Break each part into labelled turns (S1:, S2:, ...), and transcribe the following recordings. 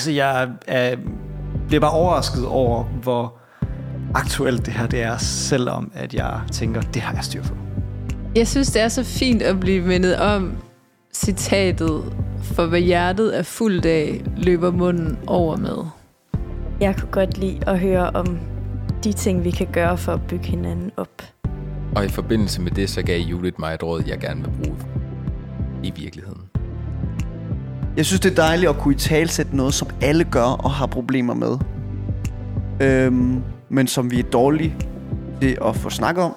S1: Altså, jeg er, bliver bare overrasket over, hvor aktuelt det her det er, selvom at jeg tænker, det har jeg styr på.
S2: Jeg synes, det er så fint at blive mindet om citatet, for hvad hjertet er fuldt af, løber munden over med.
S3: Jeg kunne godt lide at høre om de ting, vi kan gøre for at bygge hinanden op.
S4: Og i forbindelse med det, så gav Judith mig et råd, jeg gerne vil bruge i virkeligheden.
S5: Jeg synes, det er dejligt at kunne i talsætte noget, som alle gør og har problemer med. Øhm, men som vi er dårlige til at få snak om.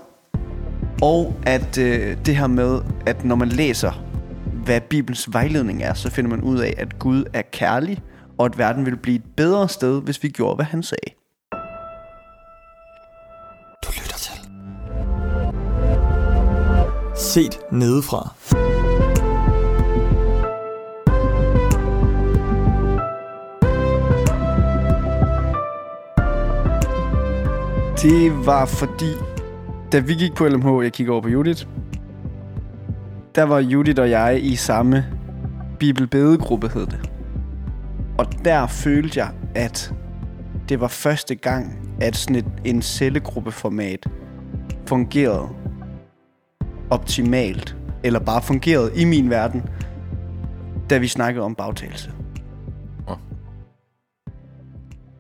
S5: Og at øh, det her med, at når man læser, hvad Bibelens vejledning er, så finder man ud af, at Gud er kærlig, og at verden ville blive et bedre sted, hvis vi gjorde, hvad han sagde.
S6: Du lytter til. Set nedefra.
S5: Det var fordi, da vi gik på LMH, jeg kigger over på Judith, der var Judith og jeg i samme bibelbedegruppe, hed det. Og der følte jeg, at det var første gang, at sådan et, en cellegruppeformat fungerede optimalt, eller bare fungerede i min verden, da vi snakkede om bagtagelse.
S4: Åh.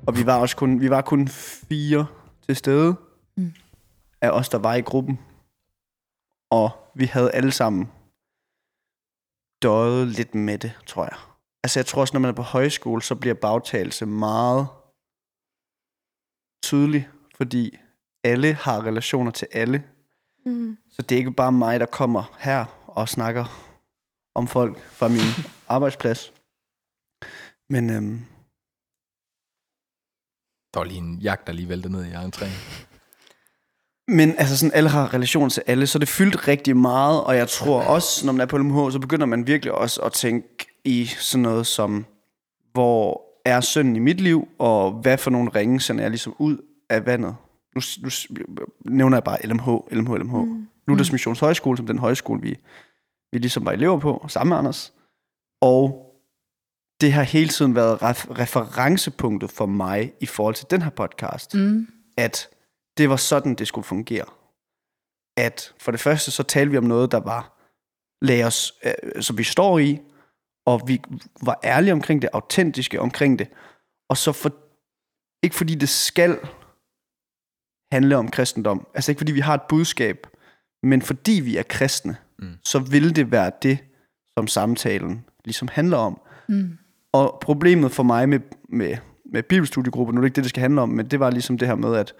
S5: Og vi var også kun, vi var kun fire til stede
S2: Mm.
S5: af os, der var i gruppen. Og vi havde alle sammen døjet lidt med det, tror jeg. Altså jeg tror også, når man er på højskole, så bliver bagtagelse meget tydelig, fordi alle har relationer til alle.
S3: Mm.
S5: Så det er ikke bare mig, der kommer her og snakker om folk fra min arbejdsplads. Men øhm,
S4: Der var lige en jagt, der lige væltede ned i egen træ.
S5: Men altså sådan, alle har relation til alle, så det fyldt rigtig meget, og jeg tror også, når man er på LMH, så begynder man virkelig også at tænke i sådan noget som, hvor er synden i mit liv, og hvad for nogle ringe sender jeg ligesom ud af vandet. Nu, nu nævner jeg bare LMH, LMH, LMH. Mm. Luthers Missions Højskole, som den højskole, vi, vi ligesom var elever på, sammen med Anders. Og det har hele tiden været ref- referencepunktet for mig i forhold til den her podcast
S2: Mm.
S5: at det var sådan, det skulle fungere. At for det første, så talte vi om noget, der var, lagde os, øh, som vi står i, og vi var ærlige omkring det, autentiske omkring det. Og så for, ikke fordi det skal handle om kristendom, altså ikke fordi vi har et budskab, men fordi vi er kristne,
S4: Mm.
S5: mm. så vil det være det, som samtalen ligesom handler om.
S2: Mm.
S5: Og problemet for mig med, med, med bibelstudiegruppen, nu er det ikke det, det skal handle om, men det var ligesom det her med, at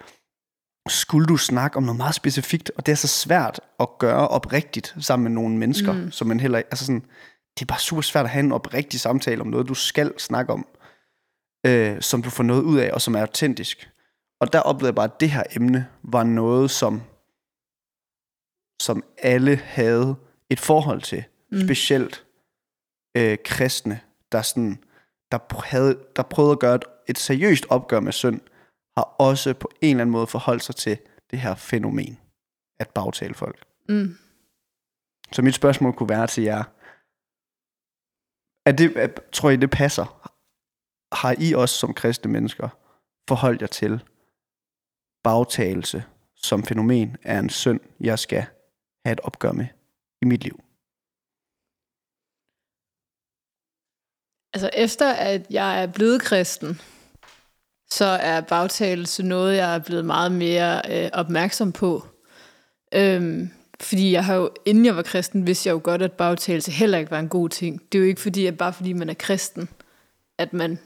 S5: skulle du snakke om noget meget specifikt, og det er så svært at gøre oprigtigt sammen med nogle mennesker,
S2: Mm.
S5: som man heller altså sådan, det er bare super svært at have en oprigtig samtale om noget, du skal snakke om, øh, som du får noget ud af, og som er autentisk. Og der oplevede jeg bare, at det her emne var noget, som, som alle havde et forhold til.
S2: Mm.
S5: Specielt øh, kristne, der, sådan, der, havde, der prøvede at gøre et, et seriøst opgør med synd, har også på en eller anden måde forholdt sig til det her fænomen, at bagtale folk.
S2: Mm.
S5: Så mit spørgsmål kunne være til jer, er det, er, tror I det passer? Har I også som kristne mennesker forholdt jer til bagtagelse som fænomen er en synd, jeg skal have et opgør med i mit liv?
S2: Altså efter at jeg er blevet kristen, så er bagtagelse noget, jeg er blevet meget mere øh, opmærksom på. Øhm, fordi jeg har jo, inden jeg var kristen, vidste jeg jo godt, at bagtagelse heller ikke var en god ting. Det er jo ikke fordi, at bare fordi man er kristen, at man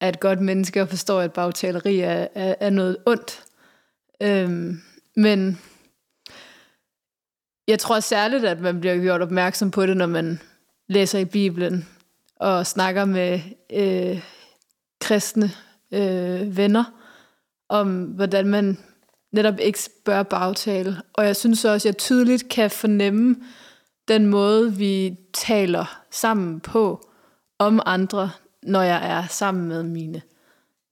S2: er et godt menneske og forstår, at bagtaleri er, er, er noget ondt. Øhm, men jeg tror særligt, at man bliver gjort opmærksom på det, når man læser i Bibelen og snakker med øh, kristne øh, venner om, hvordan man netop ikke bør bagtale. Og jeg synes også, at jeg tydeligt kan fornemme den måde, vi taler sammen på om andre, når jeg er sammen med mine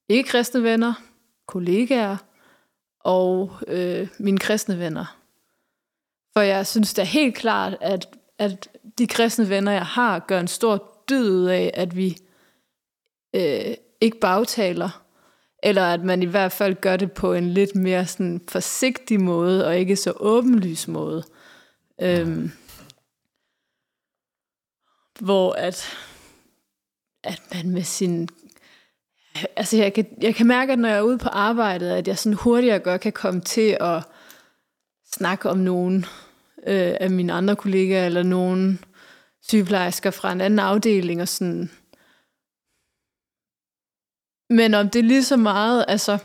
S2: ikke-kristne venner, kollegaer og øh, mine kristne venner. For jeg synes da helt klart, at, at de kristne venner, jeg har, gør en stor dyd af, at vi øh, ikke bagtaler, eller at man i hvert fald gør det på en lidt mere sådan forsigtig måde, og ikke så åbenlys måde. Øhm, hvor at, at man med sin... Altså jeg kan, jeg kan mærke, at når jeg er ude på arbejdet, at jeg sådan hurtigere godt kan komme til at snakke om nogen øh, af mine andre kollegaer, eller nogen sygeplejersker fra en anden afdeling, og sådan... Men om det er lige så meget, altså,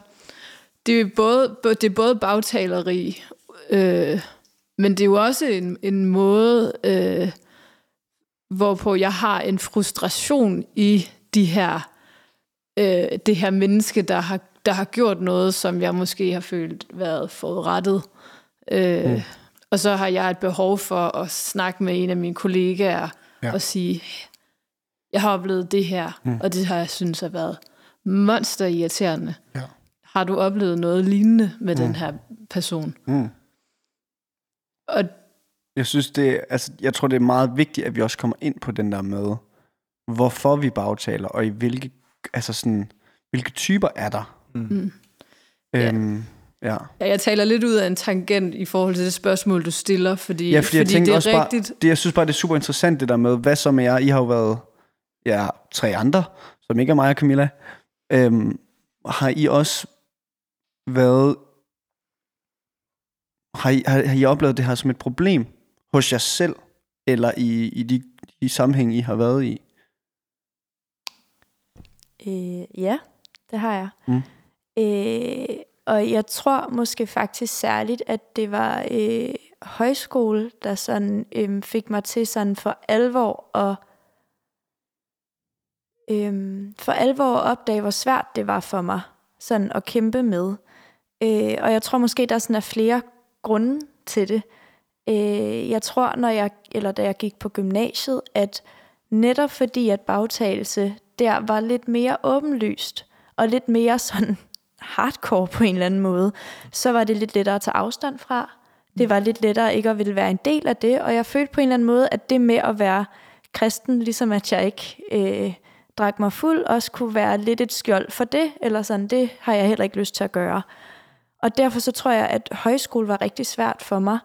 S2: det er både, det er både bagtaleri, øh, men det er jo også en, en måde, øh, hvorpå jeg har en frustration i de her, øh, det her menneske, der har, der har gjort noget, som jeg måske har følt været forrettet. Øh, mm. Og så har jeg et behov for at snakke med en af mine kollegaer ja. og sige, jeg har oplevet det her, mm. og det har jeg synes har været monster irriterende. Ja. Har du oplevet noget lignende med mm. den her person? Mm.
S5: Og jeg synes det, altså, jeg tror det er meget vigtigt, at vi også kommer ind på den der med, hvorfor vi bagtaler, og i hvilke, altså sådan, hvilke typer er der. Mm. Mm. Øhm,
S2: ja. Ja. Jeg taler lidt ud af en tangent i forhold til det spørgsmål, du stiller, fordi,
S5: ja, fordi, fordi jeg det er også rigtigt. Bare, det, jeg synes bare, det er super interessant det der med, hvad så med jer? I har jo været ja, tre andre, som ikke er mig og Camilla. Øhm, har I også været har I, har, har I oplevet det her som et problem hos jer selv, eller i, i de, de sammenhæng, I har været i?
S3: Øh, ja, det har jeg. Mm. Øh, og jeg tror måske faktisk særligt, at det var øh, højskole, der sådan øh, fik mig til sådan for alvor at øh, for alvor at opdage, hvor svært det var for mig sådan at kæmpe med. Øh, og jeg tror måske, der sådan er flere grunde til det. Øh, jeg tror, når jeg, eller da jeg gik på gymnasiet, at netop fordi, at bagtagelse der var lidt mere åbenlyst, og lidt mere sådan hardcore på en eller anden måde, så var det lidt lettere at tage afstand fra. Det var lidt lettere ikke at ville være en del af det, og jeg følte på en eller anden måde, at det med at være kristen, ligesom at jeg ikke øh, drak mig fuld, også kunne være lidt et skjold for det, eller sådan, det har jeg heller ikke lyst til at gøre. Og derfor så tror jeg, at højskole var rigtig svært for mig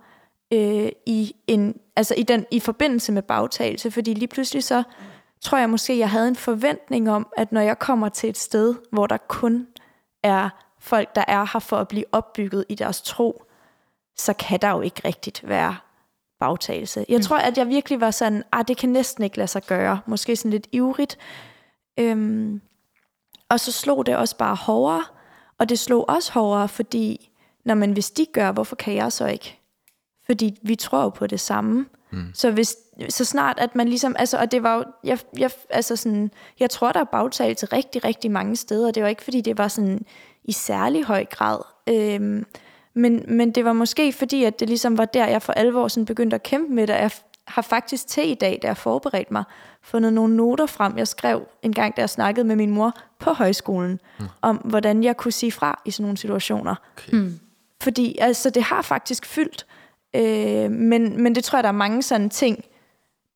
S3: øh, i, en, altså i, den, i forbindelse med bagtagelse, fordi lige pludselig så tror jeg måske, jeg havde en forventning om, at når jeg kommer til et sted, hvor der kun er folk, der er her for at blive opbygget i deres tro, så kan der jo ikke rigtigt være bagtagelse. Jeg mm. tror, at jeg virkelig var sådan, ah, det kan næsten ikke lade sig gøre. Måske sådan lidt ivrigt. Øhm, og så slog det også bare hårdere, og det slog også hårdere, fordi, når man hvis de gør, hvorfor kan jeg så ikke? Fordi vi tror jo på det samme. Mm. Så hvis så snart at man ligesom altså og det var jo jeg, jeg altså sådan jeg tror der er bagtale til rigtig rigtig mange steder det var ikke fordi det var sådan i særlig høj grad øhm, men men det var måske fordi at det ligesom var der jeg for alvor sådan begyndte at kæmpe med det jeg har faktisk til i dag, da jeg forberedte mig, fundet nogle noter frem, jeg skrev en gang, da jeg snakkede med min mor på højskolen, mm. om hvordan jeg kunne sige fra i sådan nogle situationer. Okay. Mm. Fordi altså, det har faktisk fyldt, øh, men, men det tror jeg, der er mange sådan ting,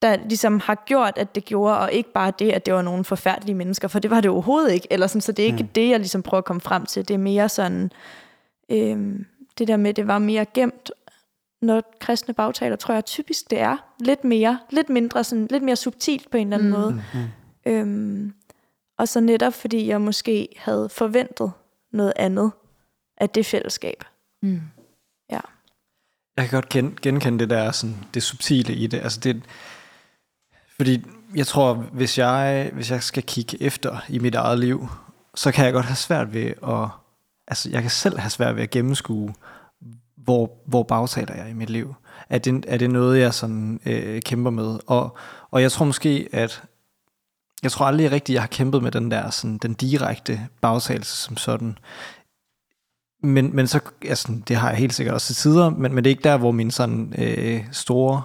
S3: der ligesom har gjort, at det gjorde, og ikke bare det, at det var nogle forfærdelige mennesker, for det var det overhovedet ikke. Eller sådan, så det er ikke mm. det, jeg ligesom prøver at komme frem til. Det er mere sådan, øh, det der med, det var mere gemt, når kristne bagtaler, tror jeg typisk det er. Lidt mere, lidt mindre, sådan, lidt mere subtilt på en eller anden mm. måde. Mm. Øhm, og så netop fordi jeg måske havde forventet noget andet af det fællesskab. Mm. Ja.
S1: Jeg kan godt gen, genkende det der, sådan, det subtile i det. Altså det. Fordi jeg tror, hvis jeg, hvis jeg skal kigge efter i mit eget liv, så kan jeg godt have svært ved at, altså jeg kan selv have svært ved at gennemskue, hvor, hvor bagtaler jeg i mit liv? Er det, er det noget, jeg sådan, øh, kæmper med? Og, og jeg tror måske, at jeg tror aldrig rigtigt, jeg har kæmpet med den der sådan, den direkte bagtagelse som sådan. Men, men så, altså, det har jeg helt sikkert også til tider, men, men det er ikke der, hvor min sådan øh, store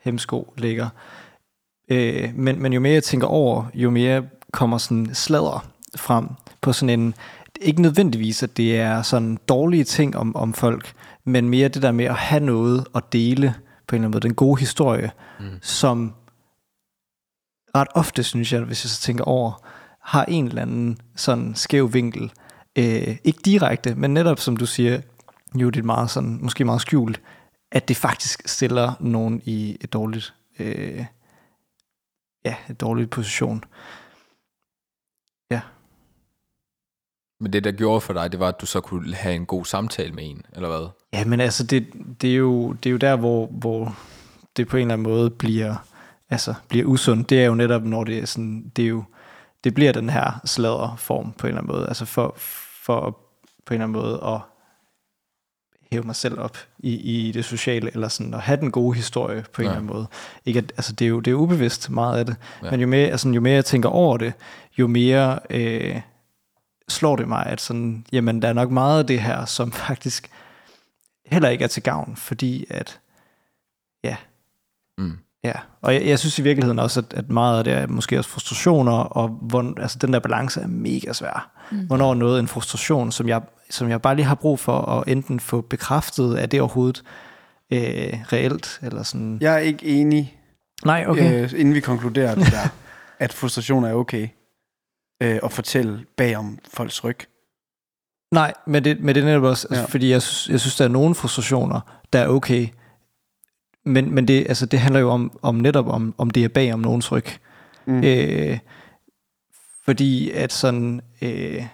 S1: hemsko ligger. Øh, men, men jo mere jeg tænker over, jo mere kommer sådan sladder frem på sådan en, ikke nødvendigvis, at det er sådan dårlige ting om, om folk, men mere det der med at have noget at dele på en eller anden måde, den gode historie, mm. som ret ofte, synes jeg, hvis jeg så tænker over, har en eller anden sådan skæv vinkel. Øh, ikke direkte, men netop som du siger, jo det er meget sådan, måske meget skjult, at det faktisk stiller nogen i et dårligt, øh, ja, et dårligt position.
S4: Men det, der gjorde for dig, det var, at du så kunne have en god samtale med en, eller hvad?
S1: Ja, men altså, det, det, er, jo, det er jo der, hvor, hvor det på en eller anden måde bliver, altså, bliver usundt. Det er jo netop, når det er sådan, det er jo, det bliver den her sladderform på en eller anden måde. Altså for, for på en eller anden måde at hæve mig selv op i, i det sociale, eller sådan at have den gode historie på en
S4: Ja.
S1: eller anden måde. Ikke at, altså det er jo det er ubevidst meget af det,
S4: Ja.
S1: ja. men jo mere, altså, jo mere jeg tænker over det, jo mere øh, slår det mig, at sådan, jamen, der er nok meget af det her, som faktisk heller ikke er til gavn, fordi at, ja,
S4: Mm.
S1: Ja. Og jeg, jeg synes i virkeligheden også, at, at meget af det er måske også frustrationer, og hvor, altså den der balance er mega svær. Mm. Hvornår er noget en frustration, som jeg, som jeg bare lige har brug for at enten få bekræftet, at det overhovedet øh, reelt, eller sådan.
S5: Jeg er ikke enig,
S1: Nej, okay.
S5: øh, inden vi konkluderer det der, at frustration er okay. Øh, at fortælle bag om folks ryg.
S1: Nej, men det, men det er netop også, altså,
S5: Ja.
S1: fordi jeg, synes- jeg synes, der er nogle frustrationer, der er okay. Men, men det, altså, det handler jo om, om netop om, om det er bag om nogens ryg.
S5: Mm.
S1: Øh, fordi at sådan... Øh,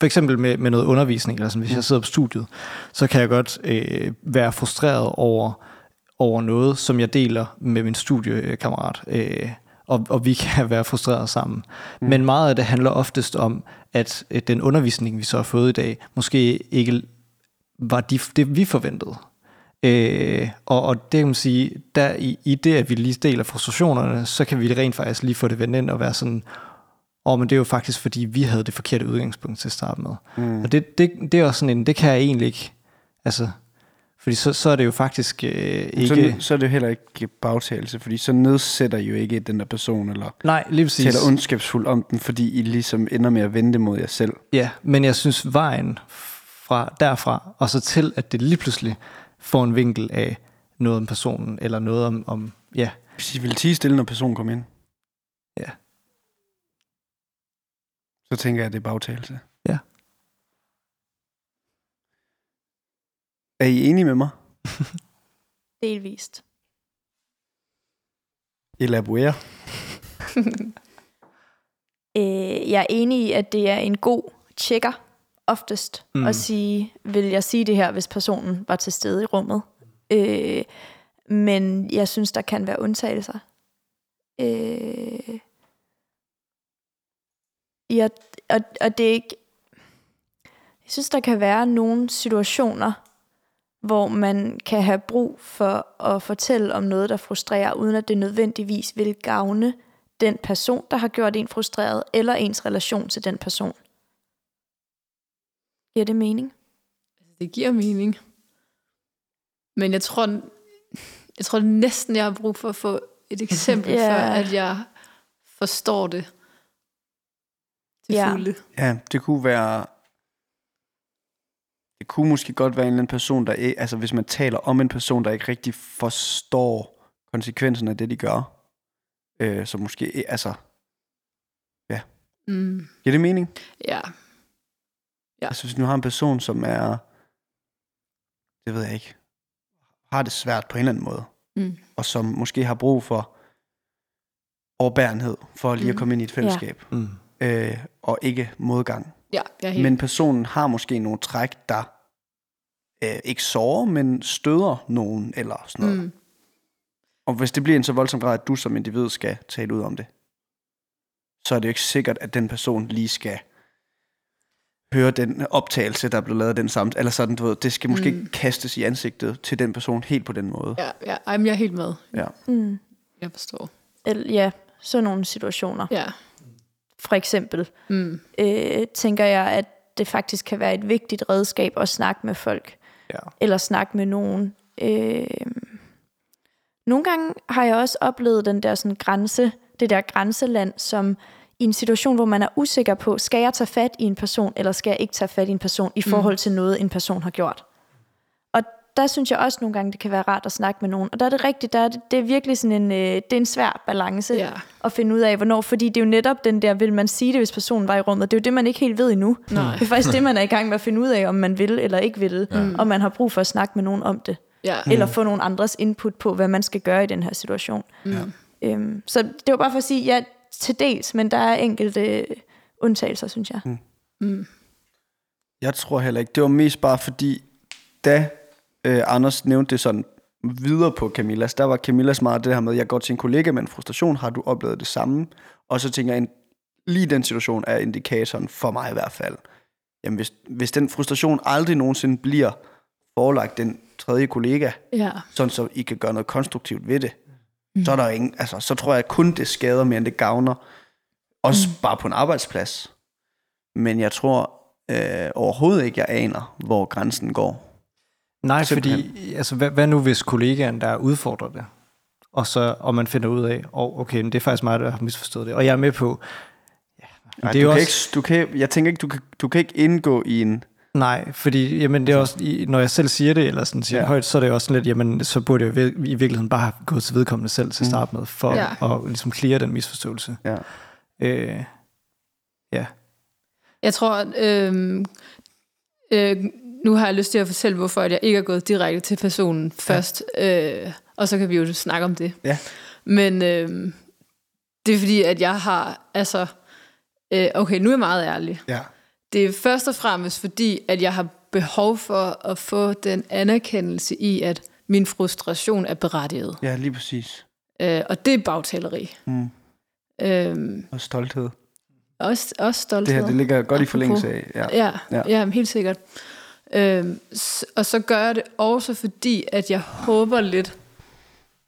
S1: for eksempel med, med noget undervisning, eller sådan, hvis jeg sidder på studiet, så kan jeg godt øh, være frustreret over, over noget, som jeg deler med min studiekammerat. Øh, og, og vi kan være frustreret sammen. Mm. Men meget af det handler oftest om, at øh, den undervisning, vi så har fået i dag, måske ikke var de, det, vi forventede. Øh, og, og det kan man sige, der i, i det, at vi lige deler frustrationerne, så kan vi rent faktisk lige få det vendt ind og være sådan, åh, men det er jo faktisk, fordi vi havde det forkerte udgangspunkt til at starte med. Mm. Og det, det, det er også sådan en, det kan jeg egentlig ikke, altså, fordi så, så er det jo faktisk øh, ikke...
S5: Så, så er det jo heller ikke bagtagelse, fordi så nedsætter I jo ikke den der person, eller
S1: nej, lige præcis.
S5: taler ondskabsfuldt om den, fordi I ligesom ender med at vende det mod jer selv.
S1: Ja, men jeg synes vejen fra derfra, og så til, at det lige pludselig får en vinkel af noget om personen, eller noget om, om ja,
S5: Hvis I vil tige stille, når personen kommer ind,
S1: ja,
S5: så tænker jeg, at det er bagtagelse.
S1: Ja.
S5: Er I enige med mig?
S3: Delvist.
S5: Elaborere.
S3: Øh, jeg er enig i, at det er en god tjekker oftest mm. At sige, vil jeg sige det her, hvis personen var til stede i rummet. Øh, men jeg synes, der kan være undtagelser. Øh, ja, og, og det er ikke... Jeg synes, der kan være nogle situationer, hvor man kan have brug for at fortælle om noget, der frustrerer, uden at det nødvendigvis vil gavne den person, der har gjort en frustreret, eller ens relation til den person. Giver det mening?
S2: Det giver mening. Men jeg tror, jeg tror næsten, jeg har brug for at få et eksempel,
S3: Ja.
S2: yeah. før at jeg forstår det til
S3: Ja.
S2: fulde.
S5: Ja, det kunne være... Det kunne måske godt være en eller anden person, der ikke... Altså, hvis man taler om en person, der ikke rigtig forstår konsekvensen af det, de gør. Øh, så måske... Altså,
S2: Mm.
S5: giver det mening?
S2: Ja. Ja.
S5: Altså, hvis nu har en person, som er... Det ved jeg ikke. Har det svært på en eller anden måde.
S2: Mm.
S5: Og som måske har brug for overbærenhed, for lige at
S2: Mm.
S5: komme ind i et fællesskab.
S1: mm.
S5: Øh, og ikke modgang.
S2: Ja, jeg helt...
S5: Men personen har måske nogle træk, der øh, ikke sårer, men støder nogen eller sådan noget. Mm. Og hvis det bliver en så voldsom grad, at du som individ skal tale ud om det, så er det jo ikke sikkert, at den person lige skal høre den optagelse, der er blevet lavet af den samt, eller sådan, du ved, det skal måske
S2: Mm.
S5: mm. kastes i ansigtet til den person helt på den måde.
S2: Ja, ja. Ej, men jeg er helt med.
S5: Ja.
S3: Mm.
S2: Jeg forstår.
S3: Eller, ja, sådan nogle situationer.
S2: Ja.
S3: For eksempel
S2: Mm.
S3: øh, tænker jeg, at det faktisk kan være et vigtigt redskab at snakke med folk.
S1: Ja.
S3: Eller snakke med nogen. Øh, nogle gange har jeg også oplevet den der sådan grænse, det der grænseland, som i en situation, hvor man er usikker på, skal jeg tage fat i en person, eller skal jeg ikke tage fat i en person i forhold til noget, en person har gjort. Og der synes jeg også nogle gange, det kan være rart at snakke med nogen. Og der er det rigtigt, der er det, det er virkelig sådan en, øh, det er en svær balance
S2: Ja.
S3: at finde ud af, hvornår. Fordi det er jo netop den der, vil man sige det, hvis personen var i rummet. Det er jo det, man ikke helt ved endnu.
S2: Nej.
S3: Det er faktisk det, man er i gang med at finde ud af, om man vil eller ikke vil. Ja. Og man har brug for at snakke med nogen om det.
S2: Ja.
S3: Eller få nogle andres input på, hvad man skal gøre i den her situation.
S2: Mm.
S3: Øhm, så det var bare for at sige, ja, til dels, men der er enkelte øh, undtagelser, synes jeg.
S2: Mm.
S5: Jeg tror heller ikke. Det var mest bare fordi, da øh, Anders nævnte det sådan videre på Camillas, der var Camillas meget det her med, jeg går til en kollega med en frustration, har du oplevet det samme? Og så tænker jeg, en- lige den situation er indikatoren for mig i hvert fald. Jamen hvis, hvis den frustration aldrig nogensinde bliver forelagt den tredje kollega,
S2: Ja.
S5: sådan så I kan gøre noget konstruktivt ved det, mm. så er der ingen, altså, så tror jeg kun det skader mere end det gavner. Også mm. bare på en arbejdsplads. Men jeg tror øh, overhovedet ikke, jeg aner, hvor grænsen går.
S1: Nej,
S5: Simpelthen.
S1: fordi altså, hvad, hvad nu hvis kollegaen der udfordrer det, og, så, og man finder ud af, oh, okay, men det er faktisk mig, der har misforstået det, og jeg er med på,
S5: Nej,
S1: det er
S5: du
S1: jo
S5: kan
S1: også-
S5: ikke, du kan, jeg tænker ikke, du kan, du kan ikke indgå i en...
S1: nej, fordi jamen, det er også, i- når jeg selv siger det, eller sådan siger
S5: Ja.
S1: ja. højt, så er det også sådan lidt, jamen, så burde jeg i virkeligheden bare have gået til vedkommende selv til at starte med, for
S2: Ja.
S1: ja. at ligesom clear den misforståelse.
S5: Ja.
S1: Øh, ja.
S2: Jeg tror, øh, øh, nu har jeg lyst til at fortælle, hvorfor at jeg ikke er gået direkte til personen først, øh, og så kan vi jo snakke om det.
S5: Ja.
S2: Men øh, det er fordi, at jeg har, altså, øh, okay, nu er jeg meget ærlig.
S5: Ja.
S2: Det er først og fremmest fordi, at jeg har behov for at få den anerkendelse i, at min frustration er berettiget.
S5: Ja, lige præcis.
S2: Øh, og det er bagtaleri.
S5: Mm.
S2: Øh,
S5: Og stolthed.
S2: også, også stolthed.
S5: Det her, det ligger godt i forlængelse af. Ja.
S2: Ja,
S5: Ja.
S2: ja. helt sikkert. Øhm, og så gør jeg det også fordi, at jeg håber lidt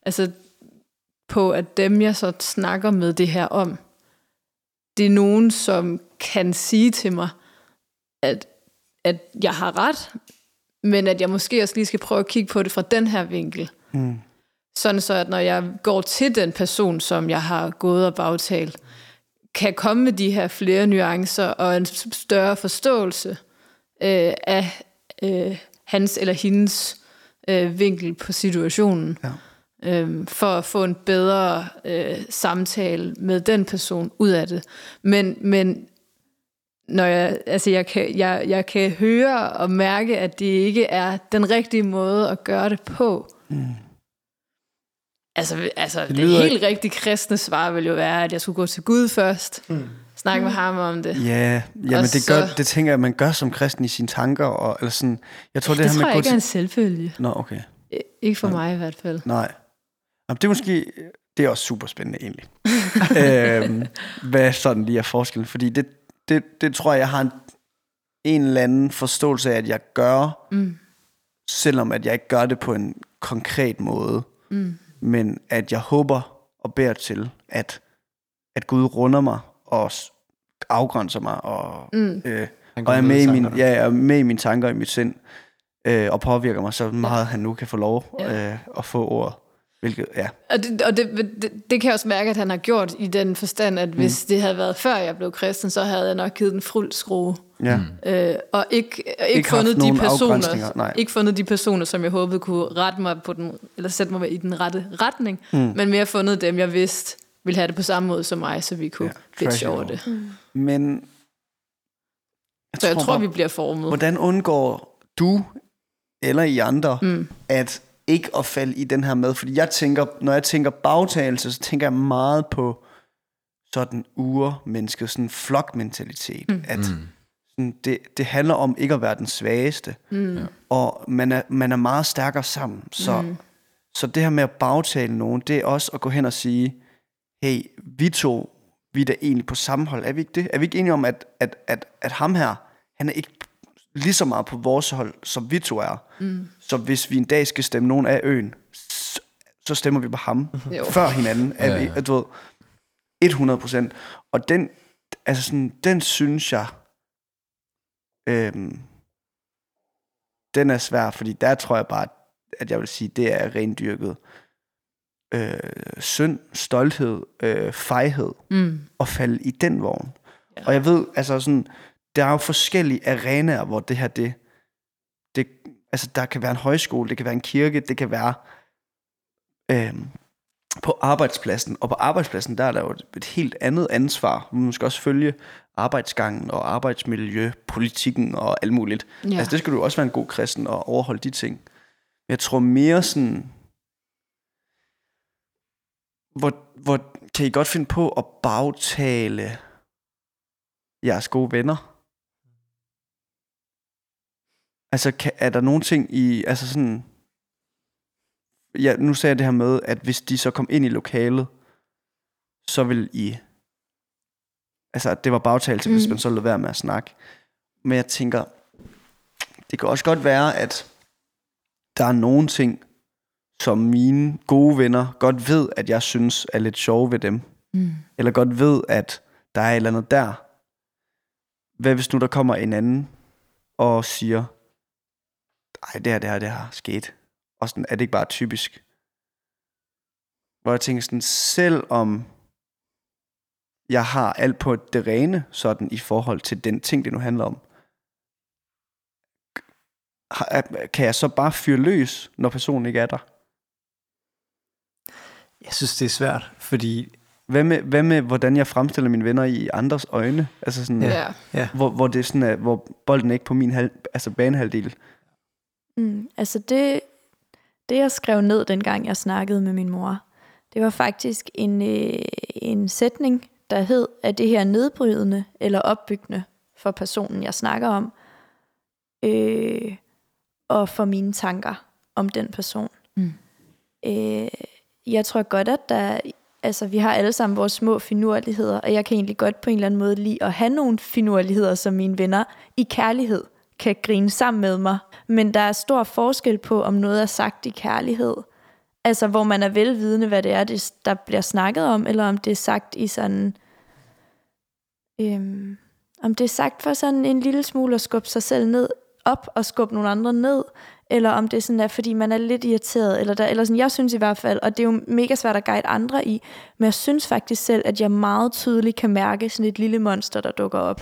S2: altså, på, at dem, jeg så snakker med det her om, det er nogen, som kan sige til mig, at, at jeg har ret, men at jeg måske også lige skal prøve at kigge på det fra den her vinkel.
S5: Mm.
S2: Sådan så, at når jeg går til den person, som jeg har gået og bagtalt, kan komme med de her flere nuancer og en større forståelse øh, af øh, hans eller hendes øh, vinkel på situationen.
S5: Ja.
S2: Øh, for at få en bedre øh, samtale med den person ud af det. Men, men når jeg, altså jeg, kan, jeg, jeg kan høre og mærke, at det ikke er den rigtige måde at gøre det på.
S5: Mm.
S2: Altså, altså det, det helt rigtige kristne svar vil jo være, at jeg skulle gå til Gud først, mm. snakke med ham om det.
S5: Ja, jamen
S2: Og
S5: det, gør,
S2: så-
S5: det tænker jeg, man gør som kristen i sine tanker. Og, eller sådan, jeg tror, det,
S2: Det,
S5: her
S2: det
S5: med
S2: tror
S5: at
S2: jeg ikke er
S5: til...
S2: en selvfølge.
S5: Nå, okay.
S2: Ikke for mig i hvert fald.
S5: Nej. Jamen, det er måske... Det er også super spændende, egentlig. øhm, hvad sådan lige er forskellen? Fordi det, det, det tror jeg, jeg har en, en eller anden forståelse af, at jeg gør,
S2: Mm.
S5: selvom at jeg ikke gør det på en konkret måde.
S2: Mm.
S5: Men at jeg håber og beder til, at, at Gud runder mig og afgrænser mig og,
S2: Mm.
S5: øh, og er med, i min, ja, jeg er med i mine tanker og i mit sind øh, og påvirker mig så meget, han nu kan få lov
S2: Ja.
S5: øh, at få ordet. Hvilket, ja.
S2: Og, det, og det, det, det kan jeg også mærke, at han har gjort i den forstand, at hvis det havde været før jeg blev kristen, så havde jeg nok givet den fuld skrue.
S5: ja.
S2: Øh, og ikke, og ikke,
S5: Ikke
S2: fundet de personer,
S5: nej.
S2: ikke fundet de personer, som jeg håbede kunne rette mig på den, eller sætte mig i den rette retning, mm. men mere fundet dem, jeg vidste ville have det på samme måde som mig, så vi kunne
S5: Ja, trashy
S2: over det.
S5: Men
S2: Så jeg tror,
S5: bare,
S2: vi bliver formet.
S5: hvordan undgår du eller I andre,
S2: Mm.
S5: at ikke at falde i den her med? Fordi jeg tænker, når jeg tænker bagtagelse, så tænker jeg meget på sådan urmennesket, sådan flokmentalitet. Mm. At sådan, det, det handler om ikke at være den svageste.
S2: Mm.
S5: Og man er, man er meget stærkere sammen. Så, mm. så det her med at bagtale nogen, det er også at gå hen og sige, hey, vi to, vi er da egentlig på samme hold. Er vi ikke det? Er vi ikke enige om, at, at, at, at ham her, han er ikke lige så meget på vores hold, som vi to er. Mm. Så hvis vi en dag skal stemme nogen af øen, så, så stemmer vi på ham.
S2: Jo.
S5: Før hinanden. Er
S4: Ja,
S5: vi,
S4: ja.
S5: at du ved, 100 procent. Og den, altså sådan, den synes jeg, øhm, den er svær, fordi der tror jeg bare, at jeg vil sige, det er rendyrket øh, synd, stolthed, øh, fejhed,
S2: Mm.
S5: at falde i den vogn. Ja. Og jeg ved, altså sådan, der er jo forskellige arenaer, hvor det her, det, det Altså, der kan være en højskole, det kan være en kirke, det kan være øh, på arbejdspladsen. Og på arbejdspladsen, der er der jo et, et helt andet ansvar. Man skal også følge arbejdsgangen og arbejdsmiljø, politikken og alt muligt.
S2: Ja.
S5: Altså, det skal du også være en god kristen og overholde de ting. Jeg tror mere sådan... Hvor, hvor kan I godt finde på at bagtale jeres gode venner? Altså, kan, er der nogle ting i... Altså sådan... Ja, nu sagde jeg det her med, at hvis de så kom ind i lokalet, så vil I... Altså, det var bagtagelse, mm. hvis man så lød være med at snakke. Men jeg tænker, det kan også godt være, at der er nogle ting, som mine gode venner godt ved, at jeg synes er lidt sjove ved dem.
S2: Mm.
S5: Eller godt ved, at der er et eller andet der. Hvad hvis nu der kommer en anden og siger, ej, det her, det her, det her sket. Og sådan, er det ikke bare typisk? Hvor jeg tænker sådan, selv om jeg har alt på det rene, sådan i forhold til den ting, det nu handler om, er- kan jeg så bare fyre løs, når personen ikke er der?
S1: Jeg synes, det er svært, fordi
S5: Hvad med, hvad med hvordan jeg fremstiller mine venner i andres øjne? Altså sådan,
S2: Ja.
S5: hvor, hvor det er sådan, at, hvor bolden er ikke på min halv, altså banehalvdel.
S3: Mm, altså det, det, jeg skrev ned, dengang jeg snakkede med min mor, det var faktisk en, øh, en sætning, der hed, at det her nedbrydende eller opbyggende for personen, jeg snakker om, øh, og for mine tanker om den person.
S2: Mm.
S3: Øh, jeg tror godt, at der, altså, vi har alle sammen vores små finurligheder, og jeg kan egentlig godt på en eller anden måde lide at have nogle finurligheder, som mine venner i kærlighed kan grine sammen med mig. Men der er stor forskel på, om noget er sagt i kærlighed, altså hvor man er velvidende, hvad det er, det, der bliver snakket om, eller om det er sagt i sådan... Øhm, om det er sagt for sådan en lille smule at skubbe sig selv ned, op og skubbe nogle andre ned, eller om det sådan er, fordi man er lidt irriteret, eller, der, eller sådan, jeg synes i hvert fald, og det er jo mega svært at guide andre i, men jeg synes faktisk selv, at jeg meget tydeligt kan mærke sådan et lille monster, der dukker op.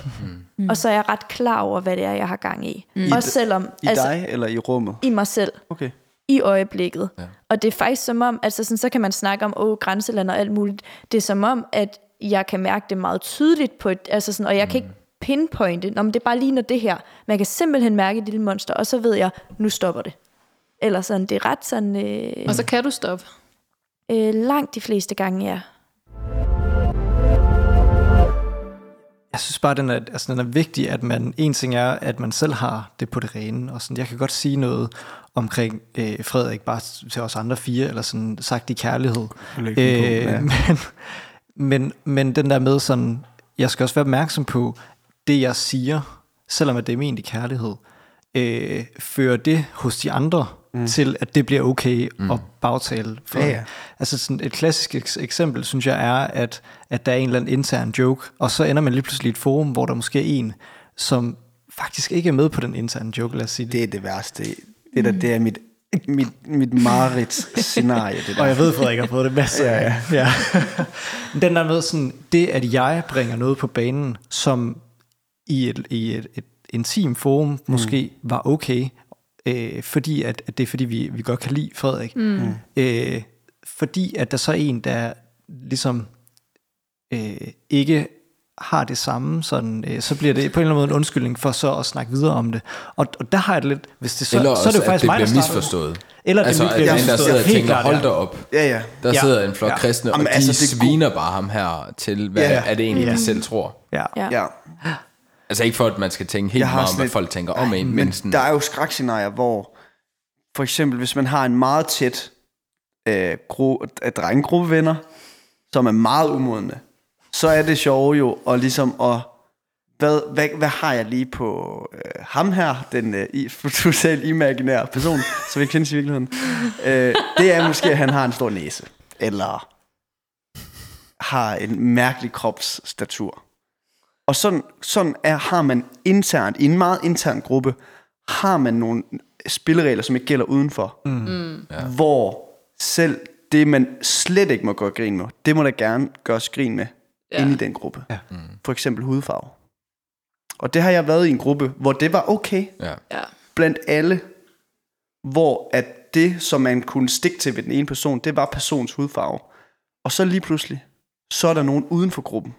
S3: Mm. Og så er jeg ret klar over, hvad det er, jeg har gang i. Mm.
S5: I
S3: Også selvom,
S5: I altså, dig eller i rummet?
S3: i mig selv
S5: Okay.
S3: i øjeblikket.
S4: Ja.
S3: Og det er faktisk som om, altså sådan, så kan man snakke om, åh, grænseland og alt muligt. Det er som om, at jeg kan mærke det meget tydeligt på et, altså sådan, og jeg kan ikke pinpointe, Nå, men det er bare lige når det her. Man kan simpelthen mærke et lille monster, og så ved jeg, nu stopper det. Eller sådan, det er ret sådan, øh,
S2: Og så kan du stoppe.
S3: øh, langt de fleste gange, ja.
S1: Jeg synes bare, den er, altså, den er vigtig, at man, en ting er, at man selv har det på det rene, og sådan, jeg kan godt sige noget omkring øh, Frederik, bare til os andre fire, eller sådan sagt i kærlighed.
S5: Øh, ja.
S1: men, men, men den der med sådan, jeg skal også være opmærksom på, det jeg siger, selvom at det er ment i kærlighed, øh, fører det hos de andre mm. til, at det bliver okay mm. at bagtale. For,
S5: Ja, ja.
S1: Altså sådan et klassisk eks- eksempel, synes jeg, er, at, at der er en eller anden intern joke, og så ender man lige pludselig i et forum, hvor der måske er en, som faktisk ikke er med på den interne joke, lad os sige det.
S5: Det er det værste. Det, der, det er mit, mit, mit mareridt-scenarie, det der.
S1: Og jeg ved, Frederik har prøvet det masser
S5: Ja,
S1: af. ja. Den der med sådan, det at jeg bringer noget på banen, som i et, i et, et intim forum måske mm. var okay, øh, fordi at, at det er fordi, vi, vi godt kan lide Frederik. Mm. Øh, fordi at der så er en, der ligesom øh, ikke har det samme, sådan, øh, så bliver det på en eller anden måde en undskyldning for så at snakke videre om det. Og, og der har jeg det lidt, hvis det så,
S4: Eller
S1: så er det jo
S4: også,
S1: faktisk
S4: at
S1: mig,
S4: det
S1: der
S4: misforstået.
S1: Eller det
S4: altså,
S1: bliver
S4: at en, der
S1: misforstået.
S4: sidder og
S1: Helt
S4: tænker,
S1: klart,
S4: hold
S1: ja.
S4: da op.
S5: Ja, ja.
S4: Der
S1: Ja.
S4: sidder en flok
S1: Ja.
S4: kristne, og
S5: Jamen,
S4: de
S5: altså, det er
S4: sviner bare ham her til, hvad
S5: Ja.
S4: er det egentlig,
S1: Ja.
S4: de selv tror.
S1: Ja.
S3: Ja.
S5: ja.
S4: Altså ikke for, at man skal tænke helt meget om, hvad folk tænker om en,
S5: Men,
S4: men sådan,
S5: der er jo skrækscenarier, hvor for eksempel, hvis man har en meget tæt øh, gru, øh, drengegruppe venner, som er meget umodne, så er det sjove jo at ligesom at hvad, hvad, hvad har jeg lige på øh, ham her, den øh, totalt imaginære person, som ikke findes i virkeligheden. Øh, det er måske, at han har en stor næse, eller har en mærkelig kropsstatur. Og sådan, sådan er, har man internt, i en meget intern gruppe, har man nogle spilleregler, som ikke gælder udenfor. Mm. Ja. Hvor selv det, man slet ikke må gå og grine med, det må der gerne gøres grin med
S2: Ja.
S5: ja. inde i den gruppe.
S1: Ja.
S5: Mm. For eksempel hudfarve. Og det har jeg været i en gruppe, hvor det var okay
S4: ja.
S2: Ja.
S5: blandt alle. hvor at det, som man kunne stikke til ved den ene person, det var persons hudfarve. Og så lige pludselig, så er der nogen uden for gruppen,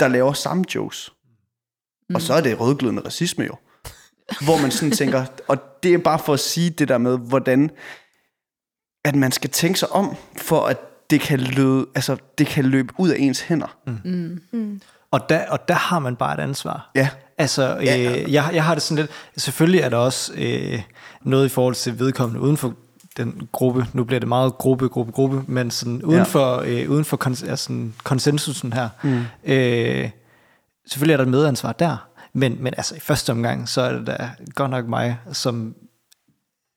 S5: der laver samme jokes. Mm. Og så er det rødglødende racisme jo. Hvor man sådan tænker, og det er bare for at sige det der med, hvordan at man skal tænke sig om, for at det kan løbe, altså, det kan løbe ud af ens hænder. Mm.
S1: Og der, og der har man bare et ansvar.
S5: Ja.
S1: Altså, øh,
S5: Ja.
S1: jeg, jeg har det sådan lidt... Selvfølgelig er der også øh, noget i forhold til vedkommende uden for den gruppe. Nu bliver det meget gruppe, gruppe, gruppe, men sådan uden
S5: Ja.
S1: for, øh, uden for kons- altså, sådan konsensusen her. Mm. Øh, selvfølgelig er der et medansvar der. Men, men altså, i første omgang, så er det da godt nok mig, som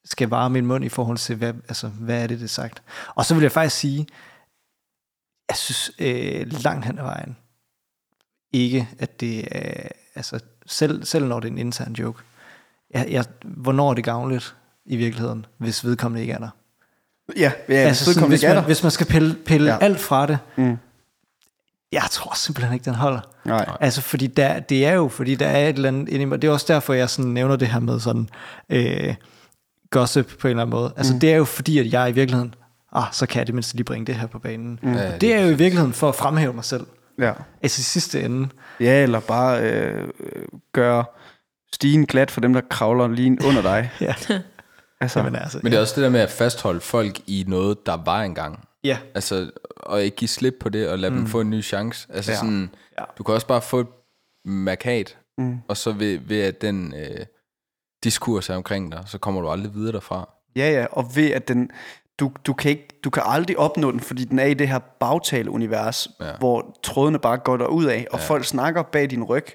S1: skal vare min mund i forhold til, hvad, altså, hvad er det, det er sagt. Og så vil jeg faktisk sige, jeg synes øh, langt hen ad vejen, ikke, at det er, altså, selv, selv når det er en intern joke, jeg, jeg, hvornår er det gavnligt i virkeligheden, hvis vedkommende ikke er der?
S5: Ja, ja
S1: altså, sådan, hvis,
S5: ikke er
S1: man,
S5: der.
S1: hvis man skal pille, pille
S5: Ja.
S1: ja. alt fra det,
S5: Mm.
S1: jeg tror simpelthen ikke, den holder.
S5: Nej.
S1: Altså, fordi der, det er jo, fordi der er et eller andet inde i mig. Det er også derfor, jeg sådan nævner det her med sådan øh, gossip på en eller anden måde. Altså, mm. det er jo fordi, at jeg i virkeligheden, ah, så kan jeg det mindst lige bringe det her på banen. Mm.
S4: Ja,
S1: Det er jo i virkeligheden for at fremhæve mig selv.
S5: Ja.
S1: Altså i sidste ende.
S5: ja, eller bare øh, øh, gøre stigen glat for dem, der kravler lige under dig.
S1: Ja,
S5: Altså,
S1: Jamen, altså,
S4: Men det er også det der med at fastholde folk i noget, der var engang.
S1: ja.
S4: Altså, og ikke give slip på det, og lade mm. dem få en ny chance. Altså
S5: Ja.
S4: sådan,
S1: Ja.
S4: du kan også bare få et markat,
S5: Mm.
S4: og så ved, ved at den øh, diskurs er omkring dig, så kommer du aldrig videre derfra.
S5: Ja, ja, og ved at den, du, du, kan ikke, du kan aldrig opnå den, fordi den er i det her bagtale-univers, ja. Hvor trådene bare går derud af, og. Ja. folk snakker bag din ryg,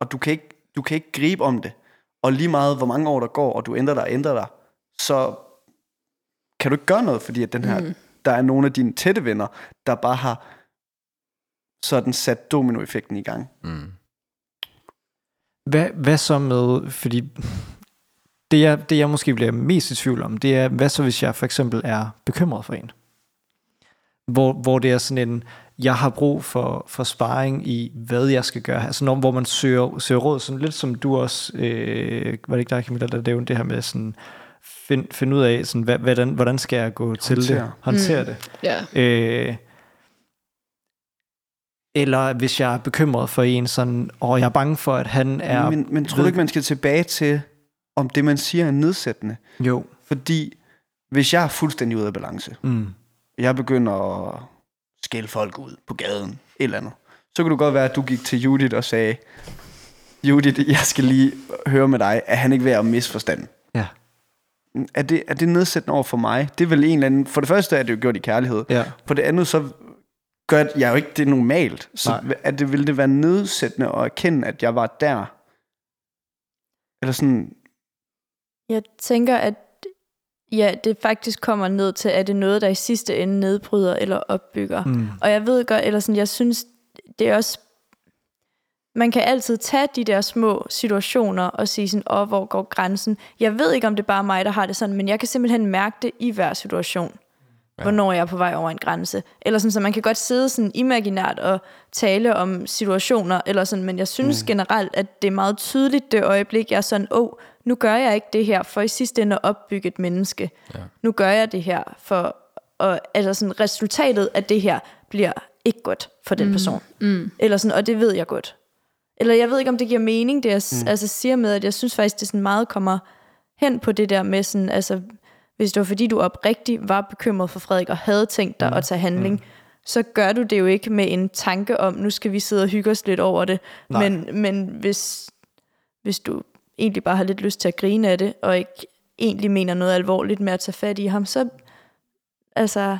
S5: og du kan, ikke, du kan ikke gribe om det. Og lige meget, hvor mange år der går, og du ændrer dig og ændrer dig, så kan du ikke gøre noget, fordi at den her, mm. der er nogle af dine tætte venner, der bare har sådan sat dominoeffekten i gang.
S4: Mm.
S1: Hvad, hvad så med, fordi det jeg, det jeg måske bliver mest i tvivl om, det er, hvad så hvis jeg for eksempel er bekymret for en? Hvor, hvor det er sådan en, jeg har brug for, for sparring i, hvad jeg skal gøre. Altså når, hvor man søger, søger råd, sådan lidt som du også, øh, var det ikke dig Camilla, der nævnte det her med sådan, find, find ud af, sådan, hvad, hvordan, hvordan skal jeg gå til det,
S5: Håndtere.
S2: Mm.
S1: det.
S2: Ja.
S1: Øh, eller hvis jeg er bekymret for en sådan, og jeg er bange for, at han er...
S5: Men, men tror du ikke, man skal tilbage til, om det, man siger, er nedsættende?
S1: Jo.
S5: Fordi hvis jeg er fuldstændig ude af balance,
S1: Mm.
S5: jeg begynder at skælde folk ud på gaden, et eller andet, så kan du godt være, at du gik til Judith og sagde, Judith, jeg skal lige høre med dig, er han ikke ved at misforstande?
S1: Ja.
S5: Er det, er det nedsættende over for mig? Det er vel en eller anden... For det første er det jo gjort i kærlighed.
S1: Ja.
S5: For det andet, så gør jeg jo ikke det normalt. Så
S1: Nej.
S5: er det, ville det være nedsættende at erkende, at jeg var der? Eller sådan...
S3: Jeg tænker, at ja, det faktisk kommer ned til, at det er noget, der i sidste ende nedbryder eller opbygger.
S1: Mm.
S3: Og jeg ved godt, eller sådan, jeg synes, det er også, man kan altid tage de der små situationer og sige sådan, åh, hvor går grænsen? Jeg ved ikke, om det er bare mig, der har det sådan, men jeg kan simpelthen mærke det i hver situation, ja. hvornår jeg er på vej over en grænse. Eller sådan, så man kan godt sidde sådan imaginært og tale om situationer, eller sådan, men jeg synes mm. generelt, at det er meget tydeligt det øjeblik, jeg er sådan, åh, nu gør jeg ikke det her, for i sidste ende at opbygge et menneske. Ja. Nu gør jeg det her, for og, altså sådan, resultatet af det her bliver ikke godt for den mm. person. Mm. Eller sådan, og det ved jeg godt. Eller jeg ved ikke, om det giver mening, det jeg mm. altså, siger med, at jeg synes faktisk, det sådan meget kommer hen på det der med sådan, altså, hvis det var fordi, du oprigtigt var bekymret for Frederik, og havde tænkt dig mm. at tage handling, mm. så gør du det jo ikke med en tanke om, nu skal vi sidde og hygge os lidt over det.
S1: Nej.
S3: Men, men hvis, hvis du egentlig bare har lidt lyst til at grine af det, og ikke egentlig mener noget alvorligt med at tage fat i ham, så altså,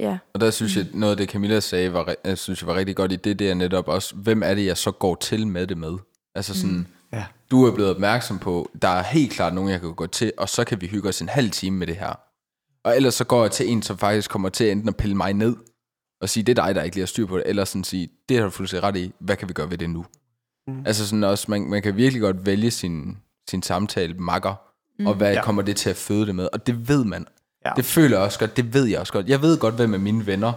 S3: ja.
S4: Og der synes jeg, noget af det Camilla sagde, var, jeg synes jeg var rigtig godt i det, det er netop også, hvem er det, jeg så går til med det med? Altså sådan, mm.
S1: Ja.
S4: du er blevet opmærksom på, der er helt klart nogen, jeg kan gå til, og så kan vi hygge os en halv time med det her. Og ellers så går jeg til en, som faktisk kommer til enten at pille mig ned, og sige, det er dig, der ikke lige har styr på det, eller sådan sige, det har du fuldstændig ret i, hvad kan vi gøre ved det nu? Mm. Altså sådan også, man, man kan virkelig godt vælge sin, sin samtale makker, mm. og hvad
S1: ja.
S4: kommer det til at føde det med, og det ved man.
S1: Ja.
S4: Det føler jeg også godt, det ved jeg også godt. Jeg ved godt, hvem af mine venner,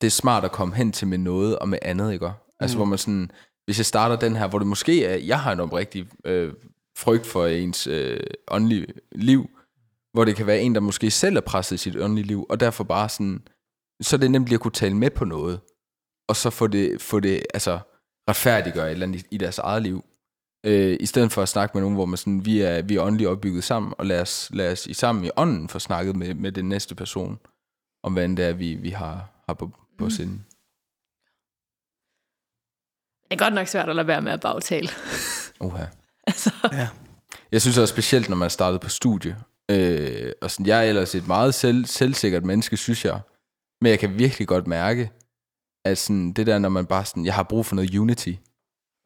S4: det er smart at komme hen til med noget og med andet, ikke? Altså hvor man sådan, hvis jeg starter den her, hvor det måske er, jeg har en oprigtig øh, frygt for ens øh, åndelige liv, hvor det kan være en, der måske selv er presset i sit åndelige liv, og derfor bare sådan, så er det nemt lige at kunne tale med på noget, og så få det, få det altså, retfærdiggøre et eller andet i, i deres eget liv. Øh, I stedet for at snakke med nogen, hvor man sådan, vi er, vi er åndeligt opbygget sammen, og lad os, lad os i sammen i ånden få snakket med, med den næste person, om hvad end det er, vi, vi har, har på, på mm. sinde.
S2: Det er godt nok svært at lade være med at bagtale.
S4: Uha.
S2: altså,
S5: Ja.
S4: Jeg synes også specielt, når man startet på studie. Øh, og sådan, jeg er ellers et meget selv, selvsikkert menneske, synes jeg. Men jeg kan virkelig godt mærke, at sådan, det der, når man bare sådan, jeg har brug for noget unity.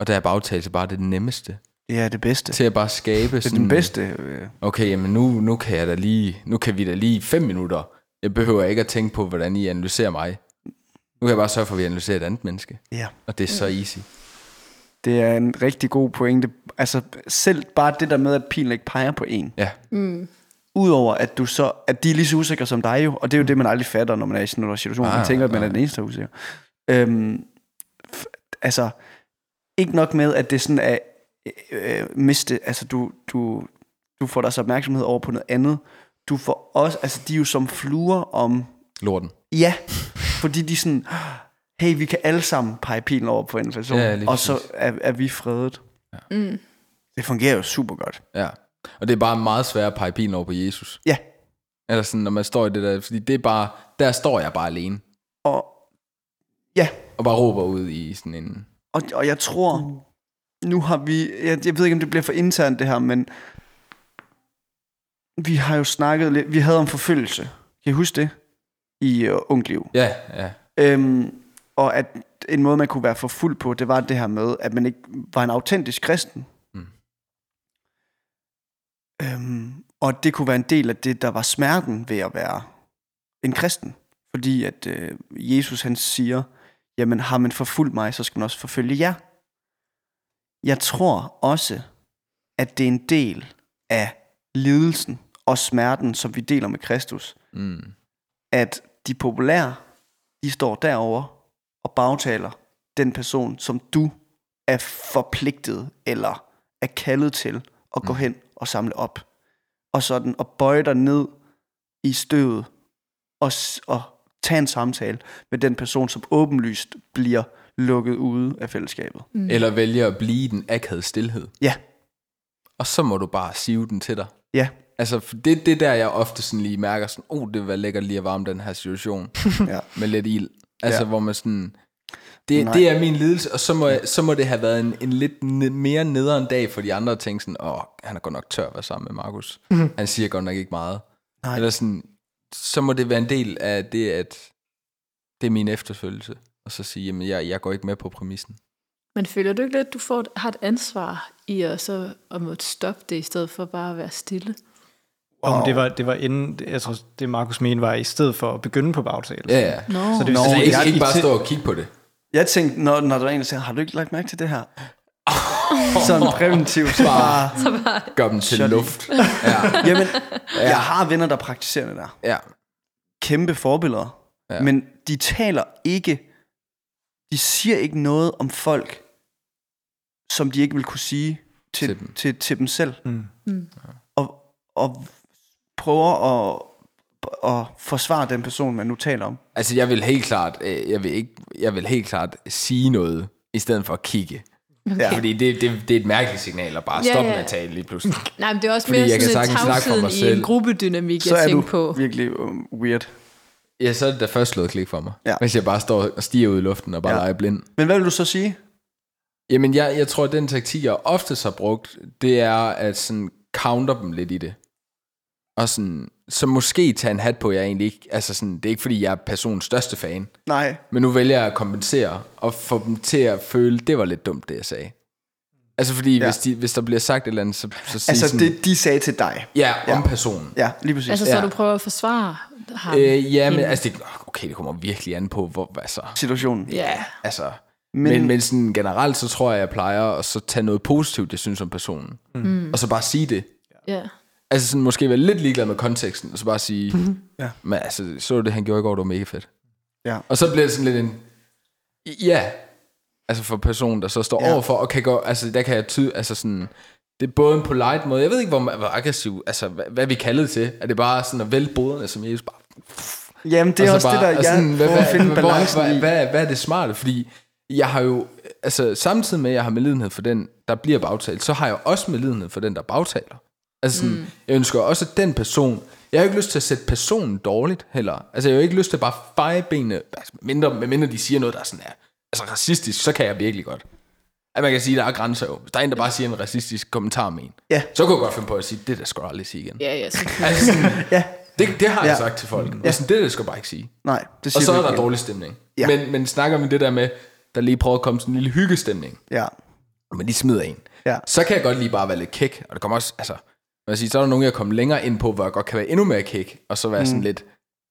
S4: Og der er bagtagelse bare det nemmeste.
S5: Det er det bedste.
S4: Til at bare skabe
S5: Det er
S4: sådan,
S5: den bedste. øh,
S4: okay, jamen nu, nu kan jeg da lige, nu kan vi da lige fem minutter. Jeg behøver ikke at tænke på, hvordan I analyserer mig. Nu kan jeg bare sørge for, at vi analyserer et andet menneske.
S5: Ja.
S4: Og det er så easy.
S5: Det er en rigtig god pointe. Altså selv bare det der med, at pilen ikke peger på en.
S4: Ja,
S5: Udover at du så, at de er lige så usikre som dig jo, og det er jo det, man aldrig fatter, når man er i sådan en situation. Man
S4: Ah,
S5: tænker, at man
S4: ah.
S5: er den eneste, der er usikker. Øhm, f- altså, ikke nok med, at det sådan er øh, miste, altså du, du, du får deres opmærksomhed over på noget andet. Du får også, altså de er jo som fluer om,
S4: lorten.
S5: ja, fordi de sådan, hey, vi kan alle sammen pege pilen over på en person,
S4: Ja,
S5: og så er, er vi fredet.
S2: mm.
S5: Det fungerer jo super godt.
S4: Ja. Og det er bare meget svært at pege pilen over på Jesus.
S5: Ja,
S4: Eller sådan, når man står i det der, fordi det er bare, der står jeg bare alene,
S5: og ja,
S4: og bare råber ud i sådan en,
S5: Og, og jeg tror, nu har vi, jeg, jeg ved ikke, om det bliver for internt det her, men vi har jo snakket lidt, vi havde om forfølgelse. Kan I huske det? I uh, Ung Liv.
S4: ja, ja,
S5: Øhm, og at en måde, man kunne være forfulgt på, det var det her med, at man ikke var en autentisk kristen.
S4: Mm.
S5: Øhm, og det kunne være en del af det, der var smerten ved at være en kristen. Fordi at øh, Jesus han siger, jamen har man forfulgt mig, så skal man også forfølge jer. Jeg tror også, at det er en del af lidelsen og smerten, som vi deler med Kristus,
S4: mm,
S5: at de populære, de står derover og bagtaler den person, som du er forpligtet eller er kaldet til at gå hen og samle op. Og sådan og bøje dig ned i støvet og, og tage en samtale med den person, som åbenlyst bliver lukket ude af fællesskabet.
S4: mm. eller vælger at blive i den akavede stillhed.
S5: Ja,
S4: Og så må du bare sive den til dig.
S5: ja,
S4: Altså, for det, det er der, jeg ofte sådan lige mærker sådan, oh, det var lækkert lige at varme den her situation
S5: ja.
S4: med lidt ild. Altså,
S5: Ja.
S4: hvor man sådan, det,
S5: Nej.
S4: det er min lidelse, og så må, jeg, så må det have været en, en lidt ne- mere nederen dag for de andre at tænke sådan, åh, han er godt nok tør at være sammen med Markus. Han siger godt nok ikke meget.
S5: Nej.
S4: Eller sådan, så må det være en del af det, at det er min efterfølgelse. Og så sige, jamen, jeg, jeg går ikke med på præmissen.
S2: Men føler du ikke lidt, at du får, har et ansvar i at, så, at måtte stoppe det, i stedet for bare at være stille?
S1: Wow. Om det var, det var inden, jeg tror, det Markus mente var i stedet for at begynde på bagtale.
S4: Ja, ja.
S2: Nå,
S1: Så det,
S5: Nå,
S4: Altså, ikke,
S5: jeg-
S4: ikke bare stå og kigge på det.
S5: Jeg tænkte, når, når der var en, der siger, har du ikke lagt mærke til det her? Sådan præventivt. Så bare,
S4: Gør dem til
S5: Shut
S4: luft. Ja,
S5: jamen, jeg har venner, der praktiserer det der.
S4: ja.
S5: Kæmpe forbilleder.
S4: Ja.
S5: Ja. Men de taler ikke, de siger ikke noget om folk, som de ikke vil kunne sige til,
S4: Til
S5: til,
S4: dem.
S5: til, til dem selv.
S1: Mm.
S2: Mm.
S5: Og, og prøver at, at forsvare den person, man nu taler om.
S4: Altså, jeg vil helt klart, øh, jeg vil, ikke, jeg vil helt klart sige noget, i stedet for at kigge.
S5: Ja.
S4: Fordi det, det, det er et mærkeligt signal at bare
S2: Ja,
S4: stoppe
S2: ja.
S4: med at tale lige pludselig.
S2: Nej, men det er også
S4: Fordi
S2: mere
S4: jeg
S2: sådan en tavsheden i en gruppedynamik,
S5: Så
S2: jeg
S5: er du
S2: tænker på.
S5: virkelig um, weird.
S4: Ja, så er det da først slået klik for mig.
S5: Ja.
S4: Hvis jeg bare står og stiger ud i luften og bare
S5: ja.
S4: leger blind.
S5: Men hvad vil du så sige?
S4: Jamen, jeg, jeg tror, at den taktik, jeg oftest har brugt, det er at sådan counter dem lidt i det. Og sådan, så måske tage en hat på, jeg egentlig ikke, altså sådan, det er ikke fordi, jeg er personens største fan,
S5: Nej.
S4: men nu vælger jeg at kompensere, og få dem til at føle, det var lidt dumt, det jeg sagde. Altså fordi,
S5: Ja.
S4: hvis, de, hvis der bliver sagt et eller andet, så, så sig
S5: Altså,
S4: sådan,
S5: det de sagde til dig.
S4: ja, om
S5: Ja.
S4: personen.
S5: Ja, lige præcis.
S2: Altså, så
S4: Ja.
S2: du prøver at forsvare ham.
S4: Øh, ja, men altså, det, okay, det kommer virkelig an på, hvor, altså,
S5: Situationen.
S2: Ja,
S4: altså,
S5: Men,
S4: men, men, men sådan generelt, så tror jeg, jeg plejer at så tage noget positivt, jeg synes om personen, mm. og så bare sige det.
S2: ja.
S4: Altså sådan måske være lidt ligeglad med konteksten, og så bare sige, mm-hmm.
S5: Ja.
S4: men altså, så det, han gjorde i går, det var mega fedt.
S5: Ja.
S4: Og så bliver det sådan lidt en, ja, altså for personen, der så står
S5: Ja.
S4: overfor, og kan gå, altså der kan jeg tyde, altså sådan, det, er både en polite måde, jeg ved ikke, hvor, hvor aggressiv, altså hvad, hvad vi kalder det til. Er det bare sådan at vælge boderne, som Jesus bare...
S5: Jamen, det er
S4: og
S5: også
S4: så
S5: det, der, jeg sådan, prøver at finde
S4: hvad,
S5: balancen
S4: hvad,
S5: i.
S4: hvad, hvad, hvad er det smarte? Fordi jeg har jo, altså samtidig med, at jeg har medlidenhed for den, der bliver bagtalt, så har jeg også medlidenhed for den, der bagtaler. Altså sådan, mm. jeg ønsker også, at den person, jeg har ikke lyst til at sætte personen dårligt heller. Altså jeg har ikke lyst til at bare feje benene, altså, mindre, mindre de siger noget, der er sådan er, altså racistisk, så kan jeg virkelig godt. At man kan sige, at der er grænser jo. Hvis der er en, der bare siger en racistisk kommentar om en,
S5: Ja.
S4: så kunne jeg godt finde på at sige, det der skal du aldrig sige igen.
S2: Ja, ja.
S4: Altså sådan,
S5: Ja,
S4: det, det har jeg
S5: Ja.
S4: sagt til folk. Ja. Sådan, det der skal du bare ikke sige.
S5: nej, det
S4: Og
S5: siger
S4: så
S5: du
S4: er der
S5: ikke.
S4: dårlig stemning.
S5: Ja.
S4: Ja. Men, men snakker vi det der med, der lige prøver at komme sådan en lille hyggestemning,
S5: Ja,
S4: men de smider en.
S5: ja.
S4: Så kan jeg godt lige bare være lidt kæk, og det kommer også, altså, man vil sige, så er der nogen, jeg kommer længere ind på, hvor jeg godt kan være endnu mere kæk, og så være mm. sådan lidt,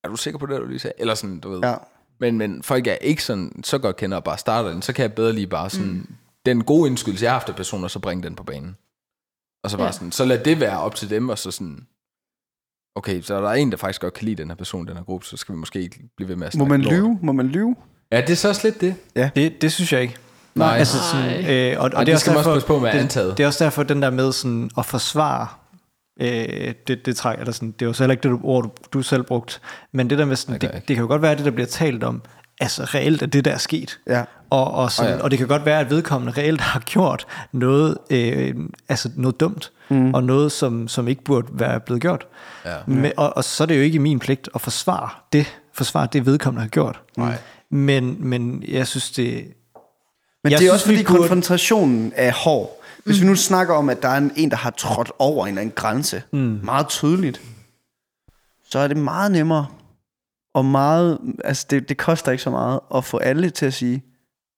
S4: er du sikker på det, du lige sagde? Eller sådan, du ved.
S5: Ja.
S4: Men, men folk er ikke sådan, så godt kender og bare starter den, så kan jeg bedre lige bare sådan, mm. den gode indskydelse, jeg har haft af personer, så bringe den på banen. Og så bare
S2: Ja.
S4: ja. sådan, så lad det være op til dem, og så sådan, okay, så er der en, der faktisk godt kan lide den her person, den her gruppe, så skal vi måske ikke blive ved med at
S5: Må man
S4: lort.
S5: lyve? Må man lyve?
S4: Ja, det er så også lidt det.
S1: Det, det synes jeg ikke.
S4: Nej.
S1: Altså sådan, øh, og, og,
S4: Og
S1: det, er
S4: det skal man også passe på med
S1: det,
S4: antaget.
S1: Det er også derfor, den der med sådan at forsvare, øh, det, det, træk, eller sådan, det er jo så heller ikke det ord, du, du selv brugt, men det der med sådan,
S4: Det
S1: det, kan jo godt være, at det der bliver talt om, altså reelt er det, der er sket.
S5: Ja.
S1: Og, og, sådan,
S4: Oh, ja.
S1: og det kan godt være, at vedkommende reelt har gjort noget, øh, altså noget dumt, mm. og noget, som, som ikke burde være blevet gjort.
S4: Ja.
S1: Men, og, og så er det jo ikke min pligt at forsvare det, forsvare det vedkommende har gjort.
S4: Nej.
S1: Men, men jeg synes, det...
S5: Men
S1: Jeg
S5: det er
S1: synes,
S5: også fordi
S1: burde-
S5: konfrontationen er hård. Hvis vi nu snakker om, at der er en, en der har trådt over en eller anden grænse, mm. meget tydeligt, så er det meget nemmere, og meget, altså det, det koster ikke så meget, at få alle til at sige,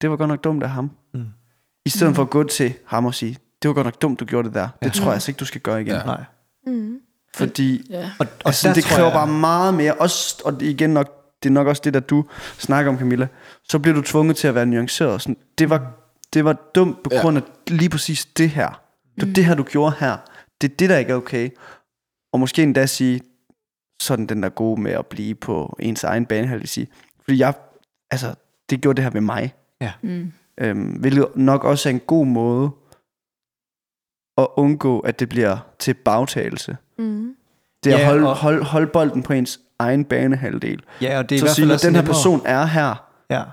S5: det var godt nok dumt af ham. Mm. I stedet mm. for at gå til ham og sige, det var godt nok dumt, du gjorde det der. Det tror jeg altså ikke, du skal gøre igen.
S4: Ja.
S1: Nej.
S5: Fordi
S2: Ja.
S1: Og, og
S5: altså,
S1: der
S5: det kræver
S1: jeg-
S5: bare meget mere. Også, og igen nok, det er nok også det, der du snakker om, Camilla. Så bliver du tvunget til at være nuanceret. Sådan, det, var, det var dumt på
S4: Ja.
S5: grund af lige præcis det her. Det var det her, du gjorde her. Det er det, der ikke er okay. Og måske endda sige, sådan den der gode med at blive på ens egen banehalvdel sige. Fordi jeg, altså, det gjorde det her ved mig.
S1: Ja.
S2: Mm.
S5: Øhm, hvilket nok også er en god måde at undgå, at det bliver til bagtagelse.
S3: Mm.
S5: Det er at
S1: Ja,
S5: holde,
S1: og-
S5: holde, holde bolden på ens egen banehalvdel.
S1: Ja, og det er i
S5: Så
S1: hvert
S5: sige,
S1: fald
S5: når
S1: også
S5: den her person er her,
S1: Ja.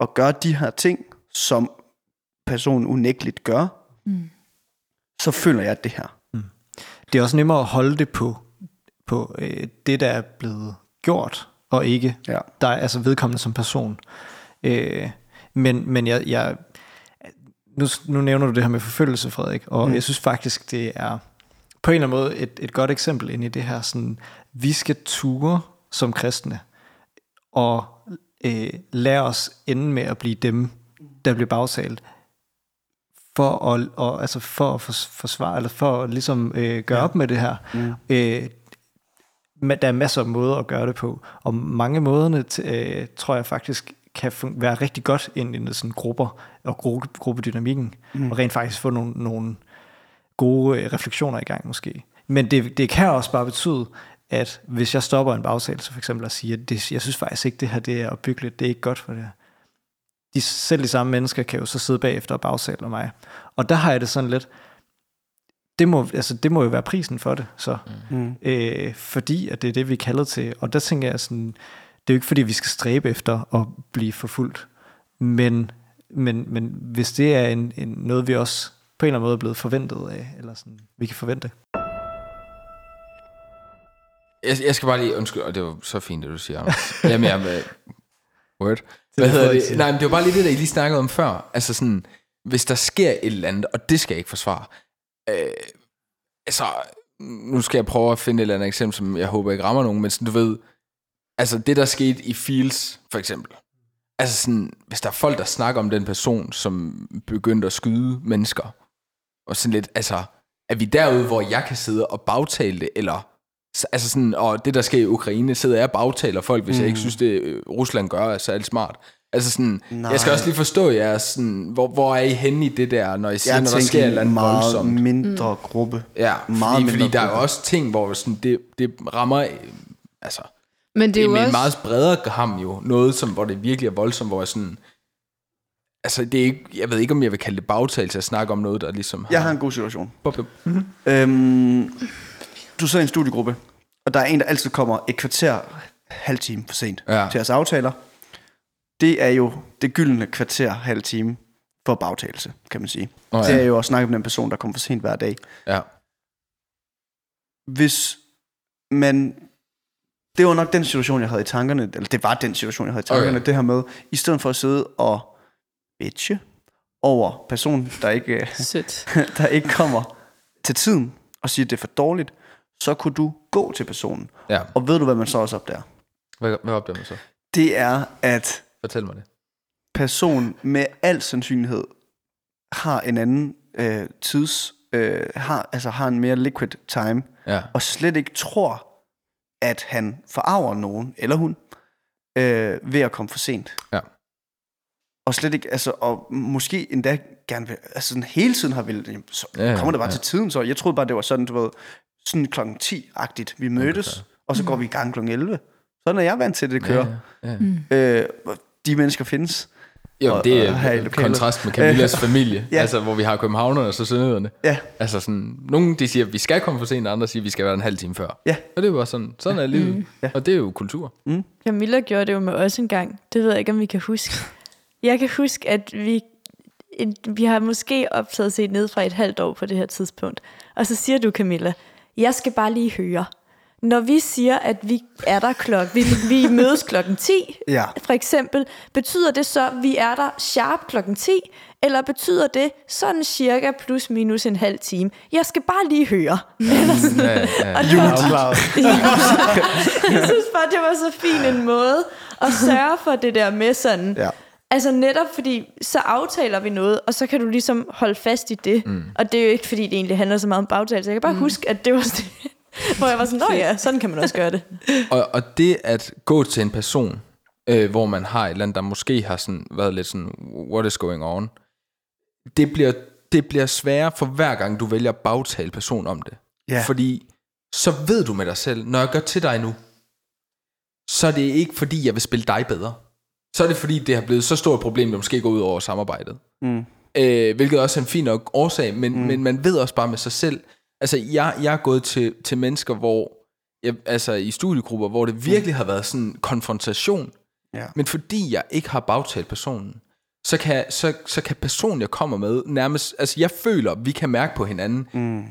S5: og gør de her ting, som personen unægteligt gør,
S2: Mm.
S5: så føler jeg det her.
S1: Det er også nemmere at holde det på, på øh, det, der er blevet gjort, og ikke
S5: Ja.
S1: der er altså vedkommende som person. Øh, men men jeg, jeg, nu, nu nævner du det her med forfølgelse, Frederik, og mm. jeg synes faktisk, det er på en eller anden måde et, et godt eksempel ind i det her, sådan, vi skal ture som kristne, og øh, lære os ende med at blive dem, der bliver bagtalt, for at, og, altså for at fors- forsvare, eller for at ligesom øh, gøre ja. op med det her. Mm. Øh, men der er masser af måder at gøre det på, og mange måderne øh, tror jeg faktisk kan være rigtig godt ind i sådan grupper og gruppe, gruppedynamikken, mm. og rent faktisk få nogle, nogle gode øh, refleksioner i gang måske. Men det, det kan også bare betyde, at hvis jeg stopper en bagtagelse for eksempel og siger, at det, jeg synes faktisk ikke, det her det er opbyggeligt, det er ikke godt for det her. De, selv de samme mennesker kan jo så sidde bagefter og bagtale mig. Og der har jeg det sådan lidt, det må, altså, det må jo være prisen for det, så.
S5: Mm.
S1: Øh, fordi at det er det, vi er kaldet til. Og der tænker jeg sådan, det er jo ikke fordi, vi skal stræbe efter at blive forfulgt. Men, men, men hvis det er en, en, noget, vi også på en eller anden måde er blevet forventet af, eller sådan, vi kan forvente.
S4: Jeg, jeg skal bare lige, undskyld, og det var så fint, det du siger, Anders. Jamen, jeg med, word. Hvad
S1: det
S4: hedder det? Nej, men det var bare lige det, der I lige snakkede om før. Altså sådan, hvis der sker et eller andet, og det skal jeg ikke forsvare. Øh, altså, nu skal jeg prøve at finde et eller andet eksempel, som jeg håber ikke rammer nogen, men sådan, du ved, altså det, der skete i Fields, for eksempel. Altså sådan, hvis der er folk, der snakker om den person, som begyndte at skyde mennesker, og sådan lidt, altså, er vi derude, hvor jeg kan sidde og bagtale det, eller altså sådan, og det der sker i Ukraine, sidder jeg og bagtaler folk, hvis mm. jeg ikke synes, det øh, Rusland gør er særlig smart. Altså sådan, Nej. jeg skal også lige forstå jer, sådan, hvor, hvor er I henne i det der, når I siger,
S5: Jeg
S4: når der sker et eller andet
S5: meget
S4: voldsomt?
S5: mindre gruppe.
S4: Ja,
S5: meget
S4: meget fordi, fordi
S5: mindre
S4: der er jo
S5: gruppe.
S4: også ting, hvor sådan, det, det rammer, øh, altså,
S2: Men det er
S4: er
S2: jo
S4: med en
S2: også...
S4: meget bredere ham jo, noget, som, hvor det virkelig er voldsomt, hvor jeg sådan, Altså, det er ikke, jeg ved ikke, om jeg vil kalde det bagtagelse at snakke om noget, der ligesom har...
S5: Jeg har en god situation.
S4: Bop, bop.
S5: Øhm, du sidder i en studiegruppe, og der er en, der altid kommer et kvarter, halv time for sent
S4: Ja.
S5: til jeres aftaler. Det er jo det gyldne kvarter, halv time for bagtagelse, kan man sige. Oh,
S4: ja.
S5: Det er jo at snakke med den person, der kommer for sent hver dag.
S4: Ja.
S5: Hvis man... Det var nok den situation, jeg havde i tankerne, eller det var den situation, jeg havde i tankerne,
S4: Okay.
S5: det her med, i stedet for at sidde og bitche over personen, der ikke, der ikke kommer til tiden, og siger, at det er for dårligt, så kunne du gå til personen.
S4: ja.
S5: Og ved du, hvad man så også opdager?
S4: Hvad, hvad opdager man så?
S5: Det er, at
S4: Fortæl mig det.
S5: personen med al sandsynlighed har en anden øh, tids, øh, har, altså har en mere liquid time,
S4: Ja.
S5: og slet ikke tror, at han forarver nogen, eller hun, øh, ved at komme for sent.
S4: Ja.
S5: Og slet ikke, altså, og måske endda gerne vil, altså sådan hele tiden har vel, så
S4: ja,
S5: kommer det bare
S4: ja.
S5: til tiden, så jeg troede bare, det var sådan, du ved, sådan klokken 10-agtigt, vi mødtes,
S4: Okay.
S5: og så går vi i gang klokken 11. Sådan er jeg vant til, at det kører.
S4: Ja, ja.
S5: Øh, de mennesker findes.
S4: Jo,
S5: Og-
S4: det er kontrast med Camillas familie,
S5: Ja.
S4: altså hvor vi har københavnerne og så sønderjyderne.
S5: Ja,
S4: Altså sådan, nogen de siger, at vi skal komme for sent, og andre siger, at vi skal være en halv time før.
S5: Ja.
S4: Og det er bare sådan, sådan er livet. Mm.
S5: Ja.
S4: Og det er jo kultur.
S3: Camilla gjorde det jo med os en gang. Det ved jeg ikke, om vi kan huske. Jeg kan huske, at vi, en, vi har måske optaget set ned fra et halvt år på det her tidspunkt. Og så siger du, Camilla, jeg skal bare lige høre. Når vi siger, at vi er der klokken, vi, vi mødes klokken 10,
S5: Ja.
S3: for eksempel, betyder det så, at vi er der sharp klokken 10, eller betyder det sådan cirka plus minus en halv time? Jeg skal bare lige høre. Eller sådan.
S4: Ja, ja.
S3: Og det var, jeg synes bare, det var så fin en måde at sørge for det der med sådan...
S5: Ja.
S3: Altså netop fordi, så aftaler vi noget, og så kan du ligesom holde fast i det. Mm. Og det er jo ikke, fordi det egentlig handler så meget om bagtagelse. Jeg kan bare mm. huske, at det var det, hvor jeg var sådan, nå ja, sådan kan man også gøre det.
S4: Og, og det at gå til en person, øh, hvor man har et eller andet, der måske har sådan, været lidt sådan, what is going on, det bliver, det bliver sværere for hver gang, du vælger at bagtale person om det.
S5: Ja.
S4: Fordi så ved du med dig selv, når jeg gør til dig nu, så er det ikke fordi, jeg vil spille dig bedre. Så er det fordi, det har blevet så stort et problem, det måske går ud over samarbejdet.
S5: Mm.
S4: Øh, hvilket også er en fin nok årsag, men, mm. men man ved også bare med sig selv. Altså, jeg, jeg er gået til, til mennesker, hvor jeg, altså i studiegrupper, hvor det virkelig har været sådan en konfrontation.
S5: Ja.
S4: Men fordi jeg ikke har bagtalt personen, så kan, så, så kan personen, jeg kommer med, nærmest... Altså, jeg føler, vi kan mærke på hinanden.
S5: Mm.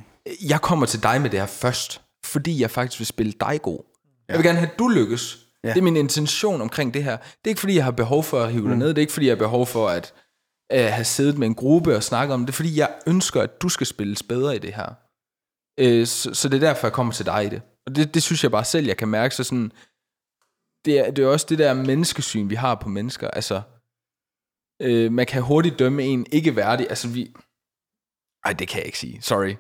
S4: Jeg kommer til dig med det her først, fordi jeg faktisk vil spille dig god. Ja. Jeg vil gerne have, at du lykkes. Ja. Det er min intention omkring det her. Det er ikke, fordi jeg har behov for at hive dig ned. Det er ikke, fordi jeg har behov for at øh, have siddet med en gruppe og snakket om det. Det er, fordi jeg ønsker, at du skal spilles bedre i det her. Øh, så, så det er derfor, jeg kommer til dig i det. Og det, det synes jeg bare selv, jeg kan mærke. Så sådan, det, er, det er også det der menneskesyn, vi har på mennesker. Altså, øh, man kan hurtigt dømme en ikke værdig. Altså, vi... Ej, det kan jeg ikke sige. Sorry.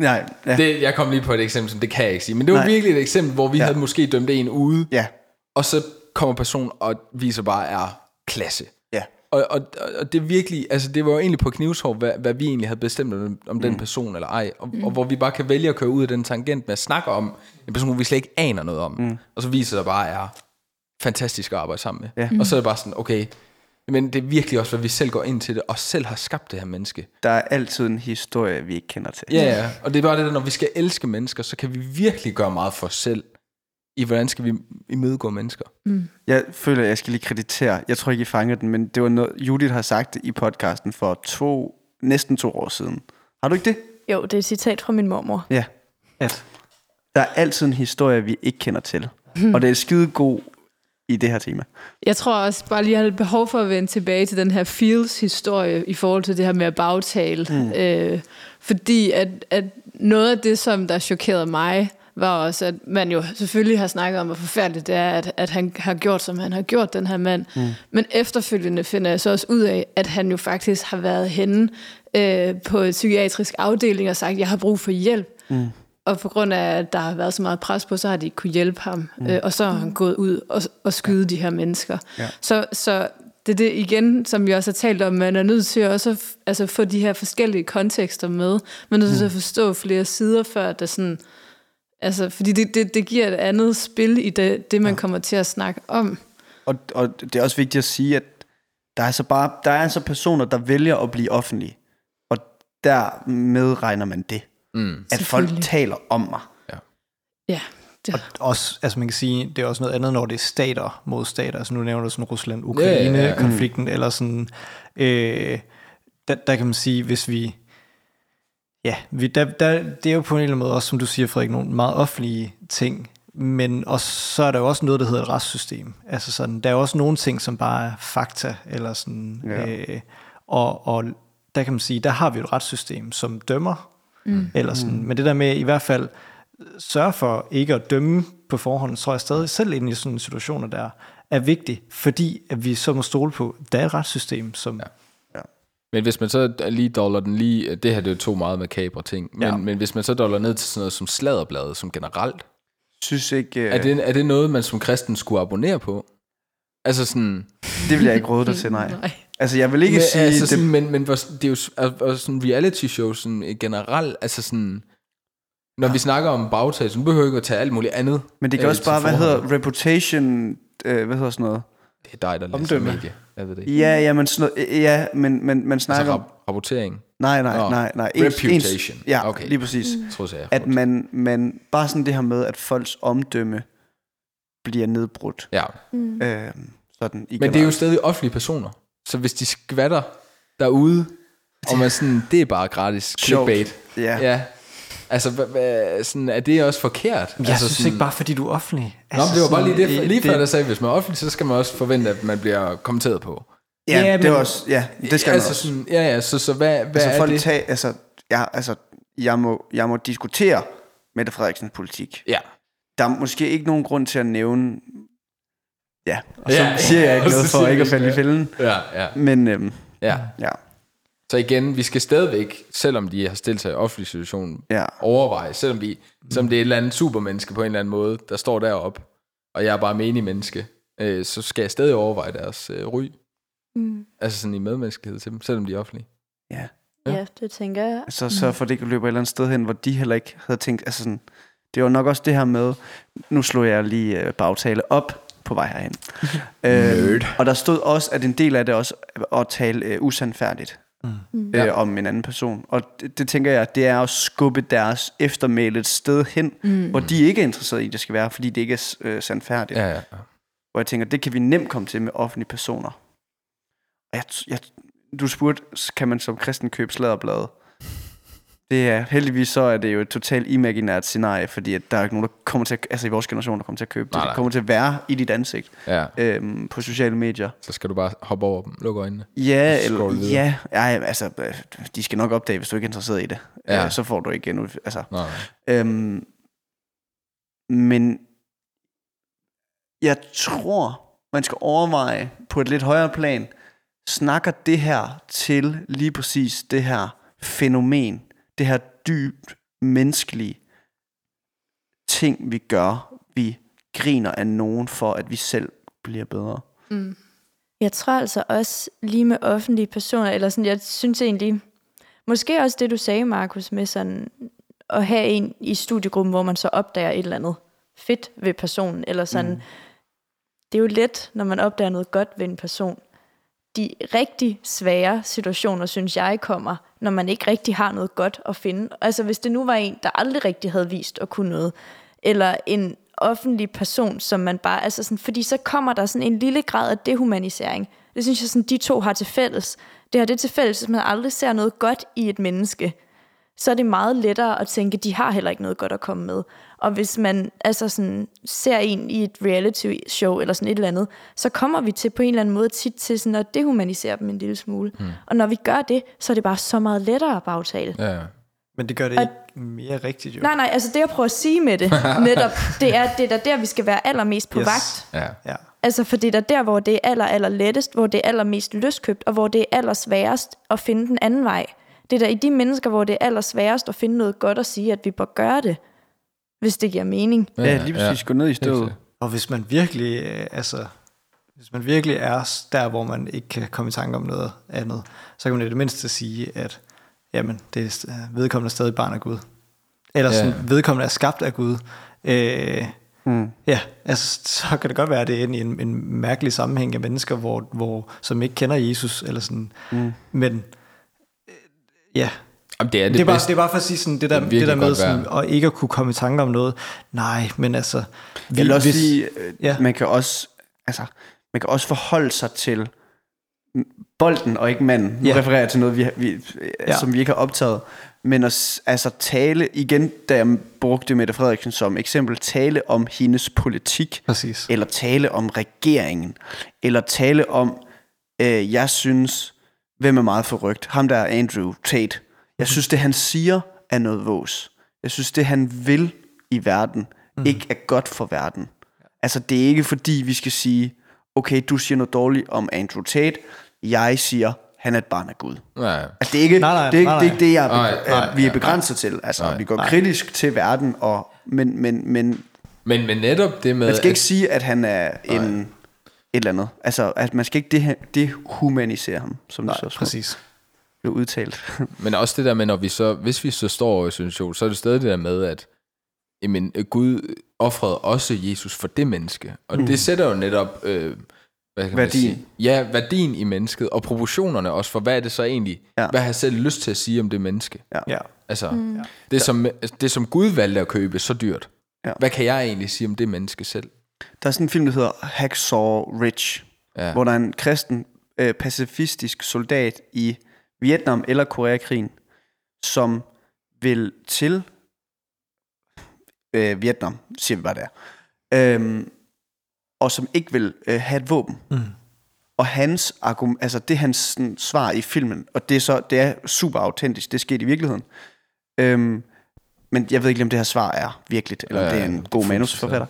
S5: Nej, ja.
S4: Det, jeg kom lige på et eksempel, som det kan jeg ikke sige. Men det var
S5: Nej.
S4: virkelig et eksempel, hvor vi. Ja. havde måske dømt en ude,
S5: ja.
S4: Og så kommer personen og viser bare er klasse.
S5: Ja.
S4: Og, og, og det er virkelig, altså det var jo egentlig på knivshår, hvad, hvad vi egentlig havde bestemt om, om mm. den person eller ej. Og, mm. og hvor vi bare kan vælge at køre ud af den tangent med at snakke om en person, vi slet ikke aner noget om. Mm. Og så viser det bare er fantastisk at arbejde sammen med.
S5: Ja.
S4: Og så er det bare sådan, okay, men det er virkelig også, hvad vi selv går ind til det, og selv har skabt det her menneske.
S5: Der er altid en historie, vi ikke kender til.
S4: Ja, ja, og det er bare det, der, når vi skal elske mennesker, så kan vi virkelig gøre meget for os selv, i hvordan skal vi imødegå mennesker.
S5: Jeg føler, at jeg skal lige kreditere. Jeg tror ikke, I fanger den, men det var noget, Judith har sagt i podcasten for to, næsten to år siden. Har du ikke det?
S3: Jo, det er et citat fra min mormor.
S5: Ja.
S1: At
S5: Der er altid en historie, vi ikke kender til. Og det er skide god i det her tema.
S2: Jeg tror også bare lige, jeg har lidt behov for at vende tilbage til den her Fields-historie i forhold til det her med at bagtale. Mm. Øh, fordi at, at noget af det, som der chokerede mig, var også, at man jo selvfølgelig har snakket om, hvor forfærdeligt det er, at, at han har gjort, som han har gjort, den her mand. Mm. Men efterfølgende finder jeg så også ud af, at han jo faktisk har været henne øh, på et psykiatrisk afdeling og sagt, jeg har brug for hjælp. Mm. Og på grund af, at der har været så meget pres på, så har de ikke kunne hjælpe ham. Mm. Øh, og så har han gået ud og, og skyde ja. de her mennesker.
S5: Ja.
S2: Så, så det er det igen, som vi også har talt om, man er nødt til også at altså, få de her forskellige kontekster med. Man er nødt til at forstå flere sider, før det sådan... Altså, fordi det, det, det giver et andet spil i det, det man ja. kommer til at snakke om.
S5: Og, og det er også vigtigt at sige, at Der er, så bare, der er altså personer, der vælger at blive offentlige. Og dermed regner man det.
S4: Mm.
S5: At folk taler om mig.
S2: Ja, det,
S1: Og også, altså man kan sige, det er også noget andet, når det er stater mod stater. Altså nu nævner du sådan Rusland-Ukraine-konflikten, eller sådan, øh, der, der kan man sige, hvis vi, ja, vi, der, der, det er jo på en eller anden måde også, som du siger, Frederik, nogle meget offentlige ting, men også, så er der jo også noget, der hedder et retssystem. Altså sådan, der er jo også nogle ting, som bare er fakta, eller sådan,
S5: Ja.
S1: øh, og, og der kan man sige, der har vi jo et retssystem, som dømmer, mm. eller sådan, men det der med i hvert fald sørge for ikke at dømme på forhånd, tror jeg stadig selv ind i sådan en situation der er vigtigt, fordi at vi så må stole på, der er et retssystem, som ja.
S4: Men hvis man så lige dollar den lige, det her det er jo to meget makabre ting, men,
S1: Ja.
S4: ja. men hvis man så dollar ned til sådan noget som sladderbladet, som generelt,
S5: Synes ikke, øh,
S4: er, det, er det noget, man som kristen skulle abonnere på? Altså sådan...
S5: det vil jeg ikke råde dig til, nej.
S2: nej.
S5: Altså, jeg vil ikke
S4: men,
S5: sige...
S4: altså
S5: det,
S4: sådan, men, men det er jo og sådan reality shows sådan, øh, generelt, altså sådan... Når vi snakker om bagtag, så behøver ikke at tage alt muligt andet.
S5: men det kan
S4: øh,
S5: også bare, hvad hedder reputation... Øh, hvad hedder sådan noget?
S4: Det er dig, der læser
S5: Omdømme.
S4: medie. Jeg ved det ikke.
S5: Ja, ja, men, sådan noget, ja, men, men man
S4: Altså
S5: snakker om...
S4: rap- rapportering.
S5: Nej, nej,
S4: Nå,
S5: nej, nej.
S4: reputation.
S5: ja,
S4: Okay.
S5: lige præcis.
S4: Jeg tror jeg,
S5: At man, man... Bare sådan det her med, at folks omdømme bliver nedbrudt.
S4: Ja.
S3: Mm.
S5: Øh, sådan i
S4: Men det er jo stadig offentlige personer. Så hvis de skvatter derude, og man sådan, det er bare gratis clickbait.
S5: Ja.
S4: Ja. Altså, hvad, hvad, sådan, er det også forkert?
S1: Jeg
S4: altså,
S1: synes
S4: sådan,
S1: ikke bare, fordi du er offentlig.
S4: Nå, men det var bare lige det, lige før der sagde, at hvis man er offentlig, så skal man også forvente, at man bliver kommenteret på.
S5: Ja,
S1: Ja,
S5: det
S1: men-
S5: er også... Ja, det skal man
S4: altså,
S5: også.
S4: Sådan, ja, ja, så, så hvad, hvad
S5: altså,
S4: er
S5: folk
S4: det?
S5: Tag, altså, ja, altså, jeg må, jeg må diskutere Mette Frederiksens politik.
S4: Ja.
S5: Der er måske ikke nogen grund til at nævne... Ja, og så
S4: Ja,
S5: siger jeg ikke noget for ikke at falde i fælden.
S4: Ja, ja,
S5: Men øhm,
S4: ja.
S5: ja,
S4: Så igen, vi skal stadigvæk, selvom de har stillet sig i offentlig situation,
S5: ja.
S4: overveje, selvom, de, selvom det er et eller andet supermenneske på en eller anden måde, der står deroppe, og jeg er bare menig menneske, øh, så skal jeg stadig overveje deres øh, ry.
S3: Mm.
S4: Altså sådan i medmenneskelighed til dem, selvom de er offentlige.
S5: ja.
S3: Ja, det tænker jeg.
S5: Så sørg for, det ikke løber et eller andet sted hen, hvor de heller ikke havde tænkt... Altså sådan, det var nok også det her med... Nu slog jeg lige øh, bagtale op på vej herhen. øh, og der stod også, at en del af det også at tale øh, usandfærdigt
S3: Mm.
S5: øh, om en anden person. Og det, det tænker jeg, det er at skubbe deres eftermæle et sted hen, mm. hvor de ikke er interesseret i, at det skal være, fordi det ikke er øh, sandfærdigt.
S4: Ja, ja.
S5: Hvor jeg tænker, det kan vi nemt komme til med offentlige personer. Og jeg, jeg, du spurgte, kan man som kristen købe sladderblade? Det er heldigvis så er det jo et totalt imaginært scenarie, fordi at der er ikke nogen, der kommer til at, altså i vores generation, der kommer til at købe det.
S4: Nej,
S5: Det
S4: nej.
S5: kommer til at være i dit ansigt
S4: ja.
S5: øhm, på sociale medier.
S4: Så skal du bare hoppe over dem, lukke øjnene.
S5: Ja, eller, ja, ja, altså, de skal nok opdage, hvis du ikke er interesseret i det.
S4: Ja.
S5: Øh, så får du ikke endnu, altså.
S4: Nå, nej.
S5: Øhm, men jeg tror, man skal overveje på et lidt højere plan, snakker det her til lige præcis det her fænomen, det her dybt menneskelige ting, vi gør. Vi griner af nogen for, at vi selv bliver bedre.
S2: Mm.
S3: Jeg tror altså også lige med offentlige personer, eller sådan, jeg synes egentlig, måske også det du sagde, Markus, med sådan at have en i studiegruppen, hvor man så opdager et eller andet fedt ved personen, eller sådan. Mm. Det er jo let, når man opdager noget godt ved en person. De rigtig svære situationer, synes jeg, kommer, når man ikke rigtig har noget godt at finde. Altså hvis det nu var en, der aldrig rigtig havde vist at kunne noget, eller en offentlig person, som man bare, altså sådan, fordi så kommer der sådan en lille grad af dehumanisering. Det synes jeg sådan, de to har til fælles. Det har det til fælles, at man aldrig ser noget godt i et menneske, så er det meget lettere at tænke, de har heller ikke noget godt at komme med. Og hvis man altså sådan, ser en i et reality show eller sådan et eller andet, så kommer vi til på en eller anden måde tit til sådan at dehumanisere dem en lille smule. Mm. Og når vi gør det, så er det bare så meget lettere at bagtale.
S4: Ja, ja.
S1: Men det gør det ikke mere rigtigt jo.
S3: Nej, nej, altså det jeg prøver at sige med det, netop, det er, det er der, vi skal være allermest på
S1: Yes.
S3: vagt.
S4: ja.
S1: Ja.
S3: Altså for det er der, hvor det er aller, aller lettest, hvor det er allermest løskøbt, og hvor det er allersværest at finde den anden vej. Det er da i de mennesker, hvor det er allersværest at finde noget godt at sige, at vi bør gøre det, hvis det giver mening.
S5: Ja, ja lige præcis. Gå ned i støvet.
S1: Og hvis man virkelig, øh, altså, hvis man virkelig er der, hvor man ikke kan komme i tanke om noget andet, så kan man i det mindste sige, at jamen, det er st- vedkommende er stadig barn af Gud. Eller
S4: Ja.
S1: sådan, vedkommende er skabt af Gud. Øh,
S5: Mm.
S1: Ja, altså, så kan det godt være, at det er en, en, en mærkelig sammenhæng af mennesker, hvor, hvor, som ikke kender Jesus, eller sådan.
S5: Mm.
S1: Men øh, ja,
S4: Jamen, det er det,
S1: det, er bare,
S4: bedste.
S1: det er bare for at sige sådan, det der,
S4: Det
S1: det, der med sådan, at ikke at kunne komme i tanke om noget. Nej, men altså... Vi,
S5: Jeg vil også
S1: hvis-
S5: sige, øh,
S1: ja.
S5: man kan også, altså, man kan også forholde sig til bolden og ikke manden. Nu
S1: Ja.
S5: refererer jeg til noget, vi, vi, ja. Som vi ikke har optaget. Men at altså, tale, igen, da jeg brugte Mette Frederiksen som eksempel, tale om hendes politik,
S1: Præcis.
S5: eller tale om regeringen, eller tale om, øh, jeg synes, hvem er meget forrygt? Ham der er Andrew Tate. Jeg synes, det han siger er noget vås. Jeg synes, det han vil i verden, mm. ikke er godt for verden. Altså, det er ikke fordi, vi skal sige, okay, du siger noget dårligt om Andrew Tate, jeg siger, han er et barn af Gud.
S4: Nej.
S5: Altså, det er ikke,
S1: Nej, nej,
S5: det, er ikke,
S1: nej,
S5: det, er ikke det, jeg,
S4: nej.
S5: er,
S4: Nej,
S5: vi er begrænset til. Altså,
S4: Nej,
S5: vi går
S1: nej.
S5: kritisk til verden, og, men, men, men
S4: Men, men netop det med...
S5: man skal ikke
S4: at-
S5: sige, at han er en et eller andet. Altså, at man skal ikke det, dehumanisere ham, som
S1: Nej,
S5: det så
S1: præcis.
S5: Blev udtalt.
S4: Men også det der med, når vi så, hvis vi så står i situation, så er det stadig det der med, at jamen, Gud offrede også Jesus for det menneske. Og mm. det sætter jo netop, øh, hvad kan
S5: Værdien.
S4: Man sige? Ja, værdien i mennesket, og proportionerne også, for hvad er det så egentlig,
S5: Ja.
S4: ja. hvad har jeg selv lyst til at sige om det menneske?
S1: Ja.
S4: Altså, mm. det, som, det som Gud valgte at købe så dyrt,
S5: Ja.
S4: hvad kan jeg egentlig sige om det menneske selv?
S5: Der er sådan en film, der hedder Hacksaw Ridge, ja.
S4: Ja.
S5: hvor der er en kristen øh, pacifistisk soldat i Vietnam eller Koreakrigen, som vil til øh, Vietnam, siger vi bare der, øhm, og som ikke vil øh, have et våben.
S1: Mm.
S5: Og hans argument, altså det er hans sådan, svar i filmen, og det er så det er super autentisk, det skete i virkeligheden. Øhm, men jeg ved ikke, om det her svar er virkeligt, eller
S4: Ja,
S5: det er en god manusforfatter.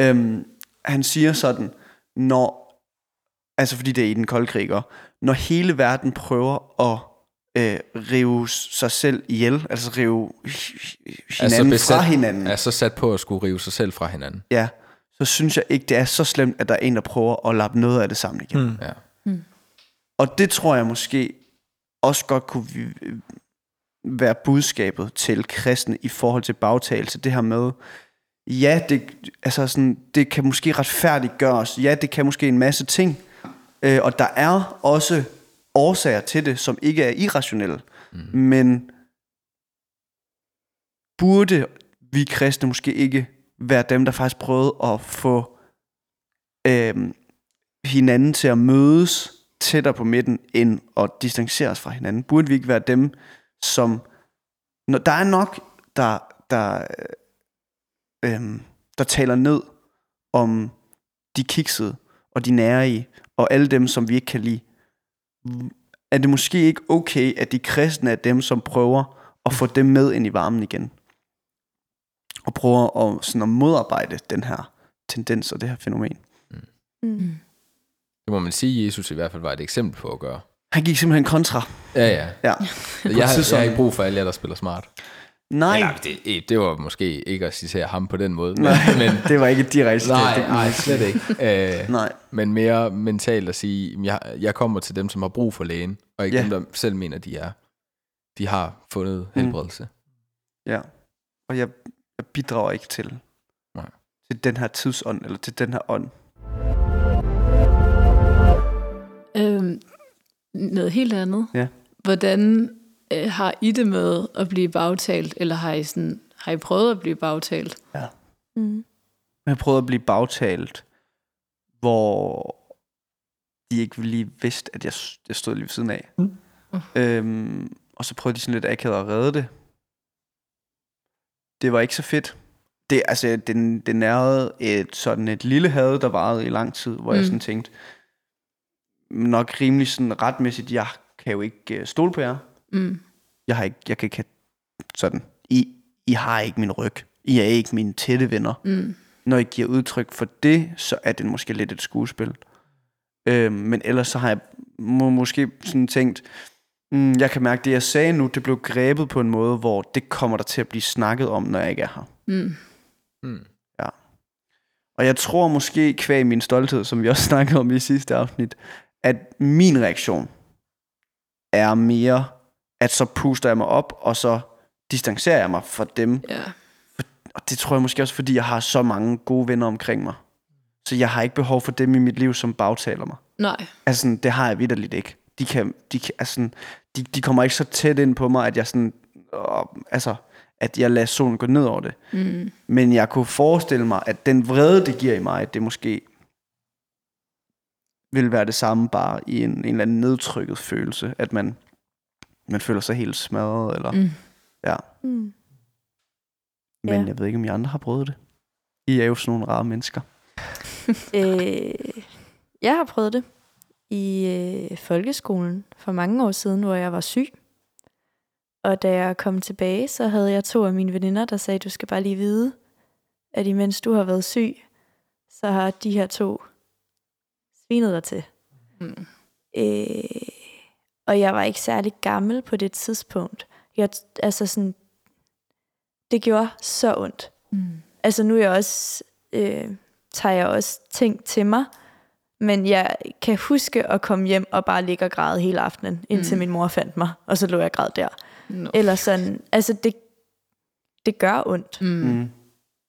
S5: Øhm, han siger sådan, når, altså fordi det er i den kolde krig, og når hele verden prøver at øh, rive sig selv ihjel, altså rive hi- hinanden altså fra hinanden,
S4: er så sat på at skulle rive sig selv fra hinanden.
S5: ja, så synes jeg ikke, det er så slemt, at der er en, der prøver at lappe noget af det sammen igen.
S1: Mm.
S4: Ja.
S5: Og det tror jeg måske også godt kunne vi- være budskabet til kristne i forhold til bagtagelse. Det her med, ja, det, altså sådan, det kan måske retfærdiggøres. Ja, det kan måske en masse ting. Øh, og der er også årsager til det, som ikke er irrationelle. Mm. Men burde vi kristne måske ikke være dem, der faktisk prøvede at få øh, hinanden til at mødes tættere på midten, end at distancere os fra hinanden? Burde vi ikke være dem, som... Når der er nok, der, der, øh, der taler ned om de kiksede, og de nærige, og alle dem, som vi ikke kan lide. Er det måske ikke okay, at de kristne er dem, som prøver at få dem med ind i varmen igen? Og prøver at, sådan at modarbejde den her tendens og det her fænomen.
S3: Mm.
S4: Det må man sige, Jesus i hvert fald var et eksempel på at gøre.
S5: Han gik simpelthen kontra.
S4: Ja, ja.
S5: Ja.
S4: Jeg, har, jeg har ikke brug for alle jer, der spiller smart.
S5: Nej,
S4: Eller, det, det var måske ikke at citere ham på den måde.
S5: Nej.
S4: Men,
S5: det var ikke direkte
S4: nej,
S5: Det-
S4: nej, slet ikke. Øh,
S5: Nej.
S4: men mere mentalt at sige, jeg, jeg kommer til dem, som har brug for lægen, og ikke
S5: Ja.
S4: dem, der selv mener, de er. De har fundet
S5: Mm.
S4: helbredelse.
S5: Ja. Og jeg, jeg bidrager ikke til,
S4: Nej.
S5: til den her tidsånd, eller til den her ånd.
S2: Øhm, noget helt andet.
S5: Ja.
S2: Hvordan øh, har I det med at blive bagtalt, eller har I, sådan, har I prøvet at blive bagtalt?
S3: Mm.
S5: Jeg prøvede at blive bagtalt, hvor de ikke lige vidste, at jeg, jeg stod lige ved siden af.
S1: Mm.
S5: Øhm, og så prøvede de sådan lidt akavet at redde det. Det var ikke så fedt. Det, altså, det, det nærede et, sådan et lille had, der varede i lang tid, hvor mm. jeg sådan tænkte, nok rimelig sådan retmæssigt, jeg kan jo ikke uh, stole på jer.
S2: Mm.
S5: Jeg har ikke, jeg kan ikke have sådan, I, I har ikke min ryg. I er ikke mine tætte venner
S2: Mm.
S5: når I giver udtryk for det, så er det måske lidt et skuespil. Øhm, men ellers så har jeg må, måske sådan tænkt, mm, jeg kan mærke, det jeg sagde nu, det blev grebet på en måde, hvor det kommer der til at blive snakket om, når jeg ikke er her.
S2: Mm.
S4: Mm.
S5: Og jeg tror måske, kvæg min stolthed, som vi også snakkede om i sidste afsnit, at min reaktion er mere, at så puster jeg mig op, og så distancerer jeg mig fra dem,
S2: Ja.
S5: og det tror jeg måske også, fordi jeg har så mange gode venner omkring mig. Så jeg har ikke behov for dem i mit liv, som bagtaler mig.
S2: Nej.
S5: Altså, det har jeg vidderligt ikke. De, kan, de, kan, altså, de, de kommer ikke så tæt ind på mig, at jeg sådan, åh, altså, at jeg lader solen gå ned over det.
S2: Mm.
S5: Men jeg kunne forestille mig, at den vrede, det giver i mig, det måske vil være det samme, bare i en, en eller anden nedtrykket følelse, at man, man føler sig helt smadret, eller,
S2: Mm.
S5: ja.
S3: Mm.
S5: Men
S3: Ja.
S5: jeg ved ikke, om I andre har prøvet det. I er jo sådan nogle rare mennesker.
S3: Øh, jeg har prøvet det i øh, folkeskolen for mange år siden, hvor jeg var syg. Og da jeg kom tilbage, så havde jeg to af mine veninder, der sagde, du skal bare lige vide, at imens du har været syg, så har de her to svinet dig til.
S2: Mm.
S3: Øh, og jeg var ikke særlig gammel på det tidspunkt. Jeg, altså sådan, det gjorde så ondt.
S2: Mm.
S3: Altså nu er jeg også, øh, tager jeg også ting til mig, men jeg kan huske at komme hjem og bare ligge og græde hele aftenen, indtil
S2: Mm.
S3: min mor fandt mig, og så lå jeg og græd der.
S2: No.
S3: Eller sådan, altså det, det gør ondt.
S2: Mm.
S5: Mm.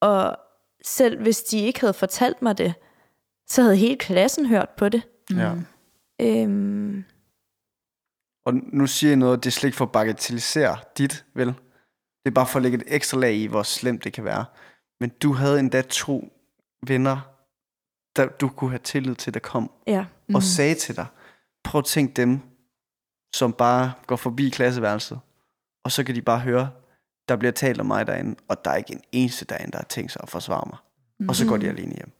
S3: Og selv hvis de ikke havde fortalt mig det, så havde hele klassen hørt på det.
S5: Ja.
S3: Øhm,
S5: Og nu siger jeg noget, og det er slet ikke for at bagatellisere dit, vel? Det er bare for at lægge et ekstra lag i, hvor slemt det kan være. Men du havde endda to venner, der du kunne have tillid til, der kom
S3: ja.
S5: mm. og sagde til dig, prøv at tænke dem, som bare går forbi klasseværelset, og så kan de bare høre, der bliver talt om mig derinde, og der er ikke en eneste derinde, der har tænkt sig at forsvare mig. Mm. Og så går de alene hjem.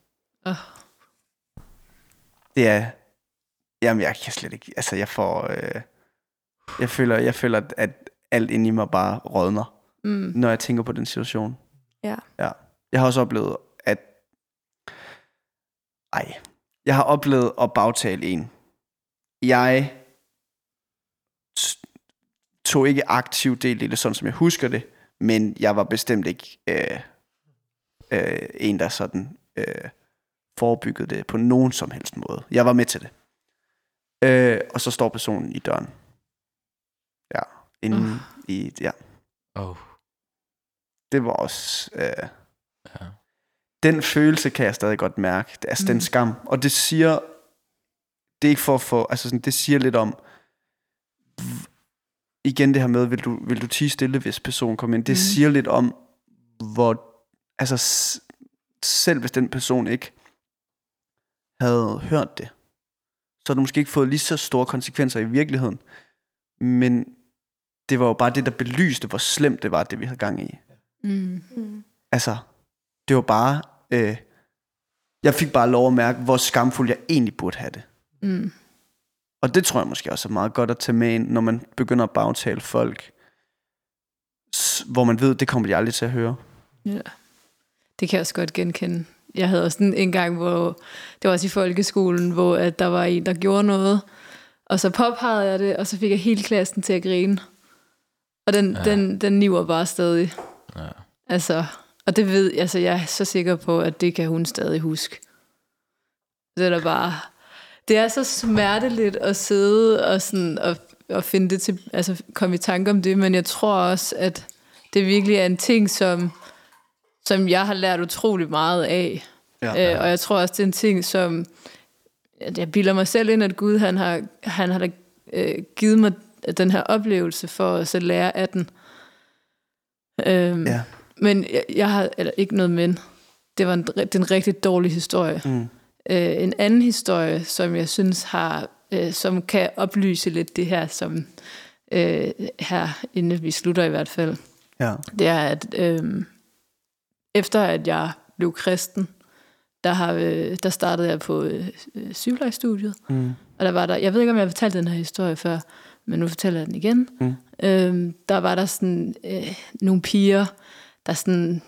S2: Åh.
S5: Det er, jamen jeg kan slet ikke, altså jeg får, øh, jeg føler, jeg føler, at- alt inde i mig bare rådner,
S2: Mm.
S5: når jeg tænker på den situation.
S3: Ja.
S5: Ja. Jeg har også oplevet, at, ej, jeg har oplevet at bagtale en. Jeg tog ikke aktiv del i det, sådan som jeg husker det, men jeg var bestemt ikke øh, øh, en, der sådan øh, forebyggede det på nogen som helst måde. Jeg var med til det. Øh, og så står personen i døren. Ja, inden
S2: Uh.
S5: i, ja.
S4: Oh.
S5: Det var også... Øh,
S4: Ja.
S5: den følelse kan jeg stadig godt mærke. Det- Altså mm. den skam. Og det siger, det er ikke for at få, altså sådan, det siger lidt om, igen det her med, vil du, vil du tige stille, hvis personen kommer ind. Det
S2: Mm.
S5: siger lidt om, hvor, altså selv hvis den person ikke havde hørt det, så har det måske ikke fået lige så store konsekvenser i virkeligheden. Men det var jo bare det, der belyste, hvor slemt det var, det vi havde gang i.
S2: Mm.
S3: Mm.
S5: Altså, det var bare... Øh, jeg fik bare lov at mærke, hvor skamfuld jeg egentlig burde have det.
S2: Mm.
S5: Og det tror jeg måske også er meget godt at tage med ind, når man begynder at bagtale folk, hvor man ved, det kommer de aldrig til at høre.
S2: Ja. Det kan jeg også godt genkende. Jeg havde også en, en gang, hvor det var også i folkeskolen, hvor at der var en, der gjorde noget, og så påpegede jeg det, og så fik jeg hele klassen til at grine. Og den, ja. den, den niver bare stadig.
S4: Ja.
S2: Altså, og det ved, altså jeg er så sikker på, at det kan hun stadig huske. Det er da bare, det er så smerteligt at sidde og, sådan, og, og finde det til, altså komme i tanke om det, men jeg tror også, at det virkelig er en ting, som, som jeg har lært utrolig meget af.
S5: Ja.
S2: Øh, og jeg tror også, det er en ting, som jeg bilder mig selv ind, at Gud han har, han har da, øh, givet mig den her oplevelse for at så lære af den. Øhm,
S5: Ja.
S2: Men jeg, jeg har, eller ikke noget men, det var en, det er en rigtig dårlig historie.
S5: Mm.
S2: Øh, en anden historie, som jeg synes har, øh, som kan oplyse lidt det her, som øh, her, inden vi slutter i hvert fald,
S5: Ja.
S2: det er, at øh, efter at jeg blev kristen, der, har, øh, der startede jeg på øh, øh, sygeplejestudiet,
S5: Mm.
S2: og der var der, jeg ved ikke, om jeg har fortalt den her historie før, men nu fortæller jeg den igen.
S5: Mm.
S2: Øhm, der var der sådan øh, nogle piger, der sådan...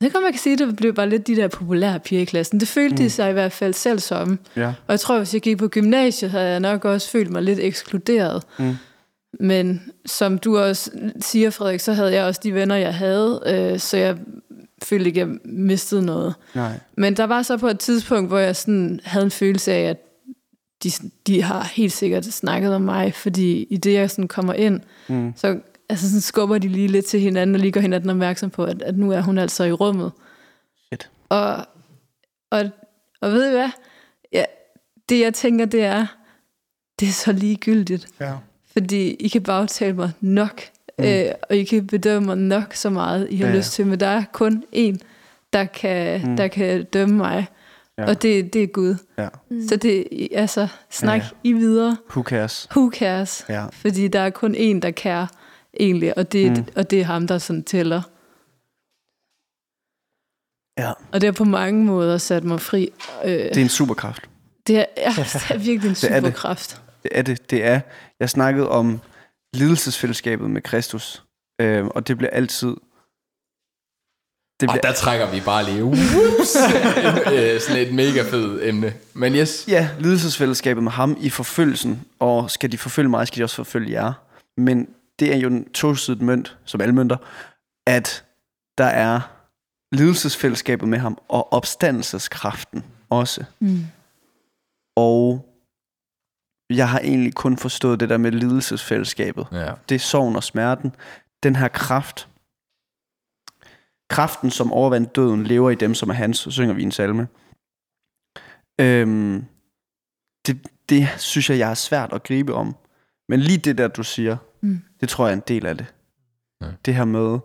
S2: Jeg om man kan sige, det blev bare lidt de der populære piger i klassen. Det følte mm. de sig i hvert fald selv som.
S5: Ja.
S2: Og jeg tror, hvis jeg gik på gymnasiet, havde jeg nok også følt mig lidt ekskluderet.
S5: Mm.
S2: Men som du også siger, Frederik, så havde jeg også de venner, jeg havde, øh, så jeg følte ikke, at jeg mistede noget.
S5: Nej.
S2: Men der var så på et tidspunkt, hvor jeg sådan havde en følelse af, at de, de har helt sikkert snakket om mig, fordi i det, jeg sådan kommer ind,
S5: Mm.
S2: så altså sådan skubber de lige lidt til hinanden, og lige gør hinanden opmærksom på, at, at nu er hun altså i rummet.
S5: Fedt.
S2: Og, og, og ved I hvad? Ja, det jeg tænker, det er, det er så ligegyldigt.
S5: Ja.
S2: Fordi I kan bagtale mig nok, mm. øh, og I kan bedømme mig nok så meget, I har
S5: Ja,
S2: lyst til. Men der er kun én, der kan,
S5: mm.
S2: der kan dømme mig.
S5: Ja.
S2: Og det, det er Gud.
S5: Ja.
S2: Mm. Så det, altså, snak
S5: Ja,
S2: ja, I videre.
S5: Who cares?
S2: Who cares?
S5: Ja.
S2: Fordi der er kun én, der kan egentlig, og det,
S5: Mm.
S2: og det er ham, der sådan tæller.
S5: Ja.
S2: Og det har på mange måder sat mig fri. Øh,
S5: Det er en superkraft.
S2: det, er, ja, det er virkelig en
S5: Det er det.
S2: superkraft.
S5: Det er det. Det er. Jeg snakkede om lidelsesfællesskabet med Kristus. Øh, og det bliver altid... Det
S4: Og
S5: bliver,
S4: der trækker vi bare lige whoops, en, øh, sådan et mega fed emne. Men yes,
S5: Ja, lidelsesfællesskabet med ham i forfølgelsen, og skal de forfølge mig, skal de også forfølge jer. Men det er jo en tosidet mønt, som alle mønter, at der er lidelsesfællesskabet med ham, og opstandelseskraften også.
S2: Mm.
S5: Og jeg har egentlig kun forstået det der med lidelsesfællesskabet.
S4: ja.
S5: Det er sorgen og smerten. Den her kraft, kraften, som overvandt døden, lever i dem, som er hans, så synger vi en salme. Øhm, det, det synes jeg, jeg er svært at gribe om. Men lige det der, du siger,
S2: Mm.
S5: det tror jeg er en del af det.
S4: Ja.
S5: Det her med,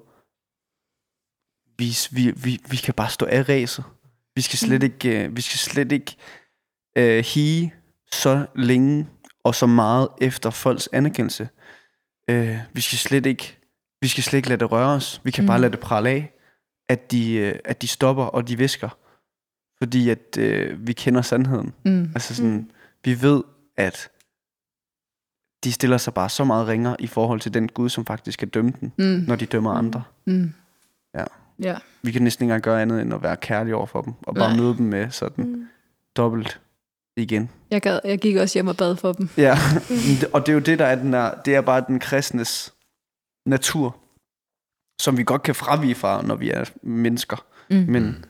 S5: vi, vi, vi, vi kan bare stå af ræset. Vi skal slet ikke, øh, vi skal slet ikke øh, hige så længe og så meget efter folks anerkendelse. Øh, vi skal slet ikke, vi skal slet ikke lade det røre os. Vi kan mm. bare
S2: Mm.
S5: lade det prale af, at de, øh, at de stopper og de visker. Fordi at øh, vi kender sandheden.
S2: Mm.
S5: Altså sådan, mm. vi ved, at de stiller sig bare så meget ringere i forhold til den Gud, som faktisk skal dømme den,
S2: Mm.
S5: når de dømmer andre.
S2: Mm.
S5: Ja.
S2: Ja.
S5: Vi kan næsten ikke engang gøre andet, end at være kærlige over for dem, og bare
S2: Nej.
S5: møde dem med sådan
S3: Mm.
S5: dobbelt igen.
S2: Jeg, gad, jeg gik også hjem og bad for dem.
S5: Ja, og det er jo det, der er den der, det er bare den kristnes natur, som vi godt kan fravige fra, når vi er mennesker.
S2: Mm.
S5: Men,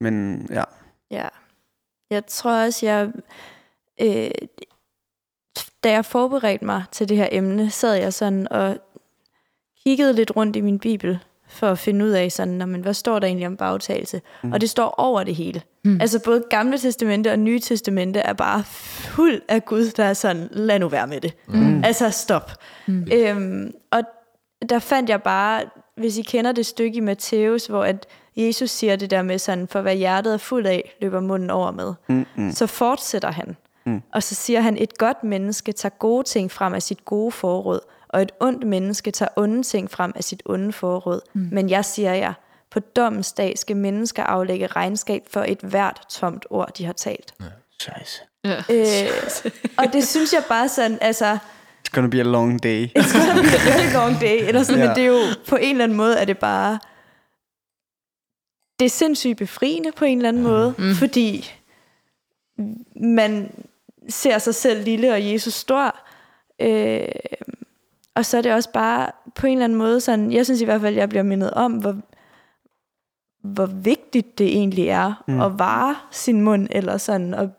S5: men ja,
S3: Ja. Jeg tror også, jeg... Øh, da jeg forberedte mig til det her emne, sad jeg sådan og kiggede lidt rundt i min bibel, for at finde ud af, sådan, "Nå, men hvad står der egentlig om bagtagelse? Mm. Og det står over det hele. Mm.
S2: Mm.
S3: Altså både Gamle Testamente og Nye Testamente er bare fuld af Gud, der er sådan, lad nu være med det. Mm. Altså stop. Mm. Øhm, og der fandt jeg bare, hvis I kender det stykke i Matthæus, hvor at Jesus siger det der med sådan, for hvad hjertet er fuld af, løber munden over med.
S5: mm, mm,
S3: Så fortsætter han.
S5: Mm.
S3: Og så siger han, et godt menneske tager gode ting frem af sit gode forråd, og et ondt menneske tager onde ting frem af sit onde forråd. Mm. Men jeg siger jer, på dommens dag skal mennesker aflægge regnskab for et hvert tomt ord, de har talt.
S5: scheisse.
S2: Ja.
S3: Øh, og det synes jeg bare sådan, altså,
S5: It's gonna be a long day.
S3: it's gonna be a very long day, eller sådan,
S5: Ja.
S3: men det er jo, på en eller anden måde er det bare, det er sindssygt befriende på en eller anden måde, mm. fordi man ser sig selv lille, og Jesus stor, øh, og så er det også bare på en eller anden måde sådan, jeg synes i hvert fald, jeg bliver mindet om, hvor, hvor vigtigt det egentlig er mm. at vare sin mund, eller sådan, og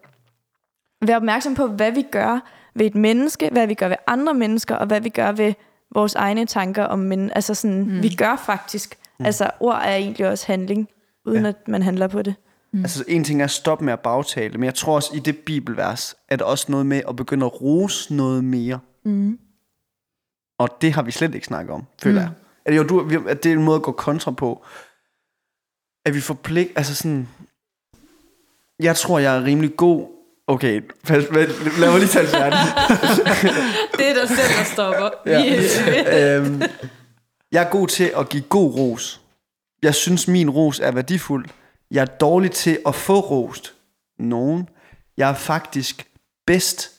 S3: være opmærksom på, hvad vi gør ved et menneske, hvad vi gør ved andre mennesker, og hvad vi gør ved vores egne tanker om men Altså sådan, mm. vi gør faktisk. Mm. Altså ord er egentlig også handling, uden ja. at man handler på det.
S5: Mm. Altså en ting er at stoppe med at bagtale, men jeg tror også i det bibelvers, er der også noget med at begynde at rose noget mere.
S3: Mm.
S5: Og det har vi slet ikke snakket om, føler mm. jeg. At, jo, du, at det er en måde at gå kontra på. At vi forpligt, altså sådan... Jeg tror, jeg er rimelig god... Okay, pas, pas, lad mig lige tage det færdigt.
S2: Det er dig selv, der stopper.
S5: Ja. øhm, jeg er god til at give god ros. Jeg synes, min ros er værdifuld. Jeg er dårlig til at få rost nogen. Jeg er faktisk bedst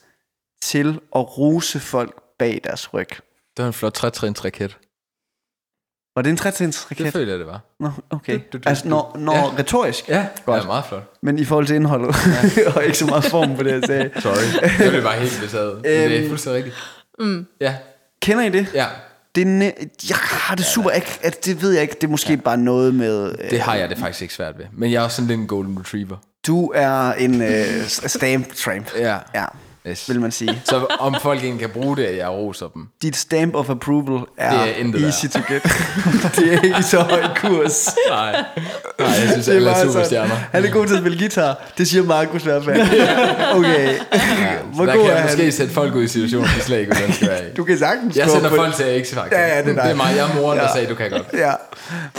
S5: til at rose folk bag deres ryg.
S4: Det var en flot trætrins raket.
S5: Var det en trætrinsraket?
S4: Det føler jeg, det var.
S5: Nå, okay.
S4: Du- du- du-
S5: altså, når, når
S4: Ja.
S5: retorisk,
S4: Ja,
S5: Godt.
S4: det er meget flot.
S5: men i forhold til indholdet, ja. og ikke så meget form på det, jeg sagde.
S4: Sorry. Jeg blev bare helt betaget. Men det er
S5: Øhm.
S4: fuldstændig rigtigt.
S2: Mm.
S4: Ja,
S5: Kender I det?
S4: ja.
S5: det er jeg har det super ikke, at det ved jeg ikke, det er måske bare noget med... Øh,
S4: Det har jeg det faktisk ikke svært ved. Men jeg er også sådan lidt en golden retriever.
S5: Du er en øh, stamp tramp.
S4: Ja.
S5: Ja.
S4: Yes.
S5: vil man sige.
S4: Så om folk egentlig kan bruge det, at jeg roser dem.
S5: Dit stamp of approval er,
S4: Det er intet
S5: easy to get. det er ikke i så høj kurs.
S4: Nej. Nej, jeg synes,
S5: Det er
S4: alle er superstjerner.
S5: Han er god til at spille guitar. Det siger Markus i hvert fald. Okay.
S4: Ja,
S5: Hvor
S4: der
S5: god
S4: kan
S5: er
S4: jeg
S5: han?
S4: måske sætte folk ud i situationer, de slet ikke vil ønske at være i.
S5: Du kan sagtens
S4: Jeg sender folk til X Factor.
S5: Ja, ja, det er dig.
S4: det er mig. Jeg er moren, der
S5: Ja.
S4: sagde, du kan godt.
S5: Ja.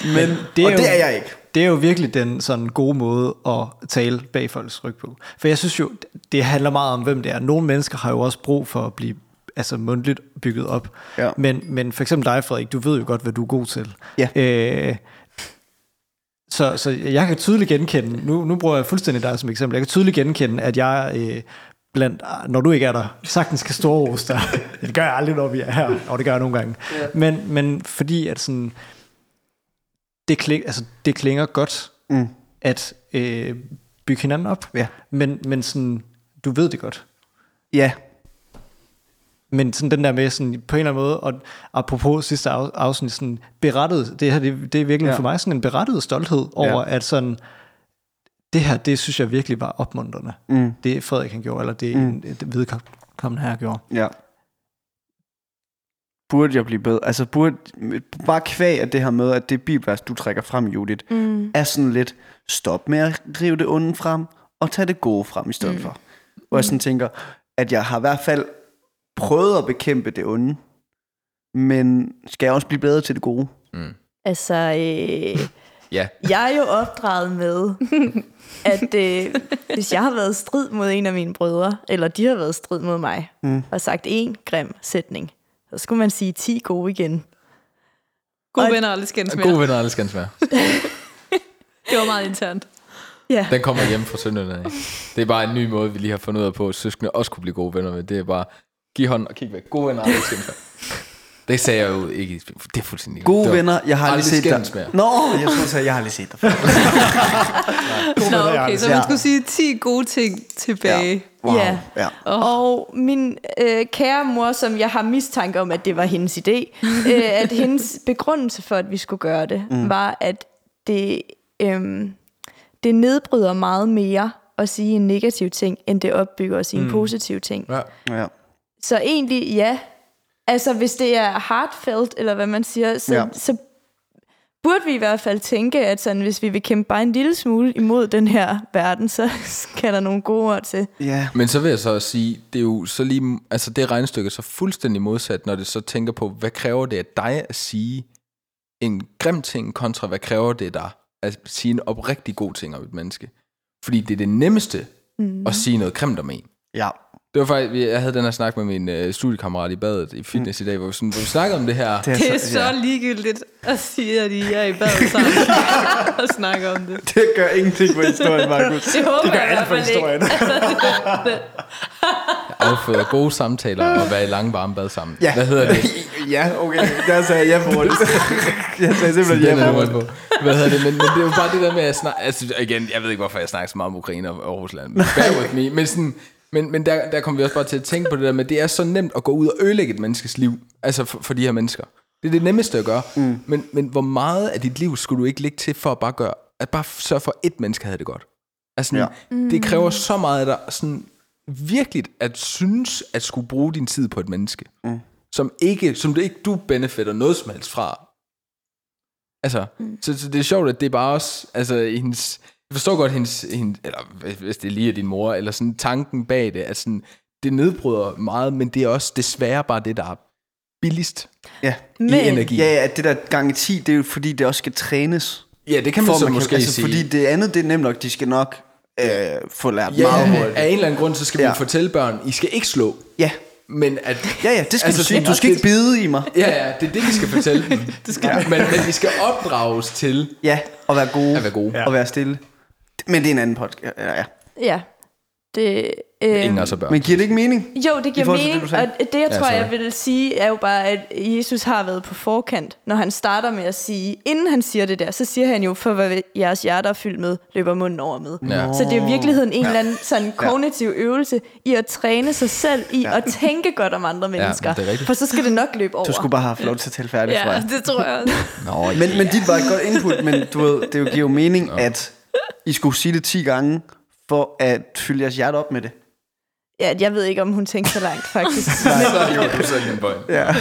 S5: Men,
S1: det
S5: det
S1: er
S5: og
S1: jo-
S5: det er jeg ikke.
S1: Det er jo virkelig den sådan gode måde at tale bag folks ryg på. For jeg synes jo, det handler meget om, hvem det er. Nogle mennesker har jo også brug for at blive altså mundtligt bygget op.
S5: Ja.
S1: Men, men for eksempel dig, Frederik, du ved jo godt, hvad du er god til.
S5: Ja.
S1: Øh, så, så jeg kan tydeligt genkende, nu, nu bruger jeg fuldstændig dig som eksempel, jeg kan tydeligt genkende, at jeg øh, blandt, når du ikke er der, sagtens skal store dig. det gør jeg aldrig, når vi er her, og det gør jeg nogle gange. Ja. Men, men fordi at sådan, det, kling, altså, det klinger godt,
S5: Mm.
S1: at øh, bygge hinanden op.
S5: Ja.
S1: Men, men sådan, du ved det godt.
S5: Ja.
S1: Men sådan den der med sådan, på en eller anden måde, og apropos sidste af, afsnit, sådan berettet, det her, det, det er virkelig
S5: Ja.
S1: for mig sådan en berettet stolthed over,
S5: Ja.
S1: at sådan, det her, det synes jeg virkelig var opmuntrende.
S5: Mm.
S1: Det Frederik han gjorde, eller det,
S5: mm.
S1: det vedkommende her gjorde.
S5: Ja. Burde jeg blive bedre? Altså, burde, bare kvæg af det her med, at det bibelvers, du trækker frem, Judith,
S3: Mm.
S5: er sådan lidt, stop med at rive det onde frem, og tage det gode frem i stedet mm. for. Hvor jeg sådan tænker, at jeg har i hvert fald prøvet at bekæmpe det onde, men skal jeg også blive bedre til det gode?
S4: Mm.
S3: Altså, øh,
S4: Ja.
S3: jeg er jo opdraget med, at øh, hvis jeg har været i strid mod en af mine brødre, eller de har været i strid mod mig,
S5: Mm.
S3: og sagt en grim sætning, så skulle man sige 10 gode igen.
S2: Gode
S3: Og-
S2: venner aldrig skændes mere.
S4: Gode venner, alle skal være.
S2: Det var meget internt.
S3: Ja.
S4: Den kommer hjem fra Sønderjylland. af. Det er bare en ny måde, vi lige har fundet ud af på, at søskende også kunne blive gode venner med. Det er bare, giv hånd og kig væk. Gode venner, alle skal være. Det sagde jeg jo ikke. Det er fuldstændig
S5: Gode
S4: det var-
S5: venner, jeg har aldrig set dig. Nå, jeg tror at jeg har aldrig set dig.
S2: Nå, okay, så
S5: Ja.
S2: man skulle sige 10 gode ting tilbage.
S5: Wow.
S3: Ja.
S5: ja.
S3: Og min øh, kære mor, som jeg har mistanke om, at det var hendes idé, øh, at hendes begrundelse for, at vi skulle gøre det, mm. var, at det, øh, det nedbryder meget mere at sige en negativ ting, end det opbygger at sige mm. en positiv ting.
S4: Ja.
S5: ja.
S3: Så egentlig, ja. Altså, hvis det er heartfelt, eller hvad man siger, så,
S5: Ja.
S3: så burde vi i hvert fald tænke, at sådan, hvis vi vil kæmpe bare en lille smule imod den her verden, så skal der nogle gode ord til.
S5: Ja.
S4: Men så vil jeg så også sige, det er jo så lige, altså det regnestykke er så fuldstændig modsat, når det så tænker på, hvad kræver det af dig at sige en grim ting, kontra hvad kræver det dig at sige en oprigtig god ting om et menneske. Fordi det er det nemmeste mm. at sige noget grimt om en.
S5: Ja.
S4: Det var faktisk, jeg havde den her snak med min øh, studiekammerat i badet i fitness mm. i dag, hvor vi, sådan, hvor vi snakkede om det her.
S5: Det er,
S2: Det er
S5: så,
S2: så
S5: ja.
S2: ligegyldigt at sige, at I er i bad sammen og snakke om det.
S5: det gør ingenting for historien, Markus.
S2: Det håber jeg i hvert fald ikke.
S4: afføder gode samtaler og være i lange varme bad sammen.
S5: Ja.
S4: Hvad hedder det?
S5: ja, okay. Der sagde jeg ja på det. jeg sagde simpelthen ja
S4: er
S5: på det.
S4: Hvad hedder det? Men, men det er jo bare det der med at snakke... Altså, igen, jeg ved ikke, hvorfor jeg snakker så meget om Ukraine og, og Rusland. Bear with me. Men, sådan, men, men der, der kommer vi også bare til at tænke på det der med, det er så nemt at gå ud og ødelægge et menneskes liv. Altså for, for de her mennesker. Det er det nemmeste at gøre. Mm. Men, men hvor meget af dit liv skulle du ikke lægge til for at bare gøre... At bare sørge for, at ét menneske havde det godt. Altså,
S5: Ja.
S4: det kræver så meget af dig sådan virkelig at synes, at skulle bruge din tid på et menneske. Mm. Som ikke, som du ikke du benefitter noget som helst fra. Altså, mm. så, så det er sjovt, at det er bare også, altså hendes, jeg forstår godt hendes, hendes eller hvis- det lige er din mor, eller sådan tanken bag det, at sådan, det nedbryder meget, men det er også desværre bare det, der er billigst
S5: Ja.
S3: Men,
S4: i energi.
S5: Ja, ja, det der gang i 10, det er jo fordi, det også skal trænes.
S4: ja det kan man så
S5: man
S4: måske
S5: kan, altså,
S4: sige.
S5: Fordi det andet, det er nemt nok, de skal nok øh, få lært
S4: ja,
S5: meget hurtigt.
S4: af en eller anden grund, så skal vi
S5: Ja.
S4: jo fortælle børn, I skal ikke slå,
S5: Ja,
S4: men at...
S5: ja, ja, det skal
S4: Altså,
S5: du sige. Du skal ikke bide i mig.
S4: Ja, ja, det er det, vi skal fortælle dem. det skal ja. men, men vi skal opdrages til
S5: Ja, og være gode.
S4: at være gode.
S5: Og være stille. Men det er en anden podcast. Ja, ja.
S3: Ja. Det, øh,
S4: Ingen er børn.
S5: Men giver det ikke mening?
S3: Jo, det giver
S5: det,
S3: mening,
S5: sagde?
S3: og det jeg
S4: Ja,
S3: tror, jeg
S4: sorry.
S3: vil sige, er jo bare, at Jesus har været på forkant, når han starter med at sige, inden han siger det der, så siger han jo, for hvad jeres hjerte er fyldt med, løber munden over med.
S4: Ja.
S3: Så det er i virkeligheden en eller anden sådan kognitiv øvelse i at træne sig selv i at tænke godt om andre mennesker.
S4: det er rigtigt.
S3: For så skal det nok løbe over.
S5: Du skulle bare have haft lov til at tale færdigt, tror
S2: Ja,
S5: jeg.
S2: det tror jeg også.
S4: Nå,
S5: Men, men dit var et godt input, men du ved, det giver jo mening, at I skulle sige det 10 gange, for at fylde jeres hjerte op med det.
S3: Ja, jeg ved ikke, om hun tænkte så langt, faktisk.
S4: Så er det jo, du så din point.
S5: Ja.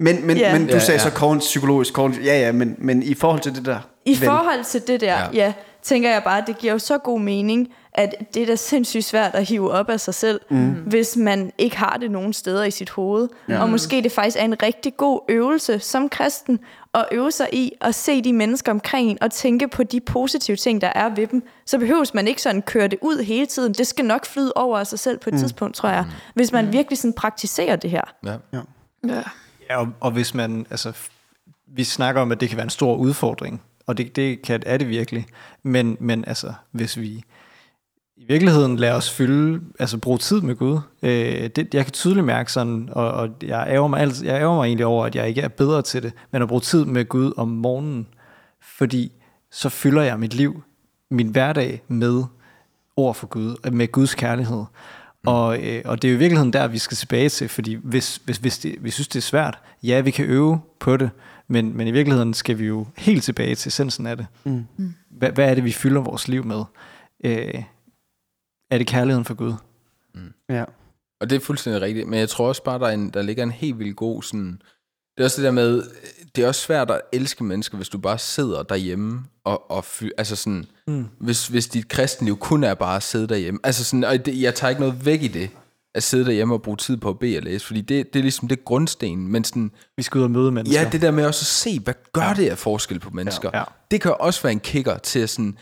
S5: Men, men,
S3: Ja.
S5: men du
S4: Ja,
S5: sagde
S4: ja.
S5: så kogn, psykologisk kogn, ja ja, men, men i forhold til det der,
S3: I
S5: ven,
S3: forhold til det der,
S4: Ja.
S3: ja. Ja, tænker jeg bare, at det giver jo så god mening, at det er da sindssygt svært at hive op af sig selv, mm. hvis man ikke har det nogen steder i sit hoved. Ja. Og måske det faktisk er en rigtig god øvelse som kristen, at øve sig i at se de mennesker omkring en, og tænke på de positive ting, der er ved dem. Så behøves man ikke sådan køre det ud hele tiden. Det skal nok flyde over af sig selv på et mm. tidspunkt, tror jeg. Hvis man virkelig sådan praktiserer det her.
S4: Ja.
S2: Ja.
S1: Ja, og, og hvis man, altså, vi snakker om, at det kan være en stor udfordring, og det, det kan, er det virkelig, men, men altså, hvis vi i virkeligheden lader os fylde, altså bruge tid med Gud, øh, det, jeg kan tydeligt mærke sådan, og, og jeg, ærger mig alt, jeg ærger mig egentlig over, at jeg ikke er bedre til det, men at bruge tid med Gud om morgenen, fordi så fylder jeg mit liv, min hverdag med ord for Gud, med Guds kærlighed. Mm. Og, øh, og det er jo i virkeligheden der, vi skal tilbage til, fordi hvis, hvis, hvis det, vi synes, det er svært, ja, vi kan øve på det, men, men i virkeligheden skal vi jo helt tilbage til essensen af det.
S5: Mm.
S1: Hvad, hvad er det, vi fylder vores liv med? Øh, er det kærligheden for Gud?
S5: ja.
S4: Og det er fuldstændig rigtigt, men jeg tror også bare, der, er en, der ligger en helt vildt god sådan... Det er også det der med, det er også svært at elske mennesker, hvis du bare sidder derhjemme og, og fy, altså sådan, mm. hvis, hvis dit kristenliv kun er bare at sidde derhjemme. Altså sådan, og det, jeg tager ikke noget væk i det, at sidde derhjemme og bruge tid på at bede og læse, fordi det, det er ligesom det grundsten, men sådan,
S1: Vi skal ud og møde mennesker.
S4: ja, det der med også at se, hvad gør det af forskel på mennesker,
S1: Ja.
S4: det kan også være en kicker til at sådan,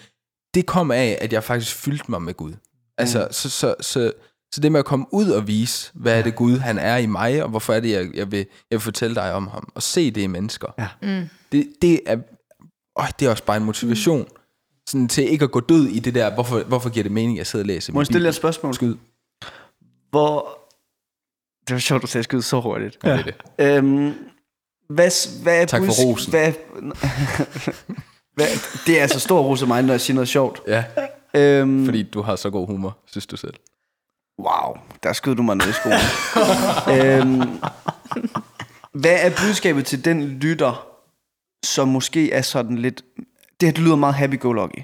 S4: det kom af, at jeg faktisk fyldte mig med Gud. Altså, så, så, så, så det med at komme ud og vise, hvad er det Gud, han er i mig, og hvorfor er det, jeg, jeg, vil, jeg vil fortælle dig om ham, og se det i mennesker.
S1: Ja.
S2: Mm.
S4: Det, det, er, åh, det er også bare en motivation, sådan til ikke at gå død i det der, hvorfor, hvorfor giver det mening, at jeg sidder og læser
S5: Må jeg stille et spørgsmål?
S4: Skyd.
S5: Hvor... Det var sjovt, du sagde skyde så hurtigt.
S4: Ja. Det er det.
S5: Øhm, hvad, hvad er
S4: Tak for rosen.
S5: Hvad, hvad, det er altså stor ros af mig, når jeg siger noget sjovt.
S4: Ja,
S5: Øhm,
S4: fordi du har så god humor, synes du selv.
S5: Wow, der skød du mig ned i skolen. øhm, hvad er budskabet til den lytter, som måske er sådan lidt... Det her det lyder meget happy-go-lucky.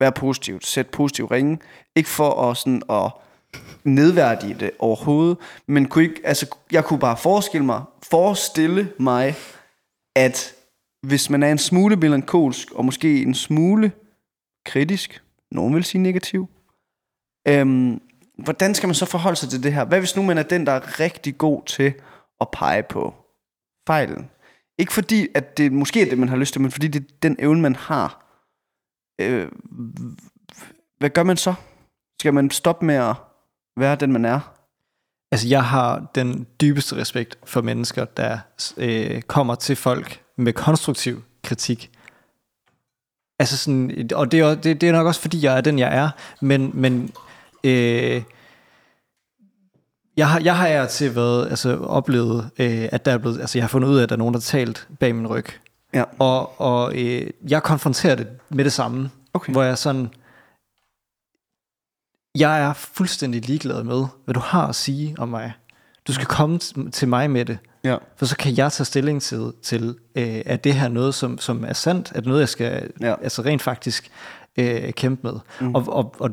S5: Vær positivt. Sæt positiv ringe. Ikke for at, sådan, at nedværdige det overhovedet, men kunne ikke, altså, jeg kunne bare forestille mig, forestille mig, at hvis man er en smule melankolsk, og måske en smule kritisk, nogen vil sige negativ, øhm, hvordan skal man så forholde sig til det her? Hvad hvis nu man er den, der er rigtig god til at pege på fejlen? Ikke fordi, at det måske er det, man har lyst til, men fordi det er den evne, man har. Øh, hvad gør man så? Skal man stoppe med at være den, man er?
S1: Altså, jeg har den dybeste respekt for mennesker, der øh, kommer til folk med konstruktiv kritik. Altså sådan, og det er, det, det er nok også, fordi jeg er den, jeg er, men, men øh, jeg har, jeg har og til været, altså, oplevet, øh, at der er blevet, altså, jeg har fundet ud af, at der er nogen, der har talt bag min ryg.
S5: Ja.
S1: Og, og øh, jeg konfronterer det med det samme,
S5: Okay.
S1: hvor jeg sådan, jeg er fuldstændig ligeglad med, hvad du har at sige om mig. Du skal komme til mig med det,
S5: Ja.
S1: for så kan jeg tage stilling til, til øh, er det her noget, som, som er sandt? Er det noget, jeg skal
S5: Ja.
S1: altså rent faktisk øh, kæmpe med? Mm. Og, og, og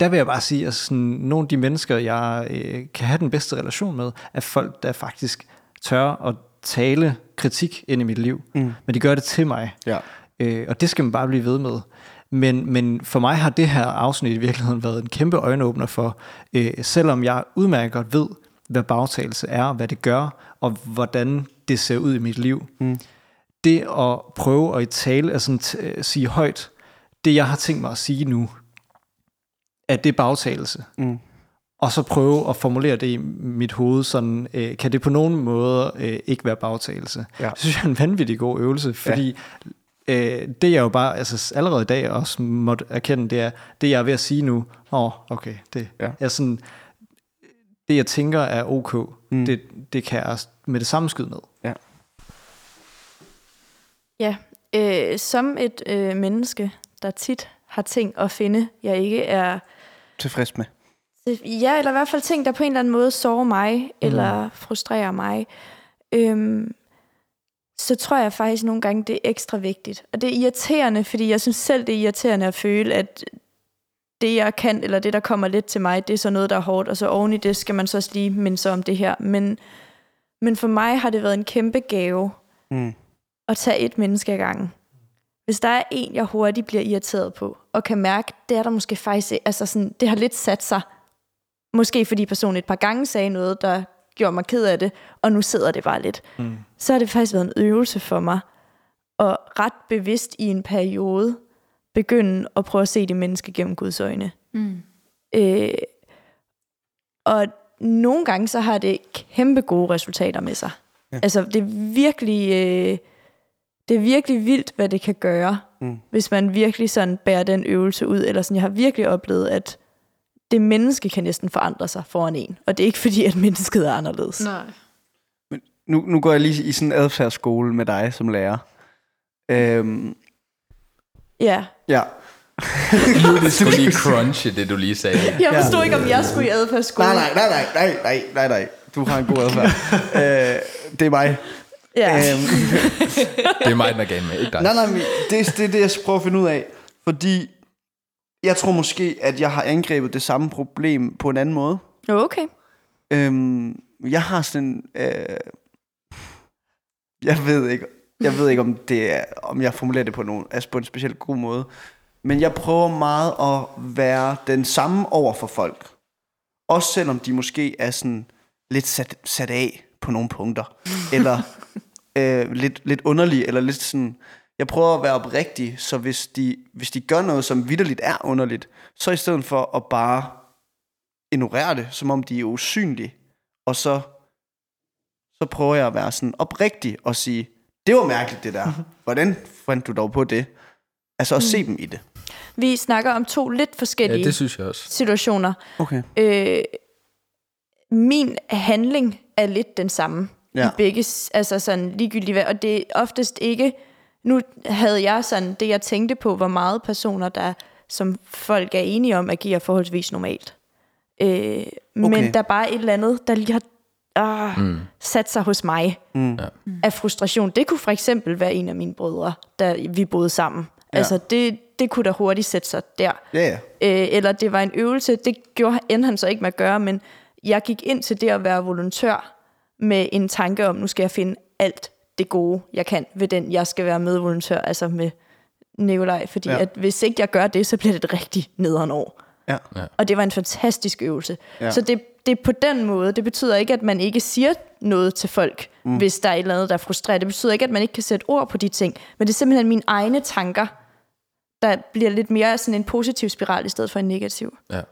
S1: der vil jeg bare sige, at sådan, nogle af de mennesker, jeg øh, kan have den bedste relation med, er folk, der faktisk tør at tale kritik ind i mit liv. Mm. Men de gør det til mig.
S5: Ja.
S1: Øh, og det skal man bare blive ved med. Men, men for mig har det her afsnit i virkeligheden været en kæmpe øjenåbner for, øh, selvom jeg udmærket godt ved, hvad bagtagelse er, hvad det gør, og hvordan det ser ud i mit liv. Mm. Det at prøve at i tale, altså t- øh, sige højt, det jeg har tænkt mig at sige nu, at det er bagtagelse.
S5: Mm.
S1: Og så prøve at formulere det i mit hoved, sådan, øh, kan det på nogen måde øh, ikke være bagtagelse.
S5: Ja.
S1: Det synes jeg er en vanvittig god øvelse, fordi ja. Øh, det jeg jo bare, altså allerede i dag også måtte erkende, det er, det jeg er ved at sige nu, åh, oh, okay, det
S5: Ja.
S1: er sådan, det jeg tænker er ok,
S5: Mm.
S1: det, det kan jeg med det samme skyde ned.
S3: Ja, øh, som et øh, menneske, der tit har ting at finde, jeg ikke er...
S5: Tilfreds med.
S3: Ja, eller i hvert fald ting, der på en eller anden måde sårer mig, mm. eller frustrerer mig. Øhm, så tror jeg faktisk nogle gange, det er ekstra vigtigt. Og det er irriterende, fordi jeg synes selv, det er irriterende at føle, at det, jeg kan, eller det, der kommer lidt til mig, det er så noget, der er hårdt, og så oven i det skal man så også lige minde sig om det her. Men, men for mig har det været en kæmpe gave
S5: Mm.
S3: at tage et menneske ad gangen. Hvis der er en, jeg hurtigt bliver irriteret på, og kan mærke, det er der måske faktisk, altså sådan, det har lidt sat sig, måske fordi personen et par gange sagde noget, der gjorde mig ked af det, og nu sidder det bare lidt. Mm. Så har det faktisk været en øvelse for mig, og ret bevidst i en periode, begynde at prøve at se det menneske gennem Guds øjne.
S2: Mm.
S3: Øh, og nogle gange så har det kæmpe gode resultater med sig. Ja. Altså det er virkelig øh, det er virkelig vildt hvad det kan gøre, mm. hvis man virkelig sådan bærer den øvelse ud eller sådan jeg har virkelig oplevet at det menneske kan næsten forandre sig foran en, og det er ikke fordi at mennesket er anderledes.
S2: Nej.
S5: Nu, nu går jeg lige i sådan en adfærdsskole med dig som lærer. Øhm,
S3: Ja.
S5: ja.
S4: Du skulle lige crunche det, du lige sagde.
S3: Jeg forstod ikke om jeg skulle i adfærdsskole.
S5: Nej, nej, nej, nej, nej, nej, nej, nej. Du har en god adfærd. øh, det er mig.
S3: Ja.
S5: Øhm,
S4: Det er mig, den er galt med, ikke dig.
S5: nej, nej, men det, det er det, jeg skal prøve at finde ud af. Fordi jeg tror måske, at jeg har angrebet det samme problem på en anden måde.
S3: Okay.
S5: Øhm, jeg har sådan... Øh, jeg ved ikke, jeg ved ikke om det er, om jeg formulerer det på, nogen, altså på en specielt god måde. Men jeg prøver meget at være den samme over for folk. Også selvom de måske er sådan lidt sat, sat af på nogle punkter. eller øh, lidt, lidt underlige, eller lidt sådan... Jeg prøver at være oprigtig, så hvis de, hvis de gør noget, som vidderligt er underligt, så i stedet for at bare ignorere det, som om de er usynlige, og så, så prøver jeg at være sådan oprigtig og sige, det var mærkeligt det der. Hvordan fandt du dog på det? Altså at se dem i det.
S3: Vi snakker om to lidt
S4: Ja,
S3: forskellige
S4: det synes jeg også.
S3: situationer.
S5: Okay.
S3: Øh, min handling er lidt den samme ja.
S5: Ja.
S3: i begge, altså sådan ligegyldigt hvad, og det er oftest ikke, nu havde jeg sådan, det jeg tænkte på, hvor meget personer, der som folk er enige om, agerer forholdsvis normalt. Øh, okay. Men der er bare et eller andet, der lige har ah, mm. sat sig hos mig
S5: Mm.
S3: af frustration. Det kunne for eksempel være en af mine brødre, da vi boede sammen. Ja. Altså det, det kunne da hurtigt sætte sig der.
S5: Ja, ja.
S3: Øh, eller det var en øvelse, det gjorde, endte han så ikke med at gøre, men jeg gik ind til det at være volontør med en tanke om, nu skal jeg finde alt det gode, jeg kan ved den, jeg skal være medvolontør, altså med Nikolaj, fordi
S5: Ja.
S3: ja. at hvis ikke jeg gør det, så bliver det et rigtig nederen år.
S5: Ja.
S3: Og det var en fantastisk øvelse.
S5: Ja.
S3: Ja. Så det, det er på den måde, det betyder ikke, at man ikke siger noget til folk, mm. hvis der er et eller andet, der er frustreret. Det betyder ikke, at man ikke kan sætte ord på de ting, men det er simpelthen mine egne tanker, der bliver lidt mere sådan en positiv spiral, i stedet for en negativ.
S4: Ja.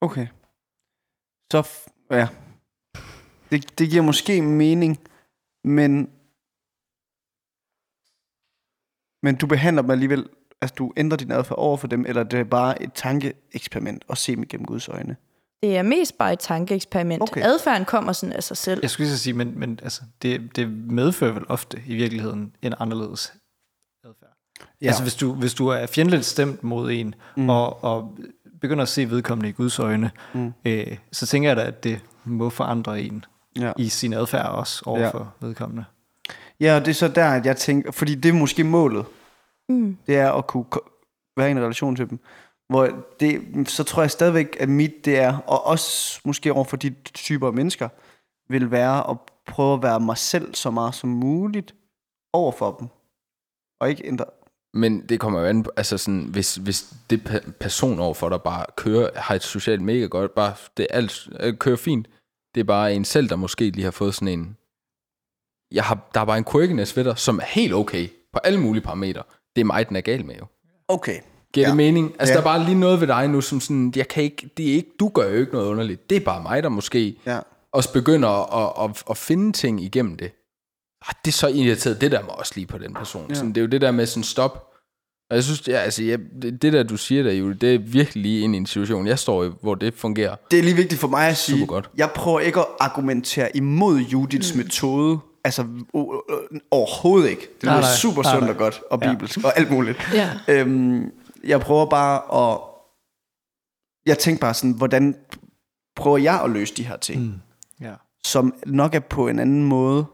S5: Okay. Så, f- ja. Det, det giver måske mening, men... Men du behandler dem alligevel... Altså, du ændrer din adfærd over for dem, eller det er bare et tankeeksperiment at se dem igennem Guds øjne?
S3: Det er mest bare et tankeeksperiment.
S5: Okay.
S3: Okay. Adfærden kommer sådan af sig selv.
S1: Jeg skulle lige så sige, men, men altså, det, det medfører vel ofte i virkeligheden en anderledes adfærd. Ja. Altså hvis du, hvis du er fjendtligt stemt mod en, mm. og, og begynder at se vedkommende i Guds øjne, mm. øh, så tænker jeg da, at det må forandre en
S5: Ja.
S1: i sin adfærd også over
S5: Ja.
S1: for vedkommende.
S5: Ja, og det er så der, at jeg tænker, fordi det er måske målet.
S3: Mm.
S5: Det er at kunne være i en relation til dem. Hvor det, så tror jeg stadigvæk, at mit det er, og også måske over for de typer af mennesker, vil være at prøve at være mig selv så meget som muligt over for dem. Og ikke ændre.
S4: Men det kommer jo an på, altså sådan, hvis, hvis det pe- person overfor dig bare kører, har et socialt mega godt, bare det alt øh, kører fint, det er bare en selv, der måske lige har fået sådan en, jeg har, der er bare en quirkiness ved dig, som er helt okay på alle mulige parametre. Det er mig, den er gal med jo.
S5: Okay.
S4: Giver
S5: Ja.
S4: det mening? Altså,
S5: Ja.
S4: der er bare lige noget ved dig nu, som sådan, jeg kan ikke, det er ikke, du gør jo ikke noget underligt. Det er bare mig, der måske
S5: Ja.
S4: også begynder at, at, at finde ting igennem det. Ah, det er så irriteret, det der må også lige på den person.
S5: Ja.
S4: Sådan, det er jo det der med sådan stop. Og jeg synes, ja, altså, jeg, det, det der, du siger der, Julie, det er virkelig lige ind i en situation, jeg står i, hvor det fungerer.
S5: Det er lige vigtigt for mig at sige,
S4: Super godt.
S5: jeg prøver ikke at argumentere imod Judiths mm. metode. Altså o- o- overhovedet ikke. Det
S1: nej.
S5: super sundt og godt, og
S1: Ja.
S5: bibelsk, og alt muligt.
S2: Ja.
S5: Øhm, jeg prøver bare at... Jeg tænker bare sådan, hvordan prøver jeg at løse de her ting, mm.
S1: Ja.
S5: som nok er på en anden måde,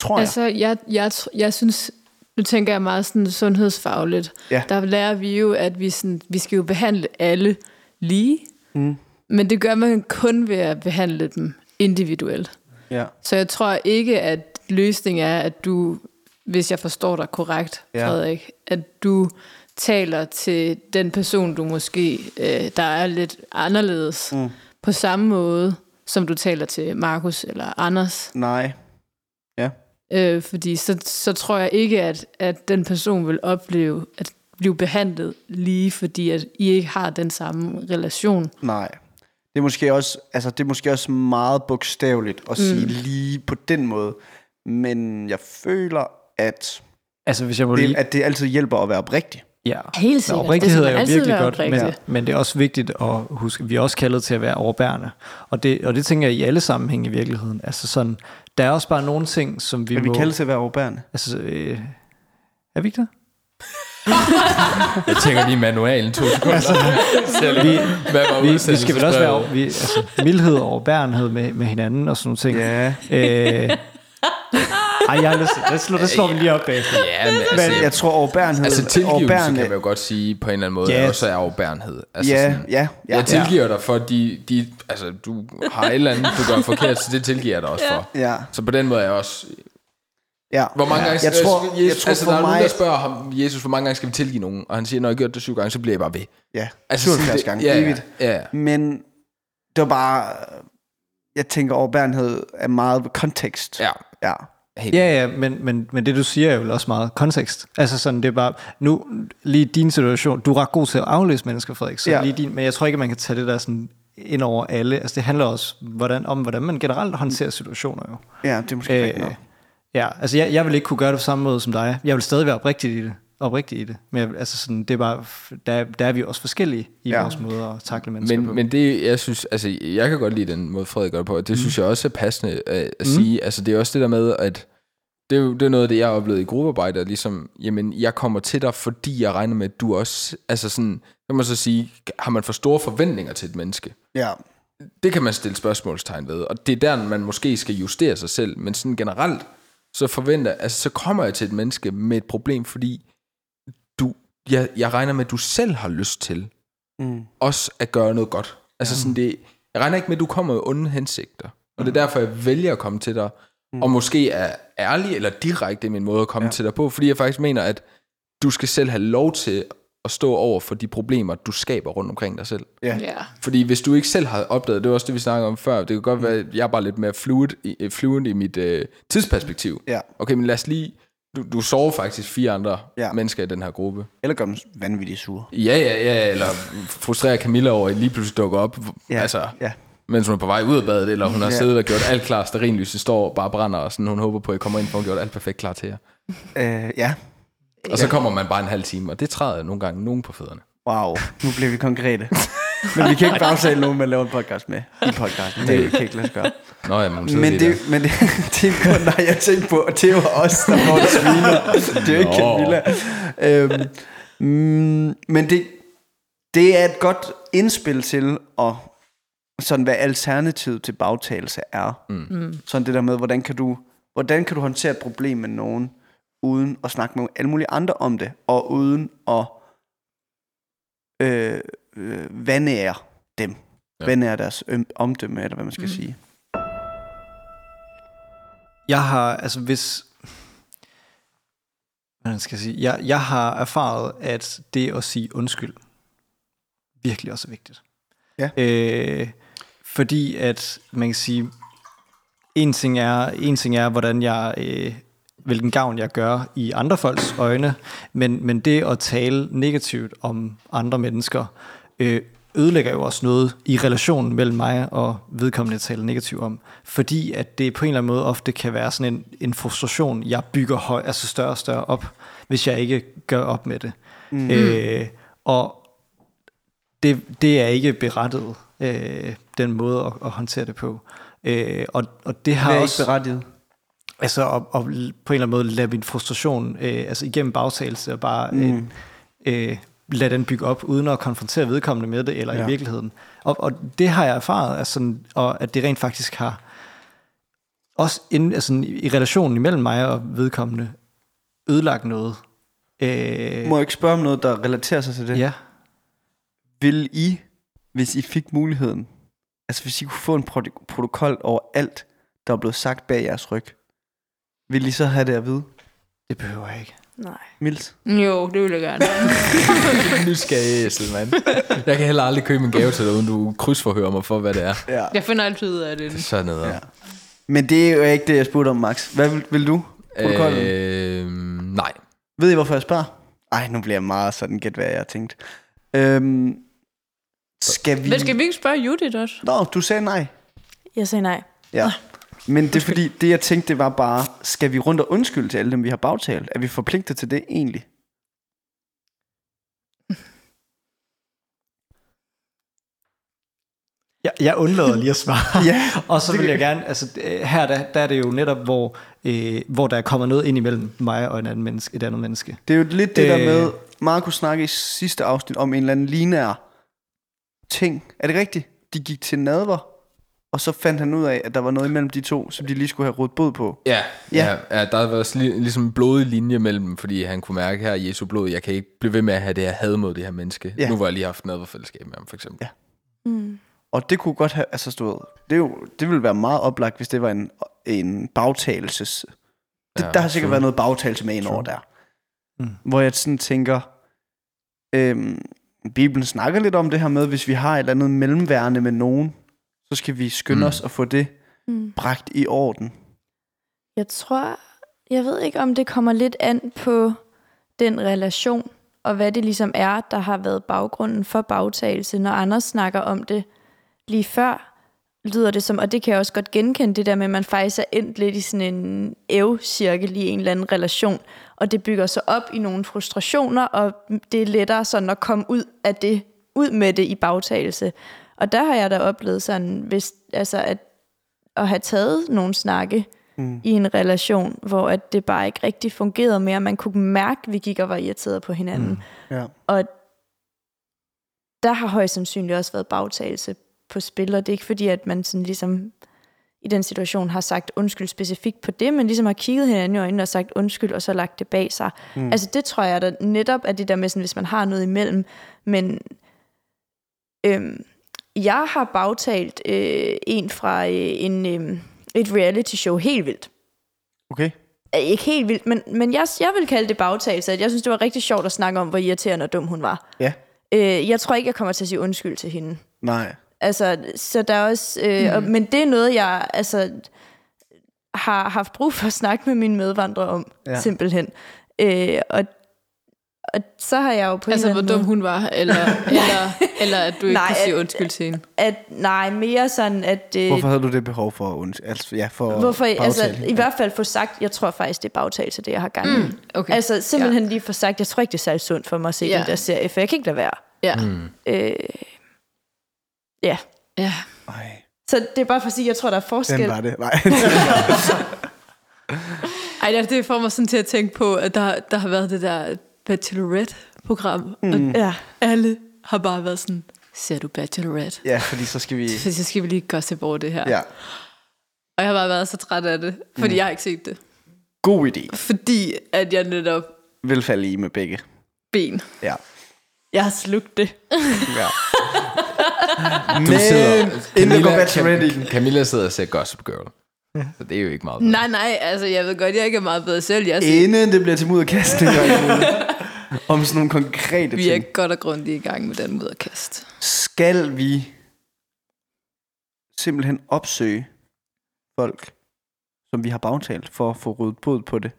S5: tror jeg.
S2: Altså, jeg, jeg, jeg synes, nu tænker jeg meget sådan sundhedsfagligt.
S5: Ja.
S2: Der lærer vi jo, at vi, sådan, vi skal jo behandle alle lige.
S5: Mm.
S2: Men det gør man kun ved at behandle dem individuelt.
S5: Ja.
S2: Så jeg tror ikke, at løsningen er, at du, hvis jeg forstår dig korrekt,
S5: Ja.
S2: Frederik, at du taler til den person, du måske, øh, der er lidt anderledes,
S5: mm.
S2: på samme måde, som du taler til Markus eller Anders.
S5: Nej.
S2: Øh, fordi så, så tror jeg ikke, at, at den person vil opleve at blive behandlet lige, fordi at I ikke har den samme relation.
S5: Nej. Det er måske også, altså det er måske også meget bogstaveligt at mm. sige lige på den måde. Men jeg føler, at
S1: Altså, hvis jeg må
S5: det,
S1: lige...
S5: at det altid hjælper at være oprigtig.
S1: Ja.
S2: Helt
S1: Men
S2: sikkert.
S1: oprigtighed er jo virkelig godt, men, men det er også vigtigt at huske, vi er også kaldet til at være overbærende. Og det, og det tænker jeg i alle sammenhænge i virkeligheden. Altså sådan, der er også bare nogle ting, som vi
S5: Vi, vi
S1: må...
S5: kalder til at være overbærende.
S1: Altså, øh, er vi ikke det?
S4: Jeg tænker lige manualen to sekunder.
S1: Altså,
S4: Selv,
S1: vi,
S4: hvad var
S1: vi, vi skal vel også være vi, altså, mildhed og overbærenhed med, med hinanden og sådan nogle ting.
S5: Ja.
S1: Øh, ej, jeg har lyst det slår, det slår vi lige op bagefter.
S4: Ja, men altså,
S5: Men jeg tror overbærenhed...
S4: altså tilgivelse
S5: overbærende,
S4: kan man jo godt sige på en eller anden måde,
S1: Ja.
S4: ja. også er overbærenhed. Altså,
S5: Ja,
S4: sådan,
S5: ja, ja.
S4: Jeg tilgiver dig for, de, de, altså, du har et eller andet, du gør forkert, så det tilgiver jeg dig også for.
S5: Ja,
S4: Så på den måde er jeg også...
S5: ja.
S4: Hvor mange gange,
S5: Jeg tror,
S4: Jesus,
S5: jeg tror
S4: altså,
S5: for
S4: der er nogen,
S5: mig...
S4: der spørger ham, Jesus, hvor mange gange skal vi tilgive nogen? Og han siger, når jeg har gjort det syv gange, så bliver jeg bare ved.
S5: Ja,
S4: Altså,
S5: 77
S4: sådan det-
S5: gange,
S4: ja,
S5: evigt.
S4: Ja, ja.
S5: Men det var bare... Jeg tænker, overbærenhed er meget kontekst.
S4: ja.
S5: Ja.
S4: Helt.
S1: Ja, ja, men, men, men det du siger er jo også meget kontekst. Altså sådan, det er bare, nu lige din situation, du er ret god til at aflæse mennesker, Frederik, så
S5: Ja.
S1: lige din, men jeg tror ikke, man kan tage det der sådan ind over alle. Altså det handler også hvordan, om, hvordan man generelt håndterer situationer jo.
S5: Ja, det er måske øh,
S1: ja, altså jeg, jeg vil ikke kunne gøre det på samme måde som dig. Jeg vil stadig være oprigtig i det. Oprigtig i det. Men jeg, altså sådan, det er bare, der, der er vi også forskellige i
S5: Ja.
S1: vores måde at takle mennesker
S4: Men,
S1: på.
S4: men det, jeg synes, altså, jeg kan godt lide den måde, Frederik gør det på, og det mm. synes jeg også er passende at, at mm. sige. Altså, det er også det der med, at det er jo det er noget af det, jeg har oplevet i gruppearbejde, at ligesom, jamen, jeg kommer til dig, fordi jeg regner med, at du også, altså sådan, kan man så sige, har man for store forventninger til et menneske?
S5: Ja,
S4: Det kan man stille spørgsmålstegn ved, og det er der, man måske skal justere sig selv, men sådan generelt, så forventer, altså så kommer jeg til et menneske med et problem, fordi jeg, jeg regner med, at du selv har lyst til
S5: mm.
S4: også at gøre noget godt. Altså sådan det, jeg regner ikke med, at du kommer med onde hensigter. Og det er derfor, jeg vælger at komme til dig, og måske er ærlig eller direkte i min måde at komme
S5: Ja.
S4: ja. til dig på, fordi jeg faktisk mener, at du skal selv have lov til at stå over for de problemer, du skaber rundt omkring dig selv.
S5: Ja.
S2: Ja.
S4: Fordi hvis du ikke selv har opdaget, det var også det, vi snakkede om før, det kan godt være, at jeg er bare lidt mere fluid i, fluent i mit øh, tidsperspektiv.
S5: Ja.
S4: Okay, men lad os lige, du, du sover faktisk fire andre
S5: Ja.
S4: mennesker i den her gruppe.
S5: Eller gør dem vanvittigt sure.
S4: Ja, ja, ja, eller frustrerer Camilla over, at I lige pludselig dukker op,
S5: Ja.
S4: altså,
S5: Ja.
S4: mens hun er på vej ud af badet, eller hun har
S5: Ja.
S4: siddet og gjort alt klar, sterinlyset står og bare brænder, og sådan, hun håber på, at I kommer ind, for hun gjort alt perfekt klar til jer.
S5: Øh, ja.
S4: Og så kommer man bare en halv time, og det træder nogle gange nogen på fødderne.
S5: Wow, nu bliver vi konkrete. Men vi kan ikke bare aftale nogen, man laver en podcast med i podcasten. Det kan ikke lade sig gøre.
S4: Nå ja, men
S5: Men det, men det, det er kun dig, jeg tænkte på, og det var os, der var sviner. Det er jo ikke
S4: Nå.
S5: Camilla. Øhm, mm, men det, det er et godt indspil til at sådan hvad alternativet til bagtagelse er.
S2: Mm.
S5: Sådan det der med, hvordan kan du, hvordan kan du håndtere et problem med nogen, uden at snakke med alle mulige andre om det, og uden at øh, øh, vandære dem. Ja. Vandære deres øm, omdømme, eller hvad man skal mm. sige.
S1: Jeg har, altså hvis... Hvordan skal jeg sige? Jeg, jeg har erfaret, at det at sige undskyld virkelig også er vigtigt.
S5: Ja.
S1: Øh, fordi at man kan sige, en ting er, en ting er hvordan jeg, øh, hvilken gavn jeg gør i andre folks øjne, men, men det at tale negativt om andre mennesker, øh, ødelægger jo også noget i relationen mellem mig og vedkommende, taler negativt om. Fordi at det på en eller anden måde ofte kan være sådan en, en frustration, jeg bygger høj, altså større og større op, hvis jeg ikke gør op med det. Mm. Øh, og det, det er ikke berettet, øh, den måde at, at håndtere det på. Øh, og, og det har
S5: Det er
S1: også...
S5: ikke berettiget.
S1: Altså at, at på en eller anden måde lade min frustration, øh, altså igennem bagtagelse, og bare mm. øh, øh, lade den bygge op, uden at konfrontere vedkommende med det, eller ja. I virkeligheden. Og, og det har jeg erfaret, altså, sådan, og at det rent faktisk har, også inden, altså, i relationen imellem mig og vedkommende, ødelagt noget. Øh,
S5: Må jeg ikke spørge om noget, der relaterer sig til det?
S1: ja.
S5: Vil I, hvis I fik muligheden, altså hvis I kunne få en proto- protokol over alt, der er blevet sagt bag jeres ryg, vil I så have det at vide?
S1: Det behøver jeg ikke.
S3: Nej.
S5: Mils?
S2: Jo, det vil jeg gerne.
S4: nu skal jeg æsel, mand. Jeg kan heller aldrig købe en gave til dig, uden du krydsforhører mig for, hvad det er.
S5: Ja.
S2: Jeg finder altid ud af det.
S4: Så nede.
S5: Ja. Men det er jo ikke det, jeg spurgte om, Max. Hvad vil, vil du? Protokollen?
S4: Øh, nej.
S5: Ved I, hvorfor jeg spørger? Ej, nu bliver jeg meget sådan gæt, hvad jeg har tænkt. Øhm, skal vi...
S2: Men skal vi ikke spørge Judith også?
S5: Nå, du sagde nej.
S3: Jeg sagde nej.
S5: Ja. Men det er fordi, det jeg tænkte, det var bare, skal vi rundt og undskylde til alle dem, vi har bagtalt? Er vi forpligtet til det egentlig?
S1: Jeg, jeg undlader lige at svare.
S5: Ja,
S1: Og så vil jeg gerne, altså her der, der er det jo netop, hvor, øh, hvor der kommer noget ind imellem mig og en anden menneske, et andet menneske.
S5: Det er jo lidt det der
S1: Øh.
S5: med, Markus snakkede i sidste afsnit om en eller anden lineær ting. Er det rigtigt? De gik til nadver, og så fandt han ud af, at der var noget imellem de to, som de lige skulle have rådet bod på.
S4: Ja,
S5: Ja.
S4: ja. ja, der var sli- ligesom en blodig linje mellem dem, fordi han kunne mærke her, Jesu blod, jeg kan ikke blive ved med at have det her had mod det her menneske.
S5: Ja.
S4: Nu hvor jeg lige haft nadverfællesskab med ham, for eksempel.
S5: Ja.
S3: Mm.
S5: Og det kunne godt have, altså stået, det, jo, det ville være meget oplagt, hvis det var en, en bagtagelses... Det,
S4: Ja,
S5: der har sikkert
S4: true.
S5: været noget bagtagelse med ind over der. Mm. Hvor jeg sådan tænker, øhm, Bibelen snakker lidt om det her med, hvis vi har et eller andet mellemværende med nogen, så skal vi skynde mm. Os at få det
S3: Mm.
S5: bragt i orden.
S3: Jeg tror, jeg ved ikke, om det kommer lidt an på den relation, og hvad det ligesom er, der har været baggrunden for bagtagelse. Når Anders snakker om det lige før, lyder det som, og det kan jeg også godt genkende, det der med, at man faktisk er endt lidt i sådan en ævcirkel i en eller anden relation, og det bygger sig op i nogle frustrationer, og det er lettere sådan at komme ud af det, ud med det i bagtagelse. Og der har jeg da oplevet sådan, hvis, altså at, at have taget nogle snakke,
S5: Mm.
S3: i en relation, hvor at det bare ikke rigtig fungerede mere. Man kunne mærke, at vi gik og var irriteret på hinanden. Mm.
S5: Ja.
S3: Og der har højst sandsynligt også været bagtagelse på spil, og det er ikke fordi, at man sådan ligesom i den situation har sagt undskyld specifikt på det, men ligesom har kigget hinanden i øjnene og sagt undskyld, og så lagt det bag sig. Mm. Altså det tror jeg da netop er det der med, sådan, hvis man har noget imellem, men øhm, jeg har bagtalt øh, en fra øh, en, øh, et reality show helt vildt.
S5: Okay.
S3: Øh, Ikke helt vildt, men, men jeg, jeg vil kalde det bagtagelse. at Jeg synes, det var rigtig sjovt at snakke om, hvor irriterende og dum hun var.
S5: Ja.
S3: Øh, jeg tror ikke, jeg kommer til at sige undskyld til hende.
S5: Nej.
S3: Altså, så der er også... Øh, mm. og, men det er noget, jeg altså, har haft brug for at snakke med mine medvandrere om,
S5: Ja.
S3: ja. simpelthen. Øh, og, og så har jeg jo på
S2: Altså, hvor dum
S3: måde,
S2: hun var, eller, eller, eller at du ikke
S3: Nej,
S2: kan sige
S3: at-
S2: undskyld til hende.
S3: at nej, mere sådan, at... Øh,
S5: Hvorfor havde du det behov for at undskyld? Altså, ja, for
S3: Hvorfor, altså,
S5: bagtale?
S3: i hvert fald få sagt, jeg tror faktisk, det er bagtagelse, det jeg har gang i. Mm,
S2: okay.
S3: Altså simpelthen ja. lige få sagt, jeg tror ikke, det er særlig sundt for mig at se
S2: Ja.
S3: den der serie, for jeg kan ikke lade være.
S2: Ja.
S4: Mm.
S3: Øh, ja.
S2: ja.
S5: Ej,
S3: Så det er bare for at sige, jeg tror, der er forskel.
S5: den var det. Nej.
S2: Ej, det- det får mig sådan til at tænke på, at der, der har været det der Bachelorette-program, mm. og
S3: Ja.
S2: alle har bare været sådan, ser du Bachelorette?
S5: ja, fordi så skal vi...
S2: Så så skal vi lige gossip over det her.
S5: Ja.
S2: Og jeg har bare været så træt af det, fordi mm. jeg har ikke set det.
S5: God idé.
S2: Fordi at jeg netop
S5: Vil falde i med begge.
S2: ben.
S5: Ja.
S3: Jeg har slugt det.
S5: ja.
S4: Du
S5: Men, inden du går bachelorette i den.
S4: Camilla sidder og ser Gossip Girl. Så det er jo ikke meget.
S2: Nej, nej, altså jeg ved godt, jeg ikke er meget bedre selv. Jeg er
S5: Inden det bliver til mudderkastning. om sådan nogle konkrete
S2: vi er
S5: ting.
S2: godt og grundigt i gang med den mudderkast.
S5: Skal vi simpelthen opsøge folk, som vi har bagtalt, for at få ryddet bod på det?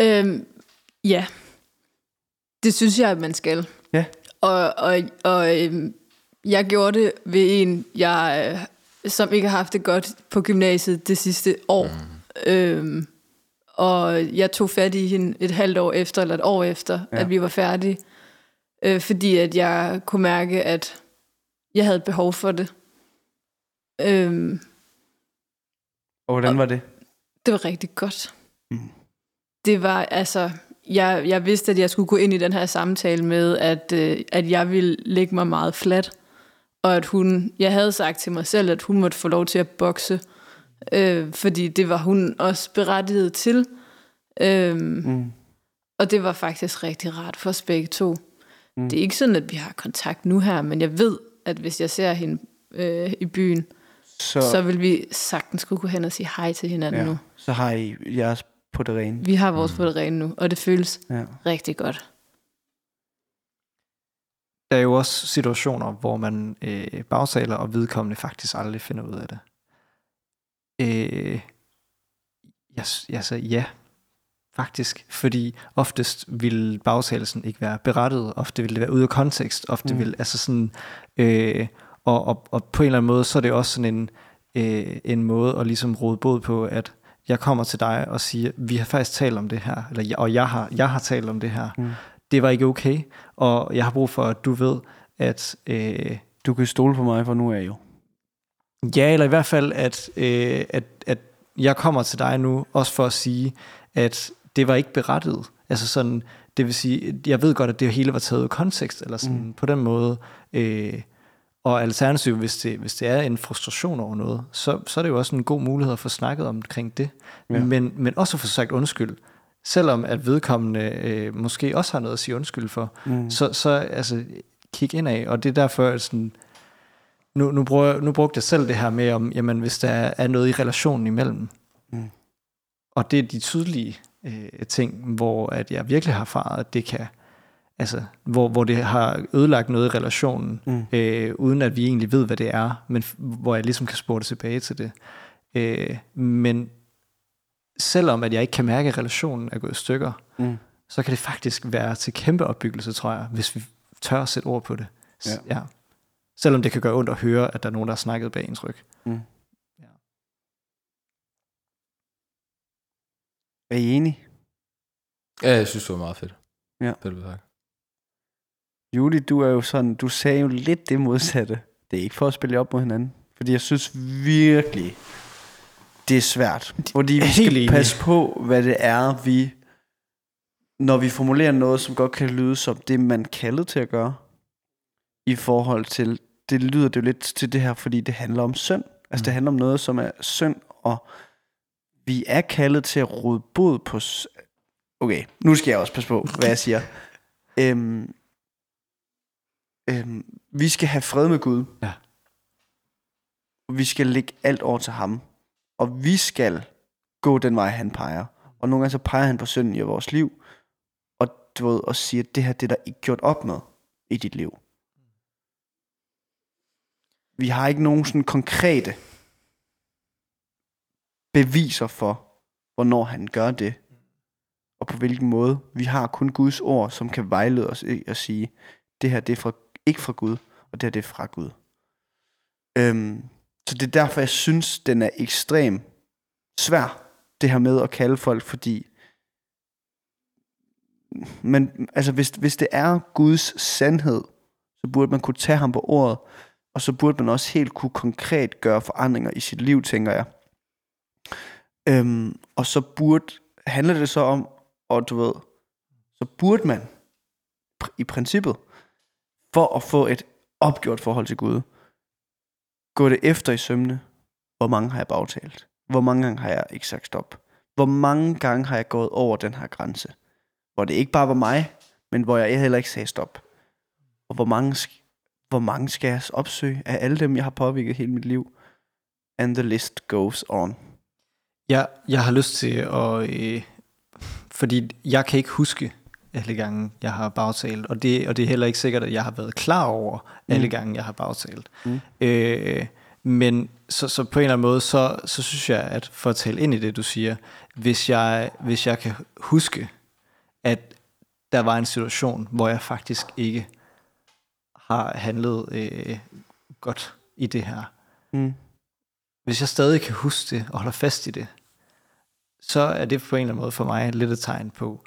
S2: Øhm, ja, det synes jeg, at man skal.
S5: Ja.
S2: Og, og, og øhm, jeg gjorde det ved en, jeg, øh, som ikke har haft det godt på gymnasiet det sidste år. Mm. Øhm, og jeg tog fat i hende et halvt år efter, eller et år efter,
S5: Ja.
S2: at vi var færdige. Øh, fordi at jeg kunne mærke, at jeg havde et behov for det. Øhm,
S5: Og hvordan var det?
S2: det var rigtig godt.
S5: Mm.
S2: Det var altså, jeg, jeg vidste, at jeg skulle gå ind i den her samtale med, at, øh, at jeg ville lægge mig meget fladt, og at hun, jeg havde sagt til mig selv, at hun måtte få lov til at bokse, øh, fordi det var hun også berettiget til. Øhm,
S5: Mm.
S2: og det var faktisk rigtig rart for os begge to.
S5: Mm.
S2: Det er ikke sådan, at vi har kontakt nu her, men jeg ved, at hvis jeg ser hende øh, i byen,
S5: Så,
S2: så, vil vi sagtens skulle gå hen og sige hej til hinanden ja, nu.
S5: så har I jeres på det rene.
S2: Vi har vores mm. på det rene nu, og det føles
S5: Ja.
S2: rigtig godt.
S1: Der er jo også situationer, hvor man øh, bagtaler, og vedkommende faktisk aldrig finder ud af det. Øh, jeg, jeg sagde ja, faktisk. Fordi oftest vil bagtagelsen ikke være berettiget. Ofte vil det være ude af kontekst. Ofte
S5: Mm.
S1: vil, altså sådan, øh, og, og, og på en eller anden måde, så er det også sådan en, øh, en måde at ligesom råde bod på, at jeg kommer til dig og siger, vi har faktisk talt om det her, eller, og jeg har, jeg har talt om det her.
S5: Mm.
S1: Det var ikke okay, og jeg har brug for, at du ved, at øh,
S5: Du kan stole på mig, for nu er jeg jo.
S1: Ja, eller i hvert fald, at, øh, at, at jeg kommer til dig nu, også for at sige, at det var ikke berettiget. Altså sådan, det vil sige, jeg ved godt, at det hele var taget ud kontekst, eller sådan mm. på den måde. Øh, og alternativt, hvis det, hvis det er en frustration over noget, så, så er det jo også en god mulighed at få snakket omkring det.
S5: Ja.
S1: Men, men også at få sagt undskyld. Selvom at vedkommende øh, måske også har noget at sige undskyld for,
S5: Mm.
S1: så, så altså, kig ind af, og det er derfor, at sådan, nu, nu, bruger, nu brugte jeg selv det her med, om jamen, hvis der er, noget i relationen imellem.
S5: Mm.
S1: Og det er de tydelige øh, ting, hvor at jeg virkelig har erfaret, at det kan, altså, hvor, hvor det har ødelagt noget i relationen,
S5: Mm.
S1: øh, uden at vi egentlig ved, hvad det er, men hvor jeg ligesom kan spore det tilbage til det. Øh, men selvom at jeg ikke kan mærke, at relationen er gået i stykker,
S5: Mm.
S1: så kan det faktisk være til kæmpe opbyggelse, tror jeg, hvis vi tør at sætte ord på det.
S5: Ja.
S1: ja. Selvom det kan gøre ondt at høre, at der er nogen, der har snakket bag ens ryg.
S5: Mm.
S1: Ja.
S5: Er I enige?
S4: Ja, jeg synes, det var meget fedt.
S5: Ja.
S4: Sagt.
S5: Julie, du er jo sådan, du sagde jo lidt det modsatte. Det er ikke for at spille op mod hinanden. Fordi jeg synes virkelig, det er svært. Fordi vi skal
S1: enig.
S5: passe på, hvad det er, vi... Når vi formulerer noget, som godt kan lyde som det, man kaldet til at gøre, i forhold til... Det lyder det jo lidt til det her, fordi det handler om synd. Altså, mm. det handler om noget, som er synd, og vi er kaldet til at råde bod på... Okay, nu skal jeg også passe på, hvad jeg siger. Øhm, øhm, vi skal have fred med Gud.
S1: Ja.
S5: Vi skal lægge alt over til ham. Og vi skal gå den vej, han peger. Og nogle gange så peger han på synden i vores liv. Og, du ved, og siger, at det her det er der ikke gjort op med i dit liv. Vi har ikke nogen sådan konkrete beviser for, hvornår han gør det. Og på hvilken måde. Vi har kun Guds ord, som kan vejlede os i at sige, det her det er fra, ikke fra Gud, og det her det er fra Gud. Øhm, så det er derfor, jeg synes, den er ekstrem svær, det her med at kalde folk, fordi men altså, hvis, hvis det er Guds sandhed, så burde man kunne tage ham på ordet, og så burde man også helt kunne konkret gøre forandringer i sit liv, tænker jeg. Øhm, og så burde, handler det så om, og du ved, så burde man pr- i princippet, for at få et opgjort forhold til Gud, gå det efter i sømne, hvor mange har jeg bagtalt? Hvor mange gange har jeg ikke sagt stop? Hvor mange gange har jeg gået over den her grænse? Hvor det ikke bare var mig, men hvor jeg heller ikke sagde stop. Og hvor mange, hvor mange skal jeg opsøge af alle dem, jeg har påvirket hele mit liv? And the list goes on.
S1: Jeg, jeg har lyst til at... Øh, fordi jeg kan ikke huske alle gange, jeg har bagtalt. Og det, og det er heller ikke sikkert, at jeg har været klar over alle
S5: Mm.
S1: gange, jeg har bagtalt.
S5: Mm.
S1: Øh, men så, så på en eller anden måde, så, så synes jeg, at for at tale ind i det, du siger, hvis jeg, hvis jeg kan huske, at der var en situation, hvor jeg faktisk ikke har handlet øh, godt i det her,
S5: Mm.
S1: hvis jeg stadig kan huske det og holder fast i det, så er det på en eller anden måde for mig lidt et tegn på,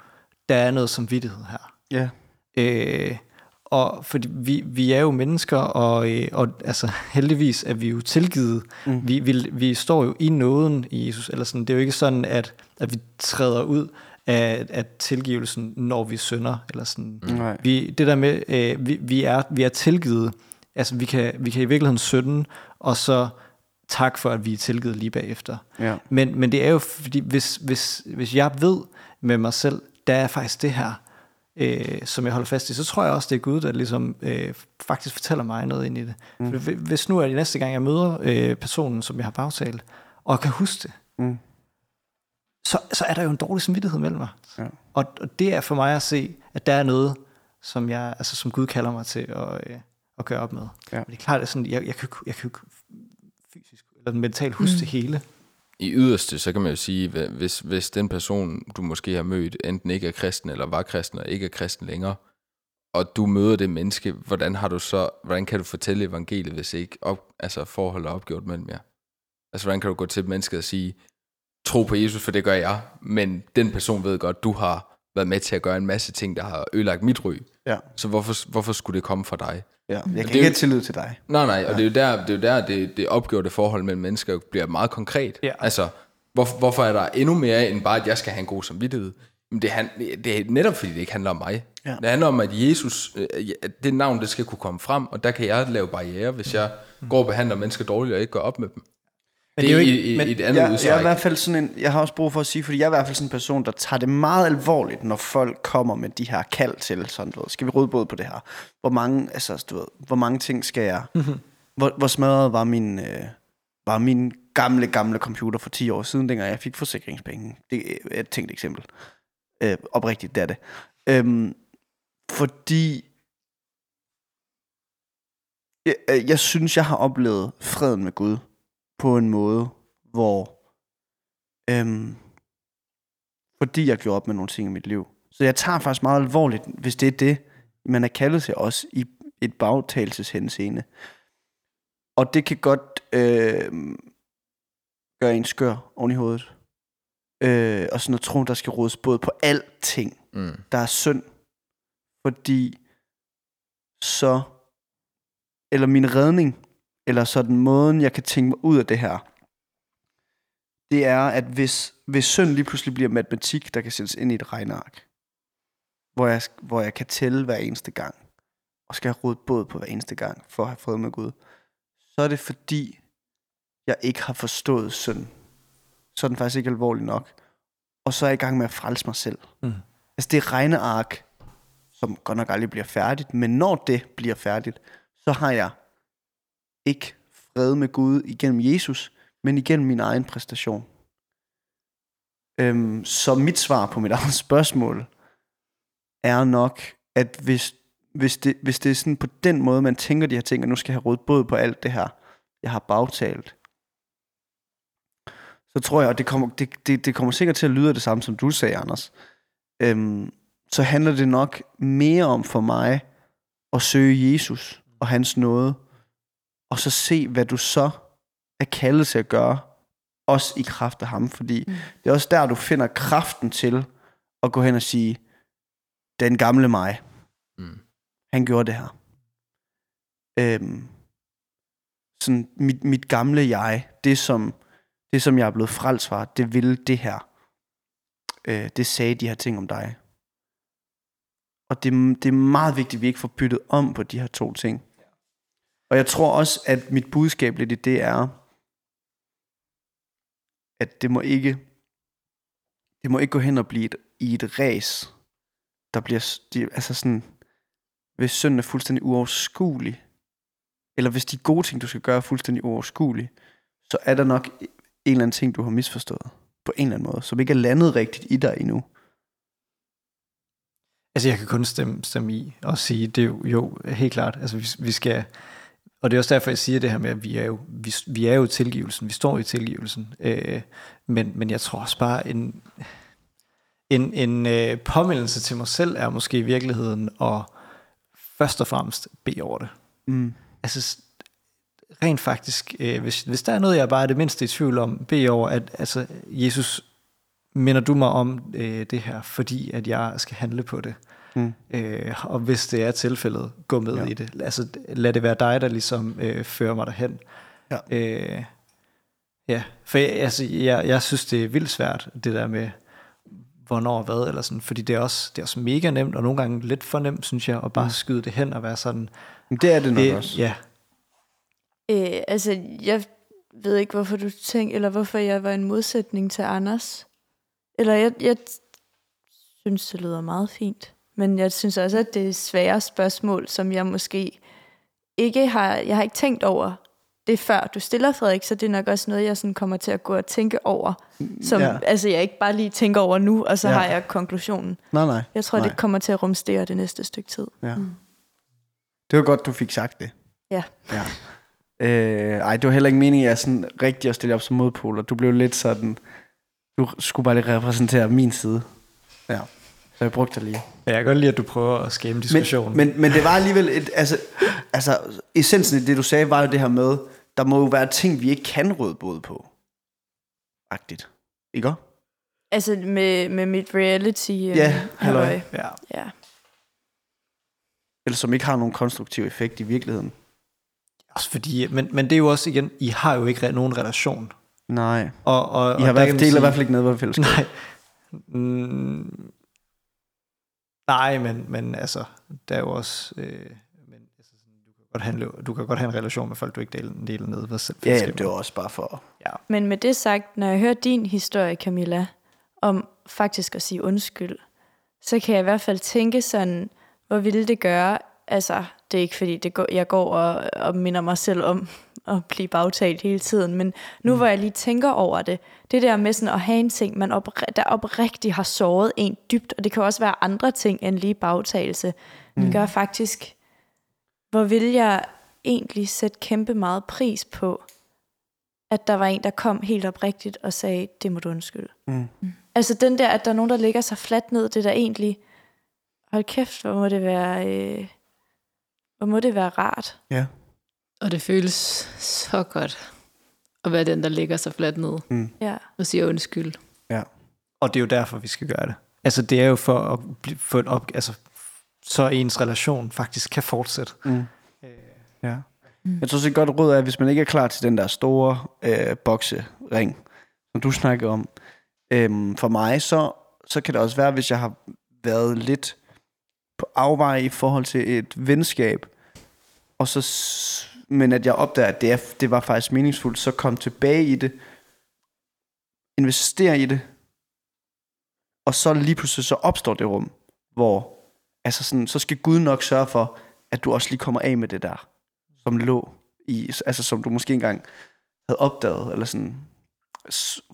S1: der er noget som vidtighed her.
S5: Ja.
S1: Øh, og fordi vi, vi er jo mennesker, og, øh, og altså, heldigvis er vi jo tilgivet.
S5: Mm.
S1: Vi, vi, vi står jo i nåden i Jesus. Eller sådan. Det er jo ikke sådan, at, at vi træder ud af, af tilgivelsen, når vi synder. Eller sådan.
S5: Nej.
S1: Vi, det der med, øh, vi, vi, er, vi er tilgivet. Altså, vi kan, vi kan i virkeligheden synde, og så tak for, at vi er tilgivet lige bagefter.
S5: Ja.
S1: Men, men det er jo, fordi hvis, hvis, hvis jeg ved med mig selv, der er faktisk det her, øh, som jeg holder fast i, så tror jeg også, det er Gud, der ligesom øh, faktisk fortæller mig noget ind i det. Mm. For hvi- hvis nu er det næste gang, jeg møder øh, personen, som jeg har bagtalt, og kan huske det,
S5: Mm.
S1: Så, så er der jo en dårlig samvittighed mellem mig.
S5: Ja.
S1: Og, og det er for mig at se, at der er noget, som, jeg, altså, som Gud kalder mig til at, øh, at gøre op med.
S5: Ja.
S1: Men det er klart, at sådan, jeg, jeg, kan, jeg kan fysisk eller mentalt huske mm. det hele.
S4: I yderste, så kan man jo sige, hvis, hvis den person, du måske har mødt, enten ikke er kristen, eller var kristen, og ikke er kristen længere, og du møder det menneske, hvordan har du så, hvordan kan du fortælle evangeliet, hvis ikke op, altså forholdet er opgjort mellem jer? Altså, hvordan kan du gå til mennesket og sige, tro på Jesus, for det gør jeg, men den person ved godt, du har været med til at gøre en masse ting, der har ødelagt mit ry.
S5: Ja.
S4: Så hvorfor, hvorfor skulle det komme fra dig?
S5: ja. Jeg kan
S4: det
S5: ikke
S4: jo-
S5: have tillid til dig.
S4: Nej, nej, og det er jo der, det, er jo der det, det opgjorte forhold mellem mennesker bliver meget konkret.
S1: Ja.
S4: Altså, hvor, hvorfor er der endnu mere end bare, at jeg skal have en god samvittighed? Men det, han, det er netop, fordi det ikke handler om mig.
S5: Ja.
S4: Det handler om, at Jesus, øh, at det navn, det skal kunne komme frem, og der kan jeg lave barriere, hvis jeg går og behandler mennesker dårligt og ikke går op med dem.
S1: Men
S4: det,
S1: er jo ikke-
S4: i,
S1: men
S4: i et andet
S5: Jeg, jeg, er i
S4: udstræk.
S5: hvert fald sådan en, jeg har også brug for at sige, fordi jeg er i hvert fald sådan en person, der tager det meget alvorligt, når folk kommer med de her kald til, sådan, du ved, skal vi råde både på det her? Hvor mange, altså, du ved, hvor mange ting skal jeg, hvor, hvor smadret var min, øh, var min gamle, gamle computer for 10 år siden, dengang jeg fik forsikringspenge. Det er et tænkt eksempel. Øh, oprigtigt, det er det. Øhm, fordi jeg, øh, jeg synes, jeg har oplevet freden med Gud på en måde, hvor øhm, fordi jeg gjorde op med nogle ting i mit liv. Så jeg tager faktisk meget alvorligt, hvis det er det, man er kaldet til os i et bagtagelseshenseende. Og det kan godt øh, gøre en skør oven i hovedet. Øh, og sådan at tro, der skal rådes både på alting,
S4: Mm.
S5: der er synd. Fordi så, eller min redning, eller så den måden, jeg kan tænke mig ud af det her, det er, at hvis, hvis synd lige pludselig bliver matematik, der kan sættes ind i et regneark, hvor jeg, hvor jeg kan tælle hver eneste gang, og skal have rådet båd på hver eneste gang, for at have fred med Gud, så er det fordi, jeg ikke har forstået synd. Så er den faktisk ikke alvorlig nok. Og så er jeg i gang med at frelse mig selv.
S1: Mm.
S5: Altså det er regneark, som godt nok aldrig bliver færdigt, men når det bliver færdigt, så har jeg ikke fred med Gud igennem Jesus, men igennem min egen præstation. Øhm, så mit svar på mit eget spørgsmål er nok, at hvis, hvis, det, hvis det er sådan på den måde, man tænker de her ting, og nu skal jeg have råd både på alt det her, jeg har bagtalt, så tror jeg, og det kommer, det, det, det kommer sikkert til at lyde det samme, som du sagde, Anders, øhm, så handler det nok mere om for mig at søge Jesus og hans nåde, og så se, hvad du så er kaldet til at gøre, også i kraft af ham, fordi mm. det er også der, du finder kraften til at gå hen og sige, den gamle mig,
S4: Mm.
S5: han gjorde det her. Øhm, sådan mit, mit gamle jeg, det som, det som jeg er blevet frelst fra, det ville det her. Øh, det sagde de her ting om dig. Og det, det er meget vigtigt, at vi ikke får byttet om på de her to ting. Og jeg tror også, at mit budskab lidt i det er, at det må ikke, det må ikke gå hen og blive et, i et race, der bliver, de, altså sådan, hvis synden er fuldstændig uoverskuelig, eller hvis de gode ting, du skal gøre, er fuldstændig uoverskuelige, så er der nok en eller anden ting, du har misforstået på en eller anden måde, som ikke er landet rigtigt i dig endnu.
S1: Altså, jeg kan kun stemme, stemme i og sige, det er jo, jo helt klart. Altså, vi, vi skal... Og det er også derfor, jeg siger det her med, at vi er jo, vi, vi er jo i tilgivelsen. Vi står i tilgivelsen. Øh, men, men jeg tror også bare, en, en, en øh, påmeldelse til mig selv er måske i virkeligheden at først og fremmest bede over det.
S5: Mm.
S1: Altså, rent faktisk, øh, hvis, hvis der er noget, jeg bare er det mindste i tvivl om, bede over, at altså, Jesus, minder du mig om øh, det her, fordi at jeg skal handle på det.
S5: Mm.
S1: Øh, og hvis det er tilfældet, gå med
S5: Ja.
S1: i det. Altså, lad det være dig, der ligesom øh, fører mig derhen.
S5: Ja.
S1: Øh, ja, for jeg, altså, jeg, jeg synes, det er vildt svært, det der med, hvornår og hvad, eller sådan, fordi det er, også, det er også mega nemt, og nogle gange lidt for nemt, synes jeg, at bare skyde det hen og være sådan,
S5: Men det er det nok
S1: det,
S5: også.
S1: ja,
S3: Øh, altså, jeg ved ikke, hvorfor du tænker, eller hvorfor jeg var en modsætning til Anders. Eller jeg, jeg synes, det lyder meget fint. Men jeg synes også, at det er svære spørgsmål, som jeg måske ikke har, jeg har ikke tænkt over det før du stiller, Frederik, så det er nok også noget, jeg sådan kommer til at gå og tænke over, som
S5: Ja.
S3: altså, jeg ikke bare lige tænker over nu, og så
S5: Ja.
S3: har jeg konklusionen.
S5: Nej, nej.
S3: Jeg tror,
S5: Nej.
S3: det kommer til at rumstere det næste stykke tid.
S5: Ja. Det var godt, du fik sagt det.
S3: Ja.
S5: ja. Øh, ej, det var heller ikke meningen, at jeg sådan rigtig at stille op som modpoler. Du blev lidt sådan... Du skulle bare lige repræsentere min side. Ja. Så jeg brugte dig lige.
S1: Ja, jeg kan godt lide, at du prøver at skabe en diskussion.
S5: Men, men, men det var alligevel... Et, altså, altså, essensen i det, du sagde, var jo det her med, der må jo være ting, vi ikke kan råde både på. Agtigt. Ikke også?
S3: Altså med, med mit reality. øh,
S5: Ja, halløj.
S3: halløj.
S1: ja.
S3: Ja.
S5: Eller som ikke har nogen konstruktiv effekt i virkeligheden.
S1: Også fordi, men, men det er jo også igen, I har jo ikke re- nogen relation.
S5: Nej.
S1: Og, og,
S5: I
S1: og
S5: har fald,
S1: man
S5: deler i hvert fald ikke noget af fællesskab.
S1: Nej. Mm, nej, men, men altså, der er jo også... Øh, men, altså, sådan, du, kan godt handle, du kan godt have en relation med folk, du ikke deler, deler ned ved selv.
S5: Ja, det var også bare for...
S1: Ja.
S3: Men med det sagt, når jeg hører din historie, Camilla, om faktisk at sige undskyld, så kan jeg i hvert fald tænke sådan, hvor ville det gøre, altså det er ikke fordi, det går, jeg går og, og minder mig selv om at blive bagtalt hele tiden, men nu mm. hvor jeg lige tænker over det, det der med sådan at have en ting, man opre- der oprigtigt har såret en dybt, og det kan også være andre ting end lige bagtagelse, mm. det gør faktisk, hvor vil jeg egentlig sætte kæmpe meget pris på, at der var en, der kom helt oprigtigt og sagde, det må du undskylde.
S5: Mm.
S3: Altså den der, at der er nogen, der ligger sig fladt ned, det er der egentlig, hold kæft, hvor må det være, øh, hvor må det være rart.
S5: Ja.
S2: Og det føles så godt at være den, der ligger sig fladt ned
S3: Ja.
S2: og siger undskyld.
S1: Og det er jo derfor, vi skal gøre det. Altså, det er jo for at få en op, altså, så ens relation faktisk kan fortsætte.
S5: Mm. Ja. Jeg tror også et godt råd er, at hvis man ikke er klar til den der store øh, boksering, som du snakker om, øhm, for mig, så, så kan det også være, hvis jeg har været lidt på afveje i forhold til et venskab, og så, men at jeg opdager, at det, er, det var faktisk meningsfuldt, så kom tilbage i det, investere i det, og så lige pludselig så opstår det rum, hvor altså sådan, så skal Gud nok sørge for, at du også lige kommer af med det der, som lå i, altså som du måske engang havde opdaget, eller sådan,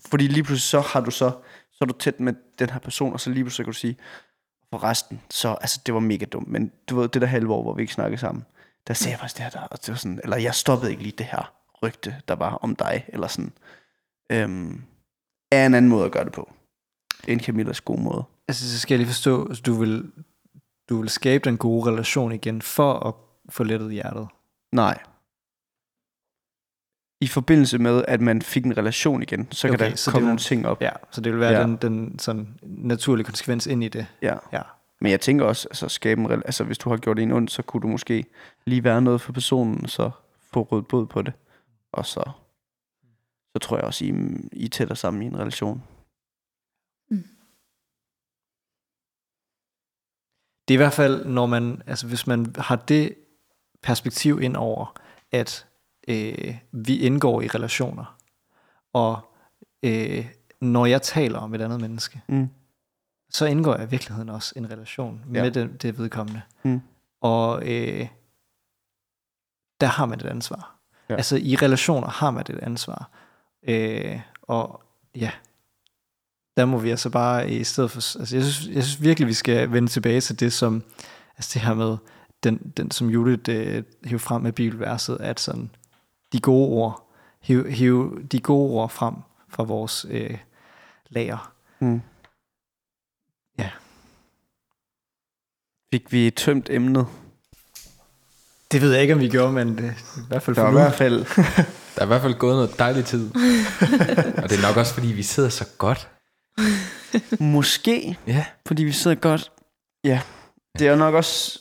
S5: fordi lige pludselig så har du så, så er du tæt med den her person, og så lige pludselig kan du sige, for resten, så, altså det var mega dumt, men du ved, det der halve år, hvor vi ikke snakkede sammen, der sagde jeg faktisk det her, der, og det var sådan, eller jeg stoppede ikke lige det her rygte, der var om dig, eller sådan, øhm, er en anden måde at gøre det på, end Camillas gode måde.
S1: Altså, så skal jeg lige forstå, at du vil, du vil skabe den gode relation igen, for at få lettet hjertet.
S5: Nej. I forbindelse med, at man fik en relation igen, så kan
S1: Okay,
S5: der
S1: så
S5: komme
S1: det vil-
S5: nogle ting op.
S1: Ja, så det vil være
S5: ja.
S1: den, den sådan naturlige konsekvens ind i det.
S5: Ja.
S1: Ja.
S5: Men jeg tænker også, altså, skabe en, altså hvis du har gjort en ondt, så kunne du måske lige være noget for personen, så få rødt båd på det. Og så, så tror jeg også, I, I er tættere sammen i en relation.
S1: Det er i hvert fald, når man, altså hvis man har det perspektiv ind over, at øh, vi indgår i relationer, og øh, når jeg taler om et andet menneske,
S5: Mm.
S1: Så indgår jeg i virkeligheden også en relation
S5: Ja.
S1: med det, det vedkommende.
S5: Mm.
S1: Og øh, der har man et ansvar.
S5: Ja.
S1: Altså i relationer har man et ansvar. Øh, og ja, der må vi altså bare i stedet for... Altså jeg synes, jeg synes virkelig, vi skal vende tilbage til det, som... Altså det her med, den, den som Judith øh, hævde frem med bibelverset, at sådan, de gode ord, hiv, hiv de gode ord frem fra vores øh, lager.
S5: Mm.
S1: Ja.
S5: Fik vi tømt emnet?
S1: Det ved jeg ikke, om vi gjorde, men det er i hvert fald
S5: Der
S1: for
S5: var i
S1: nu.
S5: hvert fald...
S4: Der er i hvert fald gået noget dejlig tid. og det er nok også, fordi vi sidder så godt.
S5: Måske,
S4: Ja.
S5: fordi vi sidder godt. Ja, det er nok også...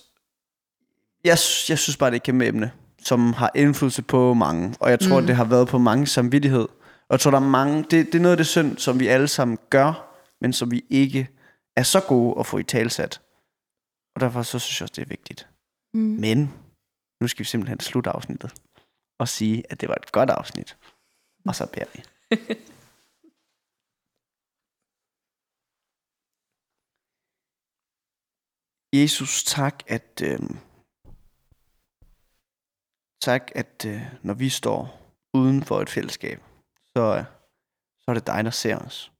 S5: Jeg, jeg synes bare, det er et kæmpe emne, som har indflydelse på mange. Og jeg tror, mm. det har været på mange samvittighed. Og jeg tror, der er mange... Det, det er noget af det synd, som vi alle sammen gør, men som vi ikke er så gode at få i talsat. Og derfor så synes jeg også, det er vigtigt.
S3: Mm.
S5: Men nu skal vi simpelthen slutte afsnittet og sige, at det var et godt afsnit. Og så beder vi. Jesus, tak, at øh, tak, at øh, når vi står uden for et fællesskab, så, øh, så er det dig, der ser os.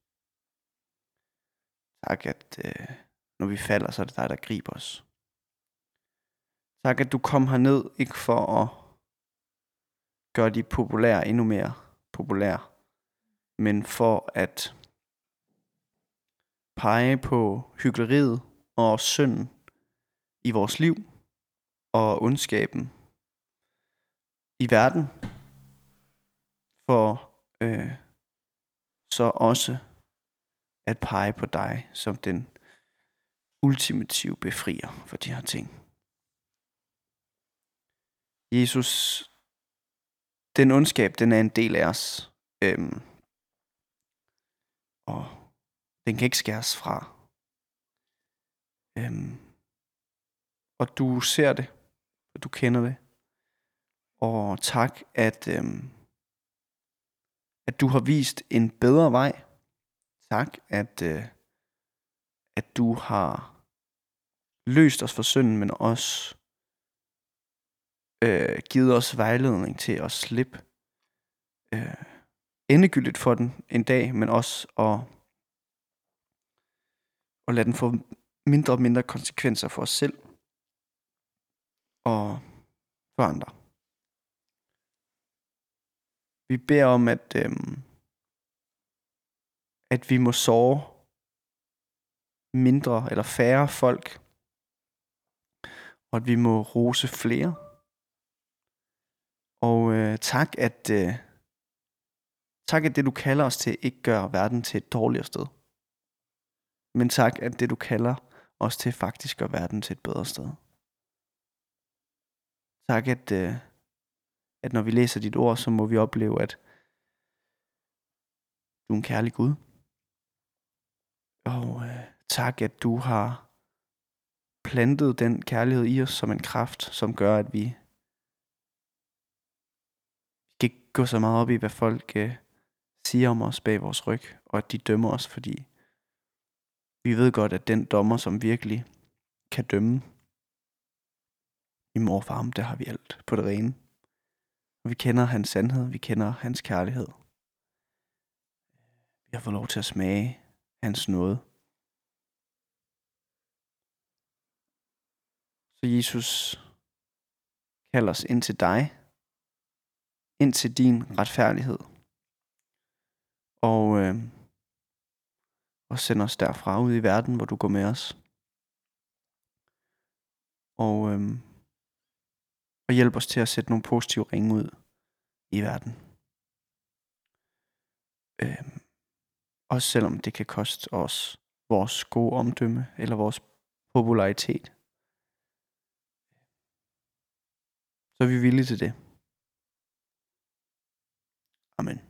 S5: Tak, at øh, når vi falder, så er det dig, der griber os. Tak, at du kom herned, ikke for at gøre de populære endnu mere populære, men for at pege på hyggeleriet og synden i vores liv og ondskaben i verden, for øh, så også at pege på dig som den ultimative befrier for de her ting. Jesus, den ondskab, den er en del af os. Øhm, og den kan ikke skæres fra. Øhm, og du ser det, og du kender det. Og tak, at, øhm, at du har vist en bedre vej. Tak, at, øh, at du har løst os for synden, men også øh, givet os vejledning til at slippe øh, endegyldigt for den en dag, men også at, at lade den få mindre og mindre konsekvenser for os selv og for andre. Vi beder om, at, øh, at vi må sove mindre eller færre folk, og at vi må rose flere. Og øh, tak, at øh, tak, at det du kalder os til, ikke gør verden til et dårligere sted. Men tak, at det du kalder os til, faktisk gør verden til et bedre sted. Tak, at, øh, at når vi læser dit ord, så må vi opleve, at du er en kærlig Gud. Og øh, tak, at du har plantet den kærlighed i os som en kraft, som gør, at vi kan ikke gå så meget op i, hvad folk øh, siger om os bag vores ryg, og at de dømmer os, fordi vi ved godt, at den dommer, som virkelig kan dømme, i mor der har vi alt på det rene. Og vi kender hans sandhed, vi kender hans kærlighed. Vi har fået lov til at smage hans nåde. Så Jesus, kald os ind til dig, ind til din retfærdighed. Og, øh, og send os derfra ud i verden, hvor du går med os. Og, øh, og hjælp os til at sætte nogle positive ringe ud i verden. Øh, også selvom det kan koste os vores gode omdømme eller vores popularitet. så er vi villige til det. Amen.